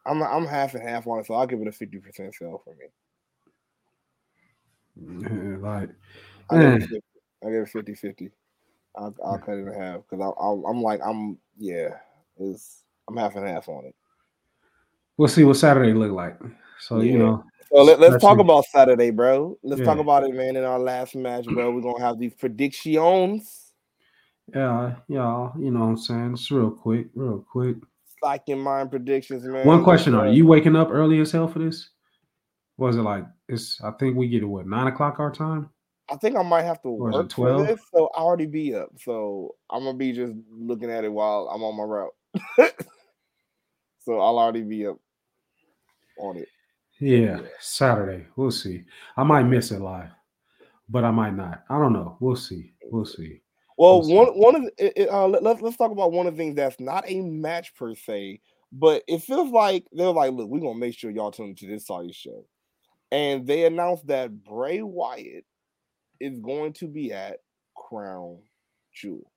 I'm I'm half and half on it, so I'll give it a fifty percent sell for me. like I give Eh. it 50. I give it 50 50. I'll, I'll cut it in half because I'm, I'm like I'm yeah, it's I'm half and half on it. we'll see what saturday look like so you know So let, let's talk about Saturday, bro. Let's talk about it, man. In our last match, bro, we're gonna have these predictions. Yeah, yeah, you know what I'm saying? It's real quick, real quick. Like in mind predictions, man. One question are you waking up early as hell for this? Was it like it's I think we get it what nine o'clock our time? I think I might have to Or work 12? this, so I already be up. So I'm gonna be just looking at it while I'm on my route. so I'll already be up on it. Yeah, Saturday. We'll see. I might miss it live, but I might not. I don't know. We'll see. We'll see. Well, one one of the, uh, let, let's let's talk about one of the things that's not a match per se, but it feels like they're like, look, we're gonna make sure y'all tune into this Saudi show, and they announced that Bray Wyatt is going to be at Crown Jewel.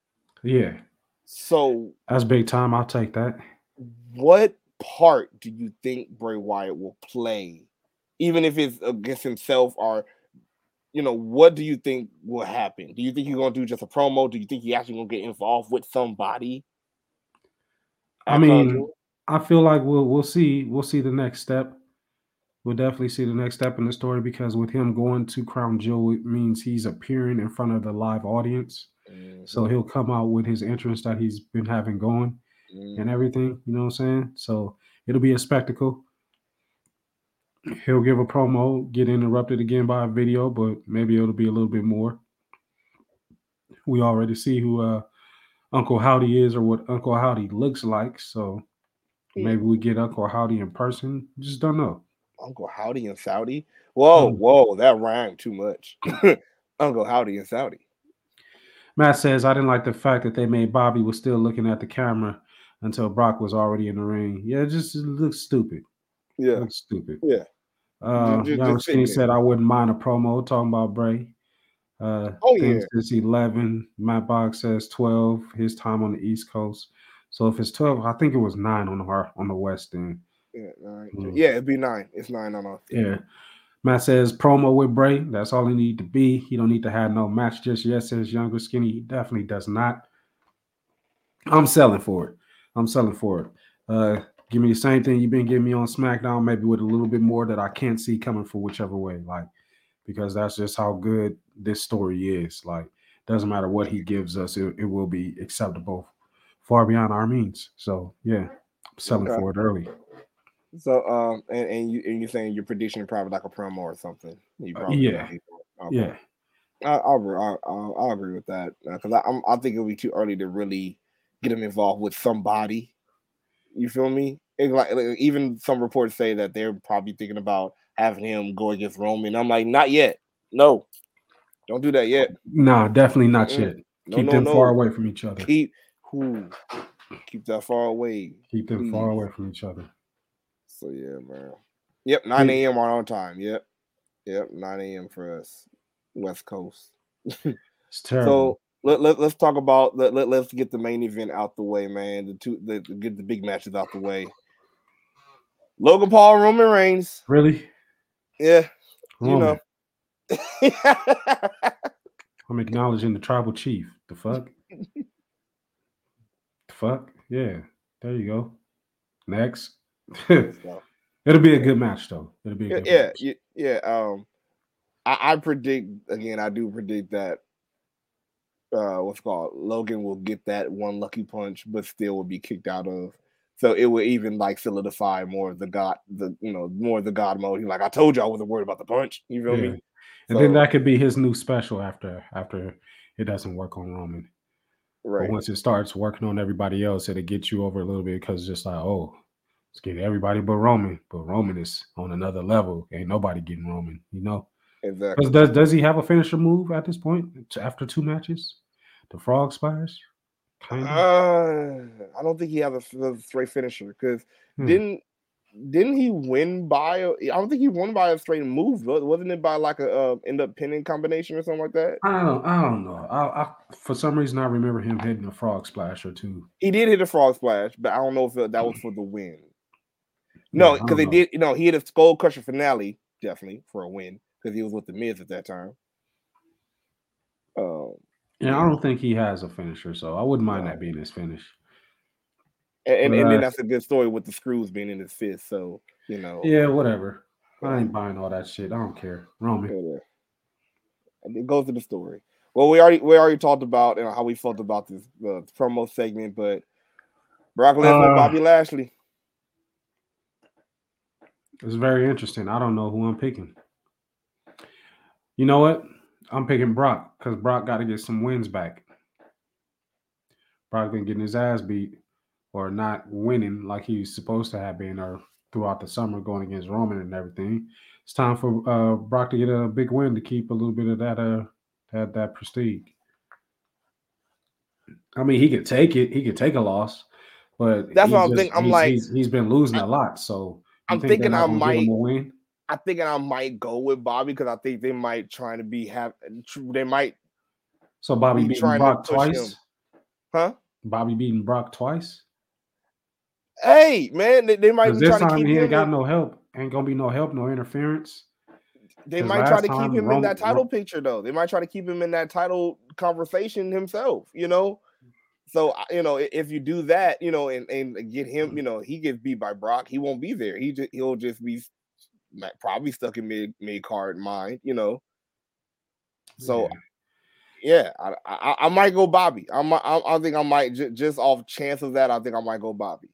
Yeah, So, that's big time. I'll take that. what part do you think Bray Wyatt will play, even if it's against himself or? You know, what do you think will happen? Do you think he's gonna do just a promo? Do you think he actually gonna get involved with somebody? I mean? I feel like we'll we'll see we'll see the next step. We'll definitely see the next step in the story because with him going to Crown Jewel, it means he's appearing in front of the live audience. So Mhm, he'll come out with his entrance that he's been having going mhm. and everything. You know what I'm saying? So it'll be a spectacle. He'll give a promo, get interrupted again by a video, but maybe it'll be a little bit more. We already see who uh, Uncle Howdy is or what Uncle Howdy looks like. So Yeah. maybe we get Uncle Howdy in person. Just don't know. Uncle Howdy and Saudi. Whoa, Mm. whoa, that rhymed too much. Uncle Howdy and Saudi. Matt says, I didn't like the fact that they made Bobby was still looking at the camera until Brock was already in the ring. Yeah, it just it looks stupid. It Yeah, looks stupid. yeah. Uh, Young Skinny said I wouldn't mind a promo talking about Bray. Uh, Oh, yeah. says 11. Matt Box says 12. His time on the East Coast. So if it's 12, I think it was nine on the on the West end. Yeah, nine. Mm. yeah, it'd be nine. It's nine on us. Yeah. Matt says promo with Bray. That's all he need to be. He don't need to have no match just yet. Says younger skinny. He definitely does not. I'm selling for it. I'm selling for it. Uh, give me the same thing you've been giving me on SmackDown, maybe with a little bit more that I can't see coming for whichever way. Like, because that's just how good this story is. Like, doesn't matter what he gives us, it, it will be acceptable far beyond our means. So yeah, I'm selling Okay. for it early. So um and, and you and you're saying your prediction probably like a promo or something. You Uh, yeah. Okay. Yeah. I, I'll, agree- I'll, I'll, agree with that because I I'm, I think it'll be too early to really get him involved with somebody. You feel me? It, like, like, even some reports say that they're probably thinking about having him go against Roman. I'm like, not yet. No, don't do that yet. Nah, definitely not Mm-mm. yet. No, Keep no, them no. far away from each other. Keep who? Keep that far away. Keep them far away from each other. So yeah, man. Yep, 9 a.m. on our time. Yep. Yep, 9 a.m. for us. West Coast. It's terrible. Let, let, let's talk about let, let, let's get the main event out the way, man. The two the, get the big matches out the way. Logan Paul, Roman Reigns. really? Yeah, you know. I'm acknowledging the tribal chief. The fuck? the fuck? Yeah. There you go. Next. It'll be a good match though. It'll be a yeah, good yeah, match. yeah, yeah. Um I, I predict again, I do predict that uh what's called Logan will get that one lucky punch, but still will be kicked out of. So it will even like solidify more of the god, the you know, more of the god mode. He's like, I told you I wasn't worried about the punch. You feel Yeah. me? And then that could be his new special after after it doesn't work on Roman. Right. But once it starts working on everybody else, it'll get you over a little bit because it's just like, oh, let's get everybody but Roman. But Roman is on another level. Ain't nobody getting Roman, you know? Exactly. does does he have a finisher move at this point after two matches? The frog splash? Kind of. Uh, I don't think he has a straight finisher because Hmm. didn't didn't he win by? a- I don't think he won by a straight move. wa- Wasn't it by like a uh, end up pinning combination or something like that? I don't I don't know. I, I for some reason I remember him hitting a frog splash or two. He did hit a frog splash, but I don't know if that was for the win. No, because don't they know. did. You know, he hit a skull crusher finale definitely for a win because he was with the Miz at that time. Um, Yeah, I don't think he has a finisher, so I wouldn't mind that being his finish. and, and, and then that's a good story with the screws being in his fist. So you know, Yeah, whatever. I ain't buying all that shit. I don't care. Roman. And it goes to the story. Well, we already we already talked about you know, how we felt about this uh, promo segment, but Brock Lesnar, Uh, Bobby Lashley. It's very interesting. I don't know who I'm picking. You know what? I'm picking Brock because Brock got to get some wins back. Brock been getting his ass beat or not winning like he's supposed to have been or throughout the summer going against Roman and everything. It's time for uh, Brock to get a big win to keep a little bit of that uh that that prestige. I mean, he could take it. He could take a loss, but That's what I'm thinking. I'm he's- like- he's, he's been losing a lot. So I'm think thinking I gonna give him might- win. I think I might go with Bobby because I think they might trying to be have they might So Bobby be beating Brock twice. him. huh? Bobby beating Brock twice. Hey man, they, they might be this trying to time keep he ain't got in- no help. Ain't gonna be no help, no interference. They might try to keep him in that title picture though. They might try to keep him in that title conversation himself. You know. So you know, if you do that, you know, and, and get him, you know, he gets beat by Brock, he won't be there. He just he'll just be probably stuck in mid mid card mind, you know. So Yeah. yeah, I, I I might go Bobby. I might, I, I think I might ju- just off chance of that. I think I might go Bobby.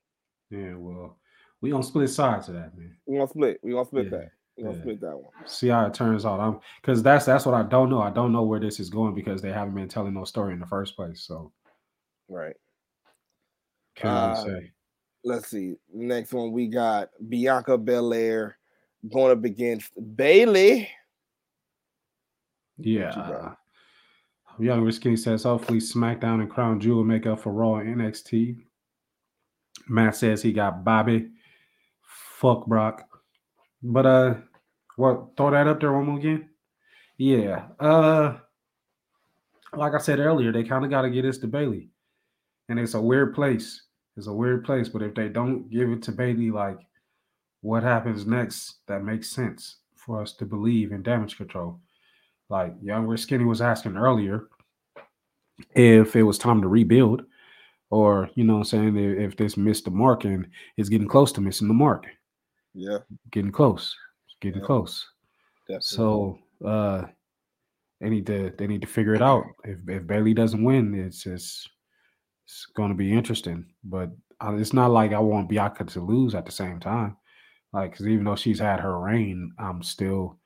yeah, well, we gonna split sides of that, man. We gonna split. We gonna split Yeah, that. We gonna yeah. split that one. See how it turns out. I'm because that's that's what I don't know. I don't know where this is going because they haven't been telling no story in the first place. So Right. can't Uh, say. Let's see. Next one we got Bianca Belair going up against Bayley. Yeah. you Young Risky says hopefully SmackDown and Crown Jewel make up for Raw and NXT. Matt says he got Bobby. Fuck Brock. But uh what throw that up there one more again? Yeah. Uh like I said earlier, they kind of got to get this to Bayley. And it's a weird place. It's a weird place. But if they don't give it to Bayley, like what happens next, that makes sense for us to believe in damage control? Like Younger Skinny was asking earlier if it was time to rebuild or you know what I'm saying if, this missed the mark and is getting close to missing the mark. Yeah, getting close getting Yeah. close. Definitely. so uh they need to they need to figure it out. If if Bayley doesn't win it's just it's going to be interesting but uh, it's not like I want Bianca to lose at the same time Like, because even though she's had her reign, I'm still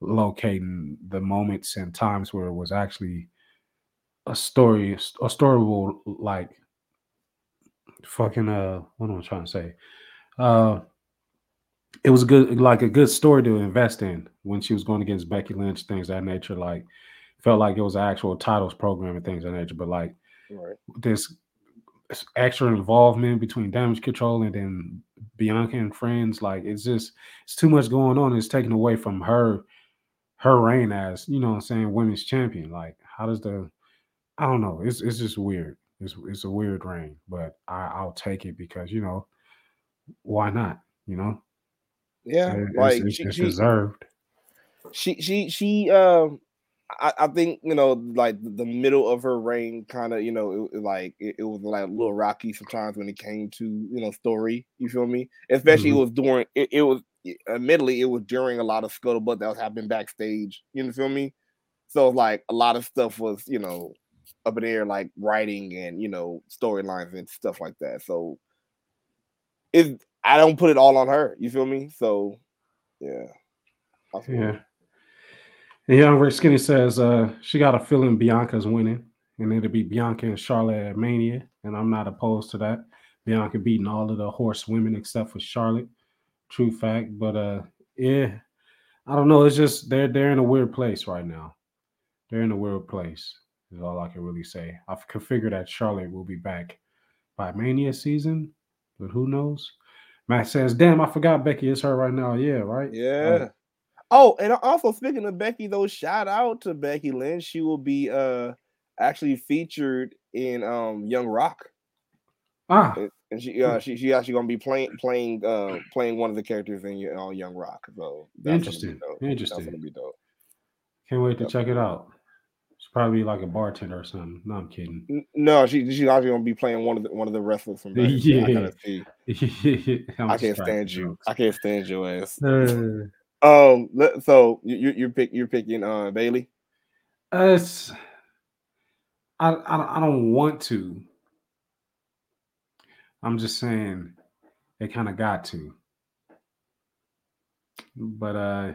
locating the moments and times where it was actually a story, a storyable like fucking uh, what am I trying to say? Uh, it was good, like a good story to invest in when she was going against Becky Lynch, things of that nature. Like, felt like it was an actual titles program and things of that nature. But like Right. this extra involvement between damage control and then Bianca and friends, like it's just it's too much going on. It's taken away from her her reign as you know what I'm saying women's champion. Like, how does the I don't know. It's it's just weird. It's it's a weird reign, but I, I'll take it because you know why not? You know, Yeah, It- it's, like it's, she, it's deserved. she she she um I, I think you know like the middle of her reign kind of you know it, like it, it was like a little rocky sometimes when it came to you know story you feel me especially Mhm. it was during it, it was admittedly it was during a lot of scuttlebutt that was happening backstage you know feel me so like a lot of stuff was you know up in the air like writing and you know storylines and stuff like that so it I don't put it all on her you feel me so yeah Yeah. And Young Rick Skinny says uh she got a feeling Bianca's winning, and it'll be Bianca and Charlotte at Mania, and I'm not opposed to that. Bianca beating all of the horse women except for Charlotte. True fact, but uh yeah, I don't know. It's just they're they're in a weird place right now. They're in a weird place. Is all I can really say. I could figure that Charlotte will be back by Mania season, but who knows? Matt says, "Damn, I forgot Becky is her right now." Yeah, right. Yeah. Oh, and also speaking of Becky, though, shout out to Becky Lynch. She will be uh actually featured in um Young Rock, Ah, and- and she uh she she actually gonna be playing playing uh playing one of the characters in uh, Young Rock. So Interesting. Interesting. That's gonna be dope. Can't wait to Yep. check it out. She's probably like a bartender or something. No, I'm kidding. No, she she's actually gonna be playing one of the one of the wrestlers from back. Yeah. I see. I'm can't stand you. I can't stand your ass. Uh, Um, so you you you pick you're picking uh Bayley. it's, I, I I don't want to. I'm just saying they kind of got to. But uh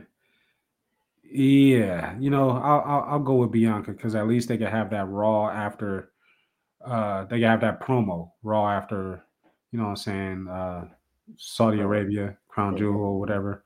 yeah, you know, I'll I'll, I'll go with Bianca because at least they can have that raw after uh they can have that promo raw after you know what I'm saying uh Saudi Arabia, Crown Jewel or whatever.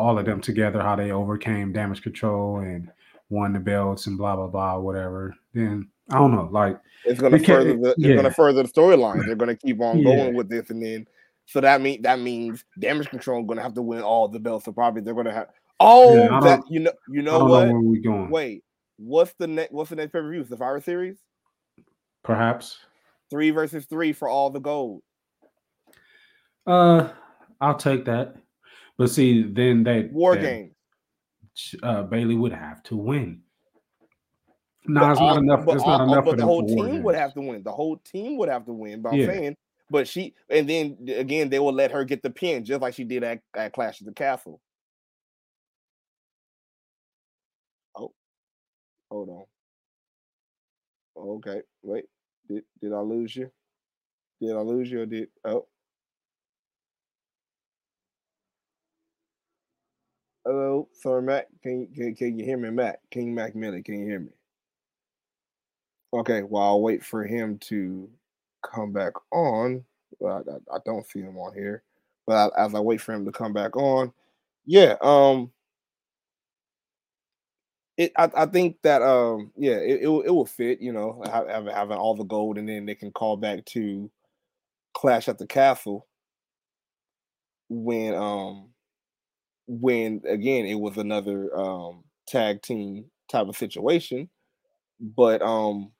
All of them together, how they overcame damage control and won the belts and blah blah blah, whatever. Then I don't know, like It's gonna further the it's yeah. gonna further the storyline. They're gonna keep on Yeah. going with this, and then so that mean that means damage control gonna have to win all the belts. So probably they're gonna have all Yeah, that don't- you know you know what? know where we're going. Wait, what's the next what's the next pay per view? Survivor Series Perhaps. three versus three for all the gold. Uh, I'll take that. But see, then that War that, game. Uh, Bayley would have to win. No, But it's all- not enough. but It's not enough But for the whole team would have to win. The whole team would have to win. But I'm Yeah. saying, but she and then again they will let her get the pin just like she did at, at Clash of the Castle. Oh, hold on. Okay, wait. Did did I lose you? Did I lose you or did oh? Hello, sorry, Mac. Can, you- can can you hear me, Matt? King Mac Milli, can you hear me? Okay, well, I'll wait for him to come back on. Well, I, I- I don't see him on here, but I, as I wait for him to come back on, yeah, um, it I, I think that um, yeah, it, it will it will fit. You know, having having all the gold, and then they can call back to Clash at the Castle when um when again it was another um tag team type of situation, but um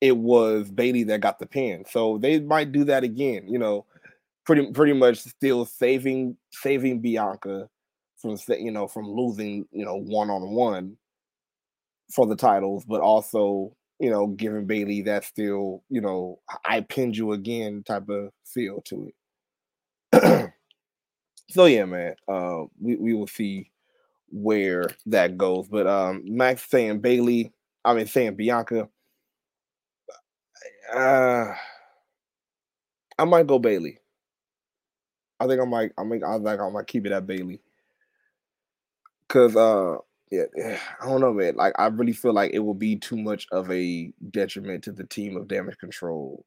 it was Bayley that got the pin. So they might do that again, you know, pretty pretty much still saving saving Bianca from you know from losing, you know, one on one for the titles, but also, you know, giving Bayley that still, you know, I pinned you again type of feel to it. so yeah, man. Uh we, we will see where that goes. But um Max saying Bayley, I mean saying Bianca. Uh I might go Bayley. I think I might. I mean, I think I might keep it at Bayley. Cause uh, yeah, I don't know, man. Like, I really feel like it will be too much of a detriment to the team of Damage Control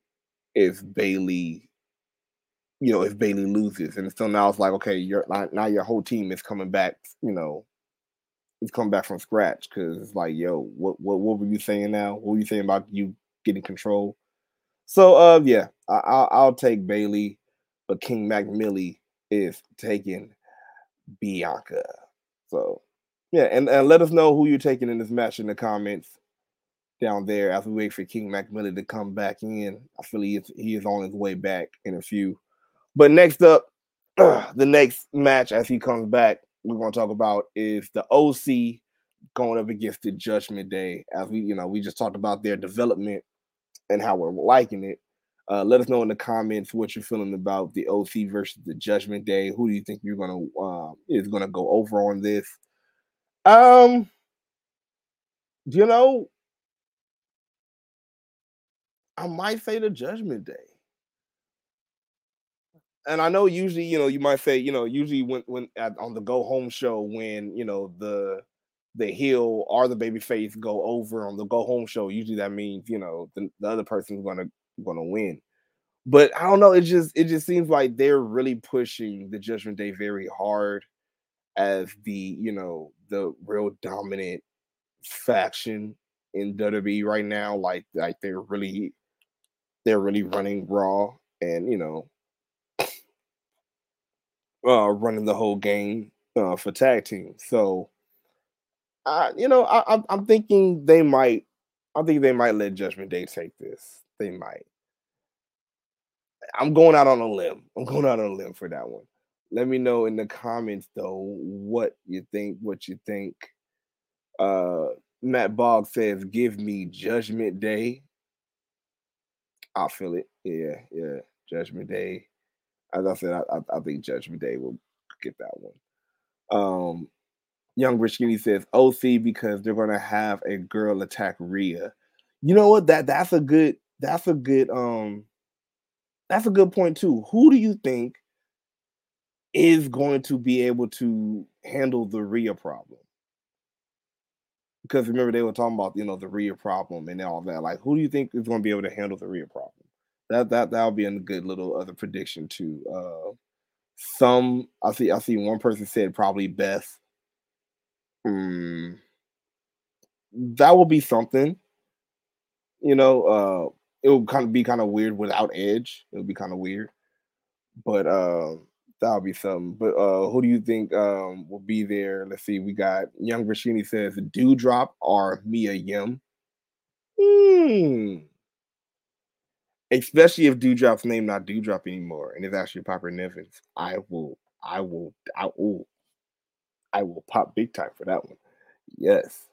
if Bayley, you know, if Bayley loses, and so now it's like, okay, you're now your whole team is coming back. You know, it's coming back from scratch because it's like, yo, what what what were you saying now? What were you saying about you getting control? So, uh, yeah, I, I'll, I'll take Bayley, but King Mac Milli is taking Bianca. So, yeah, and, and let us know who you're taking in this match in the comments down there as we wait for King Mac Milli to come back in. I feel he is, he is on his way back in a few. But next up, the next match as he comes back, we're going to talk about is the OC going up against the Judgment Day. As we, you know, we just talked about their development and how we're liking it. Uh, let us know in the comments what you're feeling about the OC versus the Judgment Day. Who do you think you're gonna uh, is gonna go over on this? Um, you know, I might say the Judgment Day. And I know usually, you know, you might say, you know, usually when when at, on the go home show when you know the the heel or the baby face go over on the go home show, usually that means you know the, the other person's gonna gonna win. But I don't know. It just it just seems like they're really pushing the Judgment Day very hard as the you know the real dominant faction in WWE right now. Like like they're really they're really running Raw and you know uh running the whole game uh for tag team. So uh, you know, I, I'm thinking they might. I think they might let Judgment Day take this. They might. I'm going out on a limb. I'm going out on a limb for that one. Let me know in the comments though what you think. What you think. Uh, Matt Bogg says, "Give me Judgment Day." I feel it. Yeah, yeah. Judgment Day. As I said, I, I, I think Judgment Day will get that one. Um, Young Rich says OC because they're gonna have a girl attack Rhea. You know what? That that's a good that's a good um that's a good point too. Who do you think is going to be able to handle the Rhea problem? Because remember they were talking about you know the Rhea problem and all that. Like, who do you think is going to be able to handle the Rhea problem? That that that'll be a good little other prediction too. Uh, some I see I see one person said probably Beth. Hmm. That will be something. You know, uh it will kind of be kind of weird without Edge. It would be kind of weird. But uh that'll be something. But uh who do you think um will be there? Let's see. We got Young Rashini says Doudrop or Mia Yim. Hmm. Especially if Doudrop's name not Doudrop anymore and it's actually Piper Nevins. I will, I will, I will I will pop big time for that one. Yes.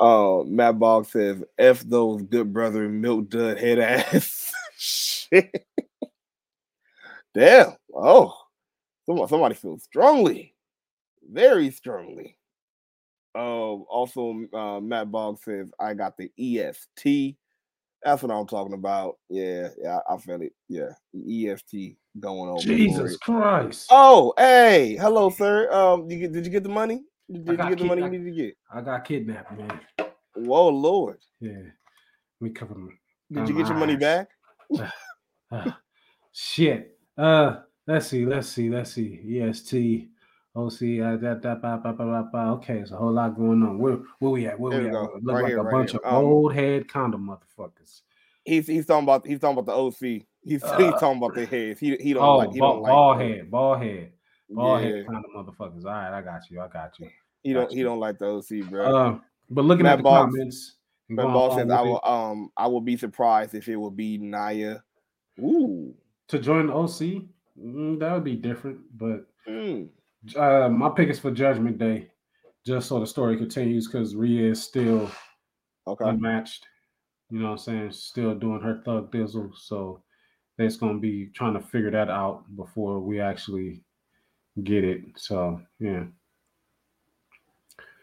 Uh, Matt Bogg says, F those good brother milk dud head ass. Shit. Damn. Oh, somebody, somebody feels strongly, very strongly. Um, also, uh, Matt Bogg says, I got the EST. That's what I'm talking about. Yeah, yeah, I, felt it. Yeah, EST going on. Jesus Christ. Oh, hey, hello, sir. Um, you get, did you get the money? Did, you get the money I- you need to get? I got kidnapped, man. Whoa, Lord. Yeah. let me cover them. Did you get your money back? Ah, shit. Uh, let's see. Let's see. Let's see. EST. OC. Uh, that, that, ba, ba, ba, ba, ba. Okay, it's a whole lot going on. Where, where we at? Where There we we at? Look Right like here, a right bunch here. of Um, old head condom motherfuckers. He's he's talking about he's talking about the OC. He's he's Uh, talking about the heads. He he don't Oh, like he ball, don't like ball head, ball head, ball yeah, head condom motherfuckers. All right, I got you. I got you. he don't Gotcha. he don't like the OC, bro. Uh, but looking Matt at the Boggs- comments, but Ball says I it, will um I will be surprised if it will be Nia. Ooh. to join the OC, mm, that would be different. But Mm. Uh, my pick is for Judgment Day, just so the story continues because Rhea is still Okay. unmatched. You know what I'm saying? Still doing her thug dizzle. So that's gonna be trying to figure that out before we actually get it. So yeah.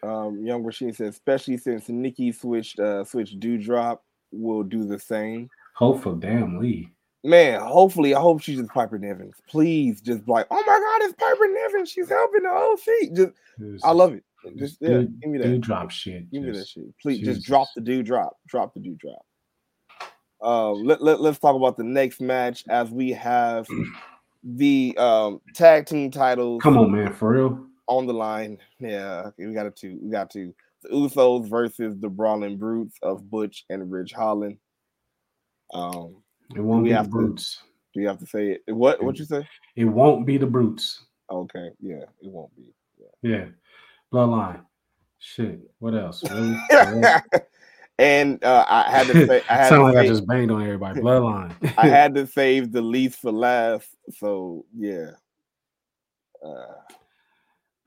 Um, Young Rashid says, especially since Nikki switched uh switched Doudrop, will do the same. Hopeful damn Lee. Man, hopefully, I hope she's just Piper Nevins. Please, just like, oh my God, it's Piper Nevins. She's helping the OC. Just, I love it. Just yeah, dude, give me that. dude drop shit. Give me that shit. Please Jesus. just drop the dude drop. Drop the dude drop. Uh, let, let, let's talk about the next match as we have the um tag team titles Come on, man, for real. on the line. Yeah, we got to we got to the Usos versus the Brawling Brutes of Butch and Ridge Holland. Um, It won't be the to- brutes. do you have to say it? What what you say? It won't be the brutes. Okay, yeah, it won't be. Yeah. Bloodline. Shit. What else? Really? And uh, I had to say, I had Sound like I just banged on everybody. Bloodline. I had to save the least for last. So yeah. Uh,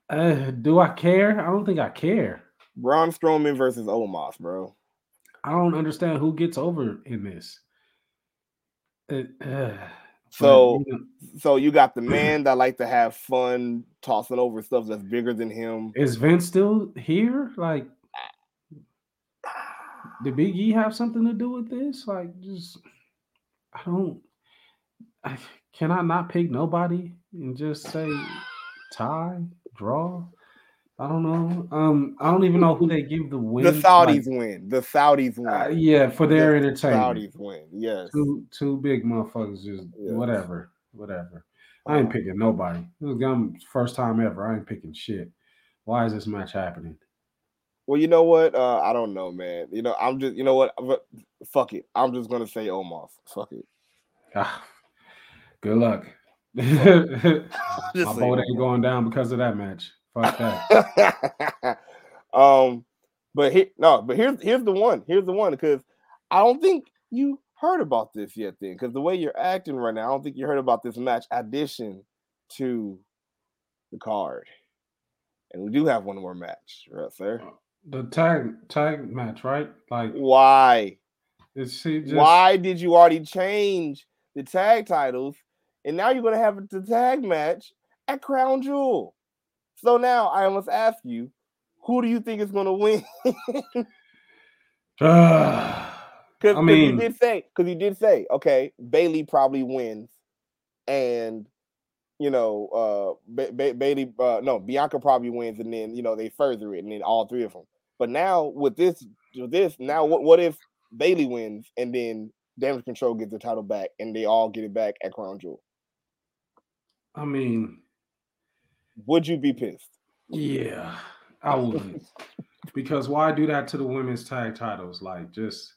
Uh, do I care? I don't think I care. Braun Strowman versus Omos, bro. I don't understand who gets over in this. Uh, but, So you know, so you got the man that like to have fun tossing over stuff that's bigger than him. is Vince still here? Like, did Big E have something to do with this? Like, just I don't. I, can I not pick nobody and just say tie, draw? I don't know. Um, I don't even know who they give the win. The like, Saudis win. The Saudis win. uh, yeah, for their The entertainment. Saudis win. Yes. Two two big motherfuckers just Yes. whatever, whatever. I ain't picking nobody. This is first time ever. I ain't picking shit. Why is this match happening? Well, you know what? Uh, I don't know, man. You know, I'm just you know what? Fuck it. I'm just gonna say Omos. Fuck it. Ah, good luck. My boat ain't going down because of that match. Fuck that. um, but he, no, but here's here's the one. Here's the one because I don't think you heard about this yet. Then, because the way you're acting right now, I don't think you heard about this match addition to the card, and we do have one more match, right, sir? The tag tag match, right? Like Why? it's she just Why did you already change the tag titles, and now you're gonna have the tag match at Crown Jewel? So now I must ask you, who do you think is gonna win? Because I mean- you did say, because you did say, okay, Bayley probably wins, and you know, uh, ba- ba- Bayley, uh, no, Bianca probably wins, and then you know they further it, and then all three of them. But now with this, with this, now what? What if Bayley wins, and then Damage Control gets the title back, and they all get it back at Crown Jewel? I mean, Would you be pissed? yeah, I would. because why do that to the women's tag titles? Like, just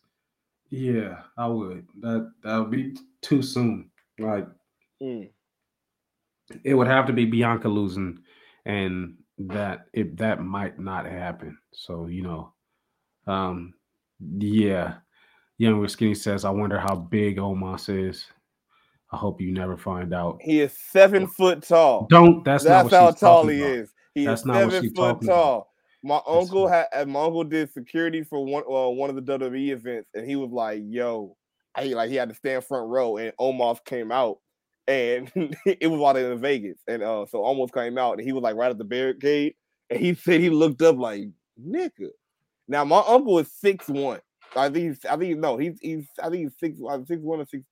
yeah, I would. That that would be too soon. Like, Mm. it would have to be Bianca losing, and that if that might not happen. So you know, um, yeah. Younger Skinny says, "I wonder how big Omos is." I hope you never find out. He is seven foot tall. Don't. That's, not That's what how she's tall he about. is. He That's is not seven foot tall. My That's uncle not- had my uncle did security for one uh, one of the WWE events, and he was like, "Yo," I like he had to stand front row, and Omos came out, and it was while they were in Vegas, and uh, so Omos came out, and he was like right at the barricade, and he said he looked up like nigga. Now my uncle is six one. I think he's, I think no, he's he's I think he's six uh, six one or six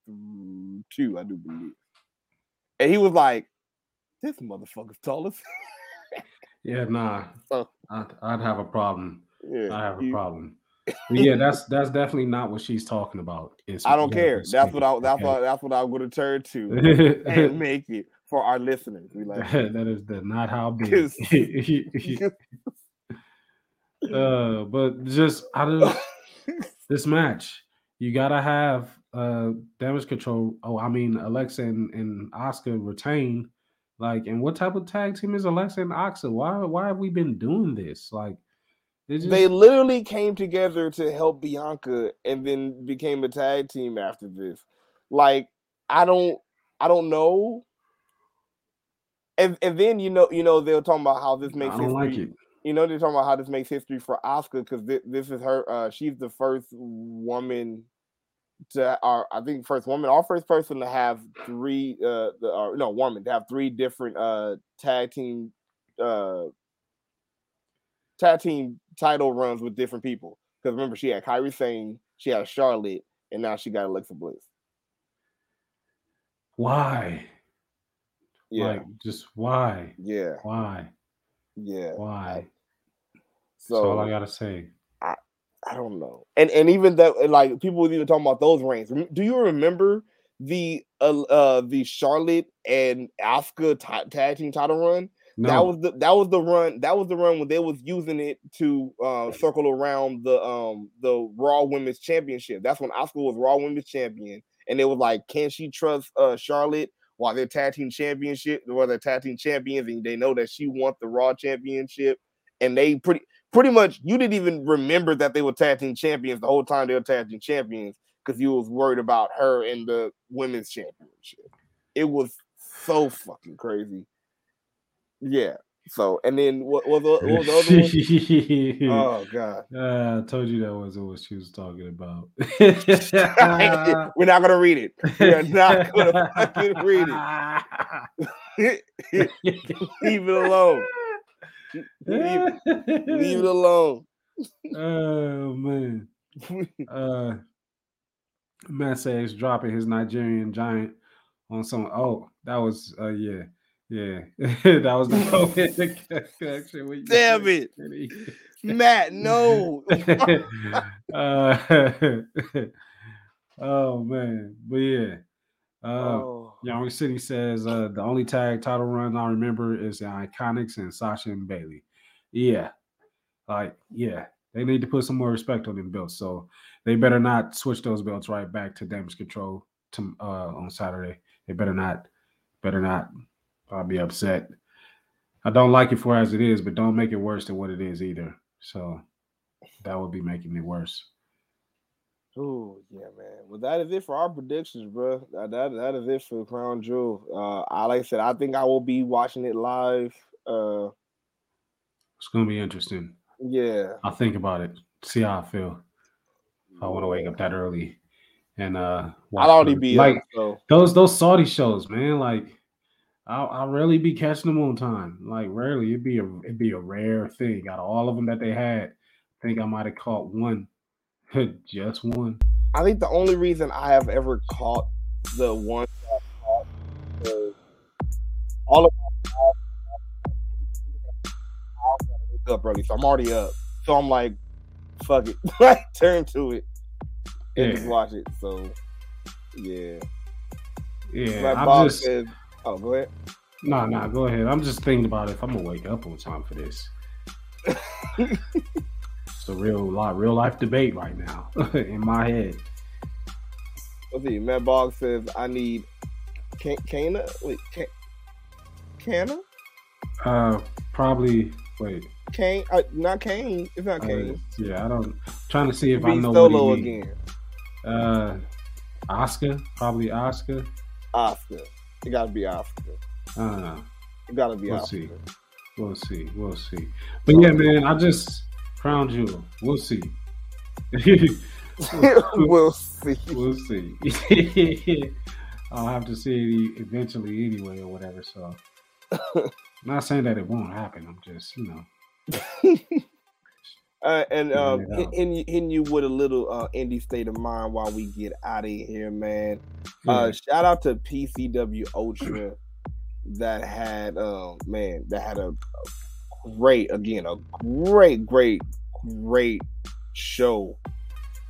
two, I do believe. And he was like, "This motherfucker's tall as Yeah, nah. So- I'd, I'd have a problem. yeah." I have a problem. But yeah, that's that's definitely not what she's talking about. It's I don't care. That's what I. That's okay? what. That's what I'm to turn to and make it for our listeners. We like. that is the not how big. uh, but just out of this match, you gotta have uh damage control. Oh, I mean Alexa and, and Asuka retain. Like, and what type of tag team is Alexa and Asuka? Why why have we been doing this? Like, they just they literally came together to help Bianca, and then became a tag team after this. Like I don't. I don't know. And and then you know you know they were talking about how this I makes don't like it. You know they're talking about how this makes history for Asuka because thi- this is her. Uh, she's the first woman to, or I think first woman, or first person to have three. Uh, the, or no woman to have three different uh tag team uh tag team title runs with different people. Because remember, she had Kairi Sane, she had Charlotte, and now she got Alexa Bliss. Why? Yeah, Like, just why? yeah, Why? Yeah. Why? So That's all I gotta say. I don't know. And and even that like people were even talking about those reigns. Do you remember the uh, uh the Charlotte and Asuka ta- tag team title run? No, That was the that was the run that was the run when they was using it to uh circle around the um the Raw Women's Championship. That's when Asuka was Raw Women's Champion, and it was like, can she trust uh Charlotte while they're tag team championship, while they're tag team champions, and they know that she wants the Raw Championship, and they pretty pretty much you didn't even remember that they were tag team champions the whole time they were tag team champions because you was worried about her and the women's championship. It was so fucking crazy. Yeah. So and then what was the, what was the other one? Oh god. Uh, I told you that wasn't what she was talking about. We're not gonna read it. We're not gonna fucking read it. Leave it alone. Leave, leave it alone. oh man. Uh Matt says dropping his Nigerian giant on some oh that was uh yeah. Yeah. that was the connection with Damn it. Matt, no. uh, oh man. But yeah. Uh Oh. Young City says uh, the only tag title run I remember is the Iconics and Sasha and Bayley. Yeah, like yeah, they need to put some more respect on them belts. So they better not switch those belts right back to Damage Control to, uh, on Saturday. They better not, better not. I'll be upset. I don't like it for as it is, but don't make it worse than what it is either. So that would be making it worse. Oh yeah, man. Well, that is it for our predictions, bro. That, that that is it for Crown Jewel. Uh, I like I said, I think I will be watching it live. Uh, It's gonna be interesting. yeah, I'll think about it, see how I feel. If I want to wake up that early and uh watch I'll already the- be like up, so those those Saudi shows, man. Like I'll, I'll rarely be catching them on time. Like rarely, it'd be a it'd be a rare thing. Out of all of them that they had, I think I might have caught one, just one. I think the only reason I have ever caught the one that I caught all of my up early, so I'm already up. So I'm like, fuck it, like turn to it and just watch it. So yeah, Yeah, like I'm Bob just said. Oh, go ahead. nah nah. Go ahead. I'm just thinking about if I'm gonna wake up on time for this. it's a real lot real life debate right now in my head. Let's see. Matt Bogg says I need Can- Kana. Wait, Can- Kana? Uh, probably wait. Kane? Uh, not Kane. It's not Uh, Kane. yeah, I don't. Trying to see if I know solo what he again. Uh, Asuka, probably Asuka. Asuka. It gotta be Asuka. I don't. It gotta be We'll Asuka. see. We'll see. We'll see. But yeah, man, I just crown jewel. We'll see. we'll see. we'll see. I'll have to see it eventually anyway, or whatever. So, not saying that it won't happen. I'm just, you know, Uh, and um, it out. hitting you, hitting you with a little uh, indie state of mind while we get out of here, man. Uh, shout out to PCW Ultra that had, uh, man, that had a, a great, again, a great, great, great show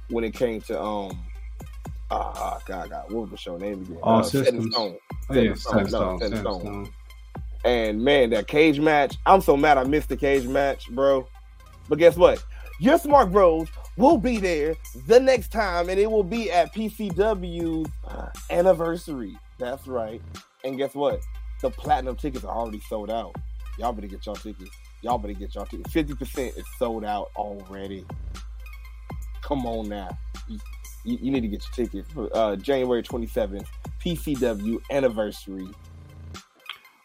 when it came to um, ah, God, God, what was the show name again? All uh, Systems. Stone. Oh, yeah, Stone, no, Stone, Set in Set in Stone. Stone. And man, that cage match, I'm so mad I missed the cage match, bro. But guess what? Your Smark Bros will be there the next time, and it will be at PCW's anniversary. That's right. And guess what? The platinum tickets are already sold out. Y'all better get y'all tickets. Y'all better get y'all tickets. 50% is sold out already. Come on now. You, you- you need to get your tickets. for, Uh, January 27th, PCW anniversary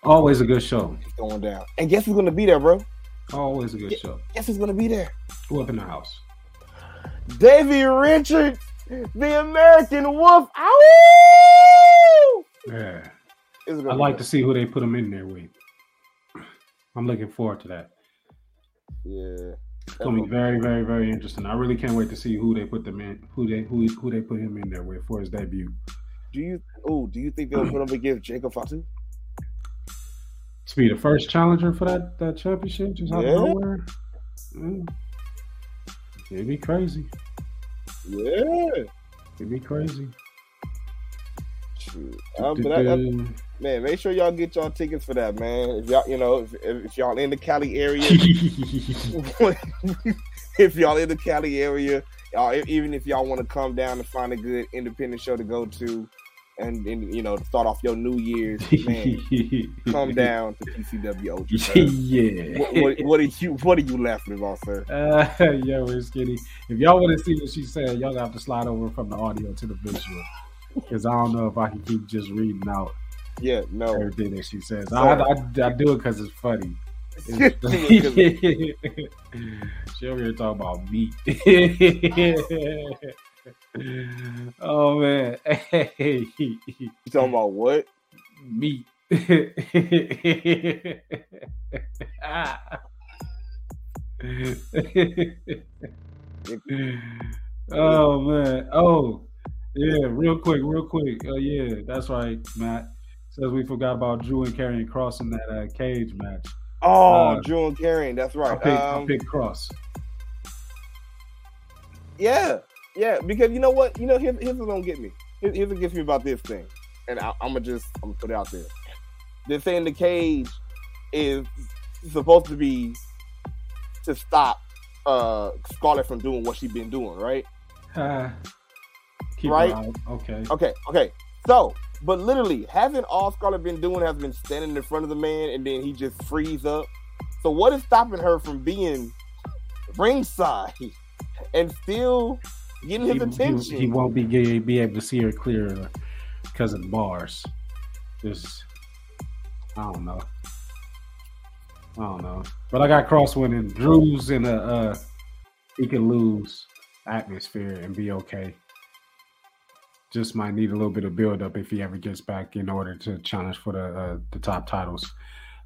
Always a good show. is going down. And guess who's going to be there, bro? Always a good show. Guess who's to be there? Who up in the house? Davey Richards, the American Wolf. Ow! Yeah. I'd like to see who they put him in there with. I'm looking forward to that. Yeah. It's gonna be very, very, very interesting. I really can't wait to see who they put them in, who they who who they put him in there with for his debut. Do you? Oh, do you think they'll put him against Jacob Fatu? To be the first challenger for that, that championship, just out Yeah. of nowhere. Mm. It'd be crazy. Yeah. It'd be crazy. Um, but that, that, man, make sure y'all get y'all tickets for that, man. If y'all, you know, if, if y'all in the Cali area, if y'all in the Cali area, y'all, even if y'all want to come down and find a good independent show to go to, and, and you know, to start off your New Year's, man, come down to PCW Ultra. yeah. what, what, what are you What are you laughing about, sir? Uh, yo, it's skinny. If y'all want to see what she said, y'all have to slide over from the audio to the visual. Because I don't know if I can keep just reading out Yeah, no. everything that she says. I, I, I do it because it's funny. She over here talking about meat. Oh man, You talking about what? meat. Ah. oh man. Oh yeah. Real quick. Real quick. Oh yeah. That's right, Matt. Says we forgot about Drew and Karrion Cross in that uh, cage match. Oh, Uh, Drew and Karrion. That's I right. picked, I Um, picked Cross. Yeah, yeah. Because you know what? You know, here's, here's what don't get me. Here- Here's what gets me about this thing, and I, I'm gonna just I'm gonna put it out there. Thing in the cage is supposed to be to stop uh Scarlett from doing what she's been doing, right? Keep Right? Okay. Okay, okay. So, but literally, hasn't all Scarlett been doing has been standing in front of the man, and then he just frees up. So, what is stopping her from being ringside and still getting his He, he, attention? he won't be be able to see her clear because of the bars. Just I don't know. I don't know. But I got Cross winning. Drew's in a uh he can lose atmosphere and be okay. Just might need a little bit of build up if he ever gets back in order to challenge for the uh, the top titles.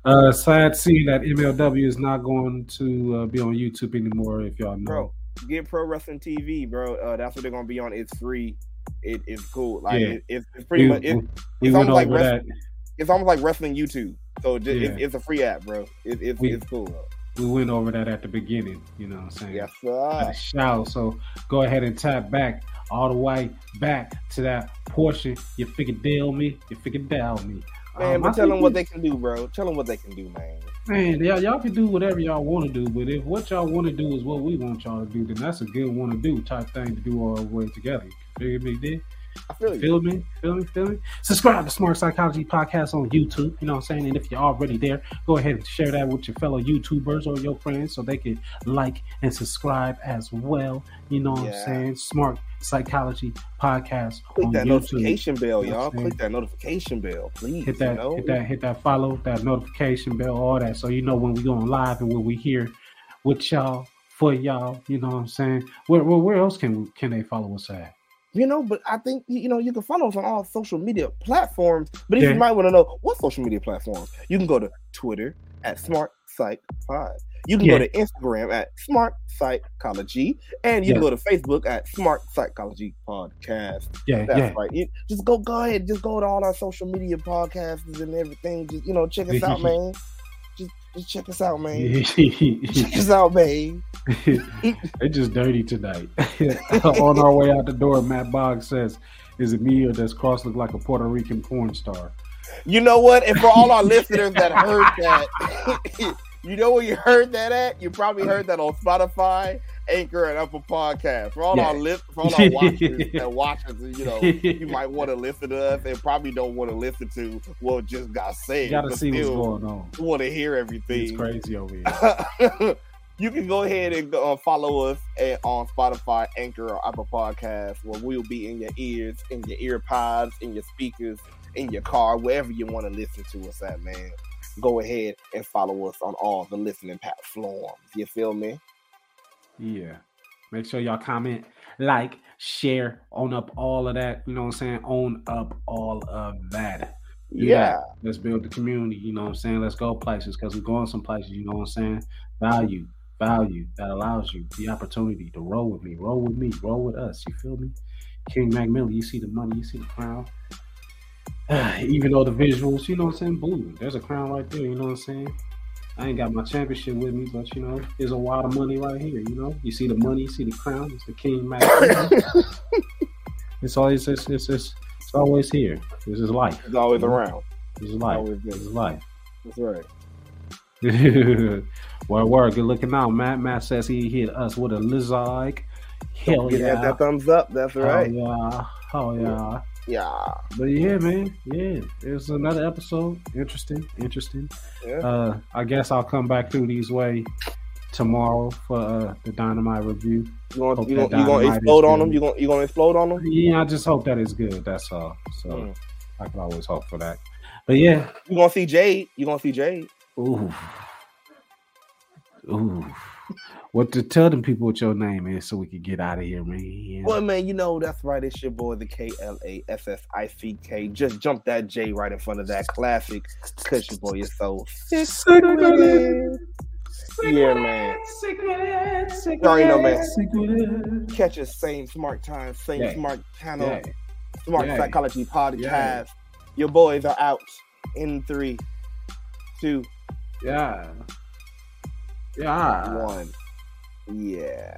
Uh sad seeing that MLW is not going to uh, be on YouTube anymore if y'all know. bro. Get Pro Wrestling TV, bro. Uh, that's what they're gonna be on. It's free. It, it's cool. Like Yeah. it, it's, it's pretty we, much. It, we it's almost like over wrestling- that. it's almost like wrestling YouTube. So just, Yeah. it's, it's a free app, bro. It, it's We- it's cool. Bro. we went over that at the beginning, you know what I'm saying? Yes, sir. shout. So go ahead and tap back all the way back to that portion. You figured deal me, you figured down me. Man, Um, but I tell them what they can do, bro. Tell them what they can do, man. Man, y'all, y'all can do whatever y'all want to do, but if what y'all want to do is what we want y'all to do, then that's a good want to do type thing to do all the way together. You feel me, dig? I feel you. Feel me? Feel me? Feel me? Subscribe to Smark Psychology Podcast on YouTube. You know what I'm saying? And if you're already there, go ahead and share that with your fellow YouTubers or your friends so they can like and subscribe as well. You know what Yeah. I'm saying? Smark Psychology Podcast Click on that YouTube. notification bell, you know y'all. Click that notification bell, please. Hit that, you know? hit that, hit that follow, that notification bell, all that, so you know when we going live and when we here with y'all for y'all. You know what I'm saying? Where, where, where else can can they follow us at? You know, but I think you know you can follow us on all social media platforms. But if Yeah. you might want to know what social media platforms, you can go to Twitter at Smark Psych Pod. You can Yeah. go to Instagram at Smark Psychology, and you Yeah. can go to Facebook at Smark Psychology Podcast. Yeah, That's yeah. right. You, just go, go ahead, just go to all our social media podcasts and everything. Just you know, check us out, man. Just, just check us out, man. Check us out, man. they just dirty tonight. On our way out the door, Matt Boggs says, "Is it me or does Cross look like a Puerto Rican porn star?" You know what? And for all our listeners that heard that, you know where you heard that at? You probably heard that on Spotify, Anchor, and Apple Podcast. For all Yeah. our list, for all our watchers and watchers, you know, you might want to listen to us and probably don't want to listen to what just got said. You gotta see what's going on. Want to hear everything? It's crazy over here. you can go ahead and uh, follow us at, on Spotify, Anchor, or Apple Podcasts, where we'll be in your ears, in your ear pods, in your speakers, in your car, wherever you want to listen to us at, man. Go ahead and follow us on all the listening platforms. You feel me? Yeah. Make sure y'all comment, like, share, own up all of that. You know what I'm saying? Own up all of that. Do Yeah. that. Let's build the community. You know what I'm saying? Let's go places because we're going some places. You know what I'm saying? Value, value that allows you the opportunity to roll with me, roll with me, roll with us. You feel me? King Mac Milli, you see the money, you see the crown. Even though the visuals, you know what I'm saying? Boom, there's a crown right there, you know what I'm saying? I ain't got my championship with me, but you know, there's a lot of money right here, you know? You see the money, you see the crown, it's the King it's always it's, it's, it's, it's always here. This is life. It's always around. This is life. This is life. That's right. word, word. Good looking out, Matt. Matt says he hit us with a lizard. Hell yeah. that, thumbs up. That's Oh right. yeah. Oh yeah. Yeah. But yeah, man. Yeah. It's another episode. Interesting. Interesting. Yeah. Uh I guess I'll come back through these way tomorrow for uh, the dynamite review. You gonna you gonna, you gonna explode on them? You gonna you gonna explode on them? Yeah, I just hope that it's good. That's all. So Mm. I can always hope for that. But yeah. You gonna see Jade? You gonna see Jade? Ooh. Ooh. What to tell them people what your name is so we can get out of here, man. Well, man, you know that's right. It's your boy, the K L A S S I C K. Just jump that J right in front of that Klassick, cause your boy is so sick with. Yeah, man. You already know, man. Catch us same smark time, same Yeah. smark channel, Yeah. smark Yeah. psychology podcast. Yeah. Your boys are out in three, two, Yeah. Yeah. one. Yeah.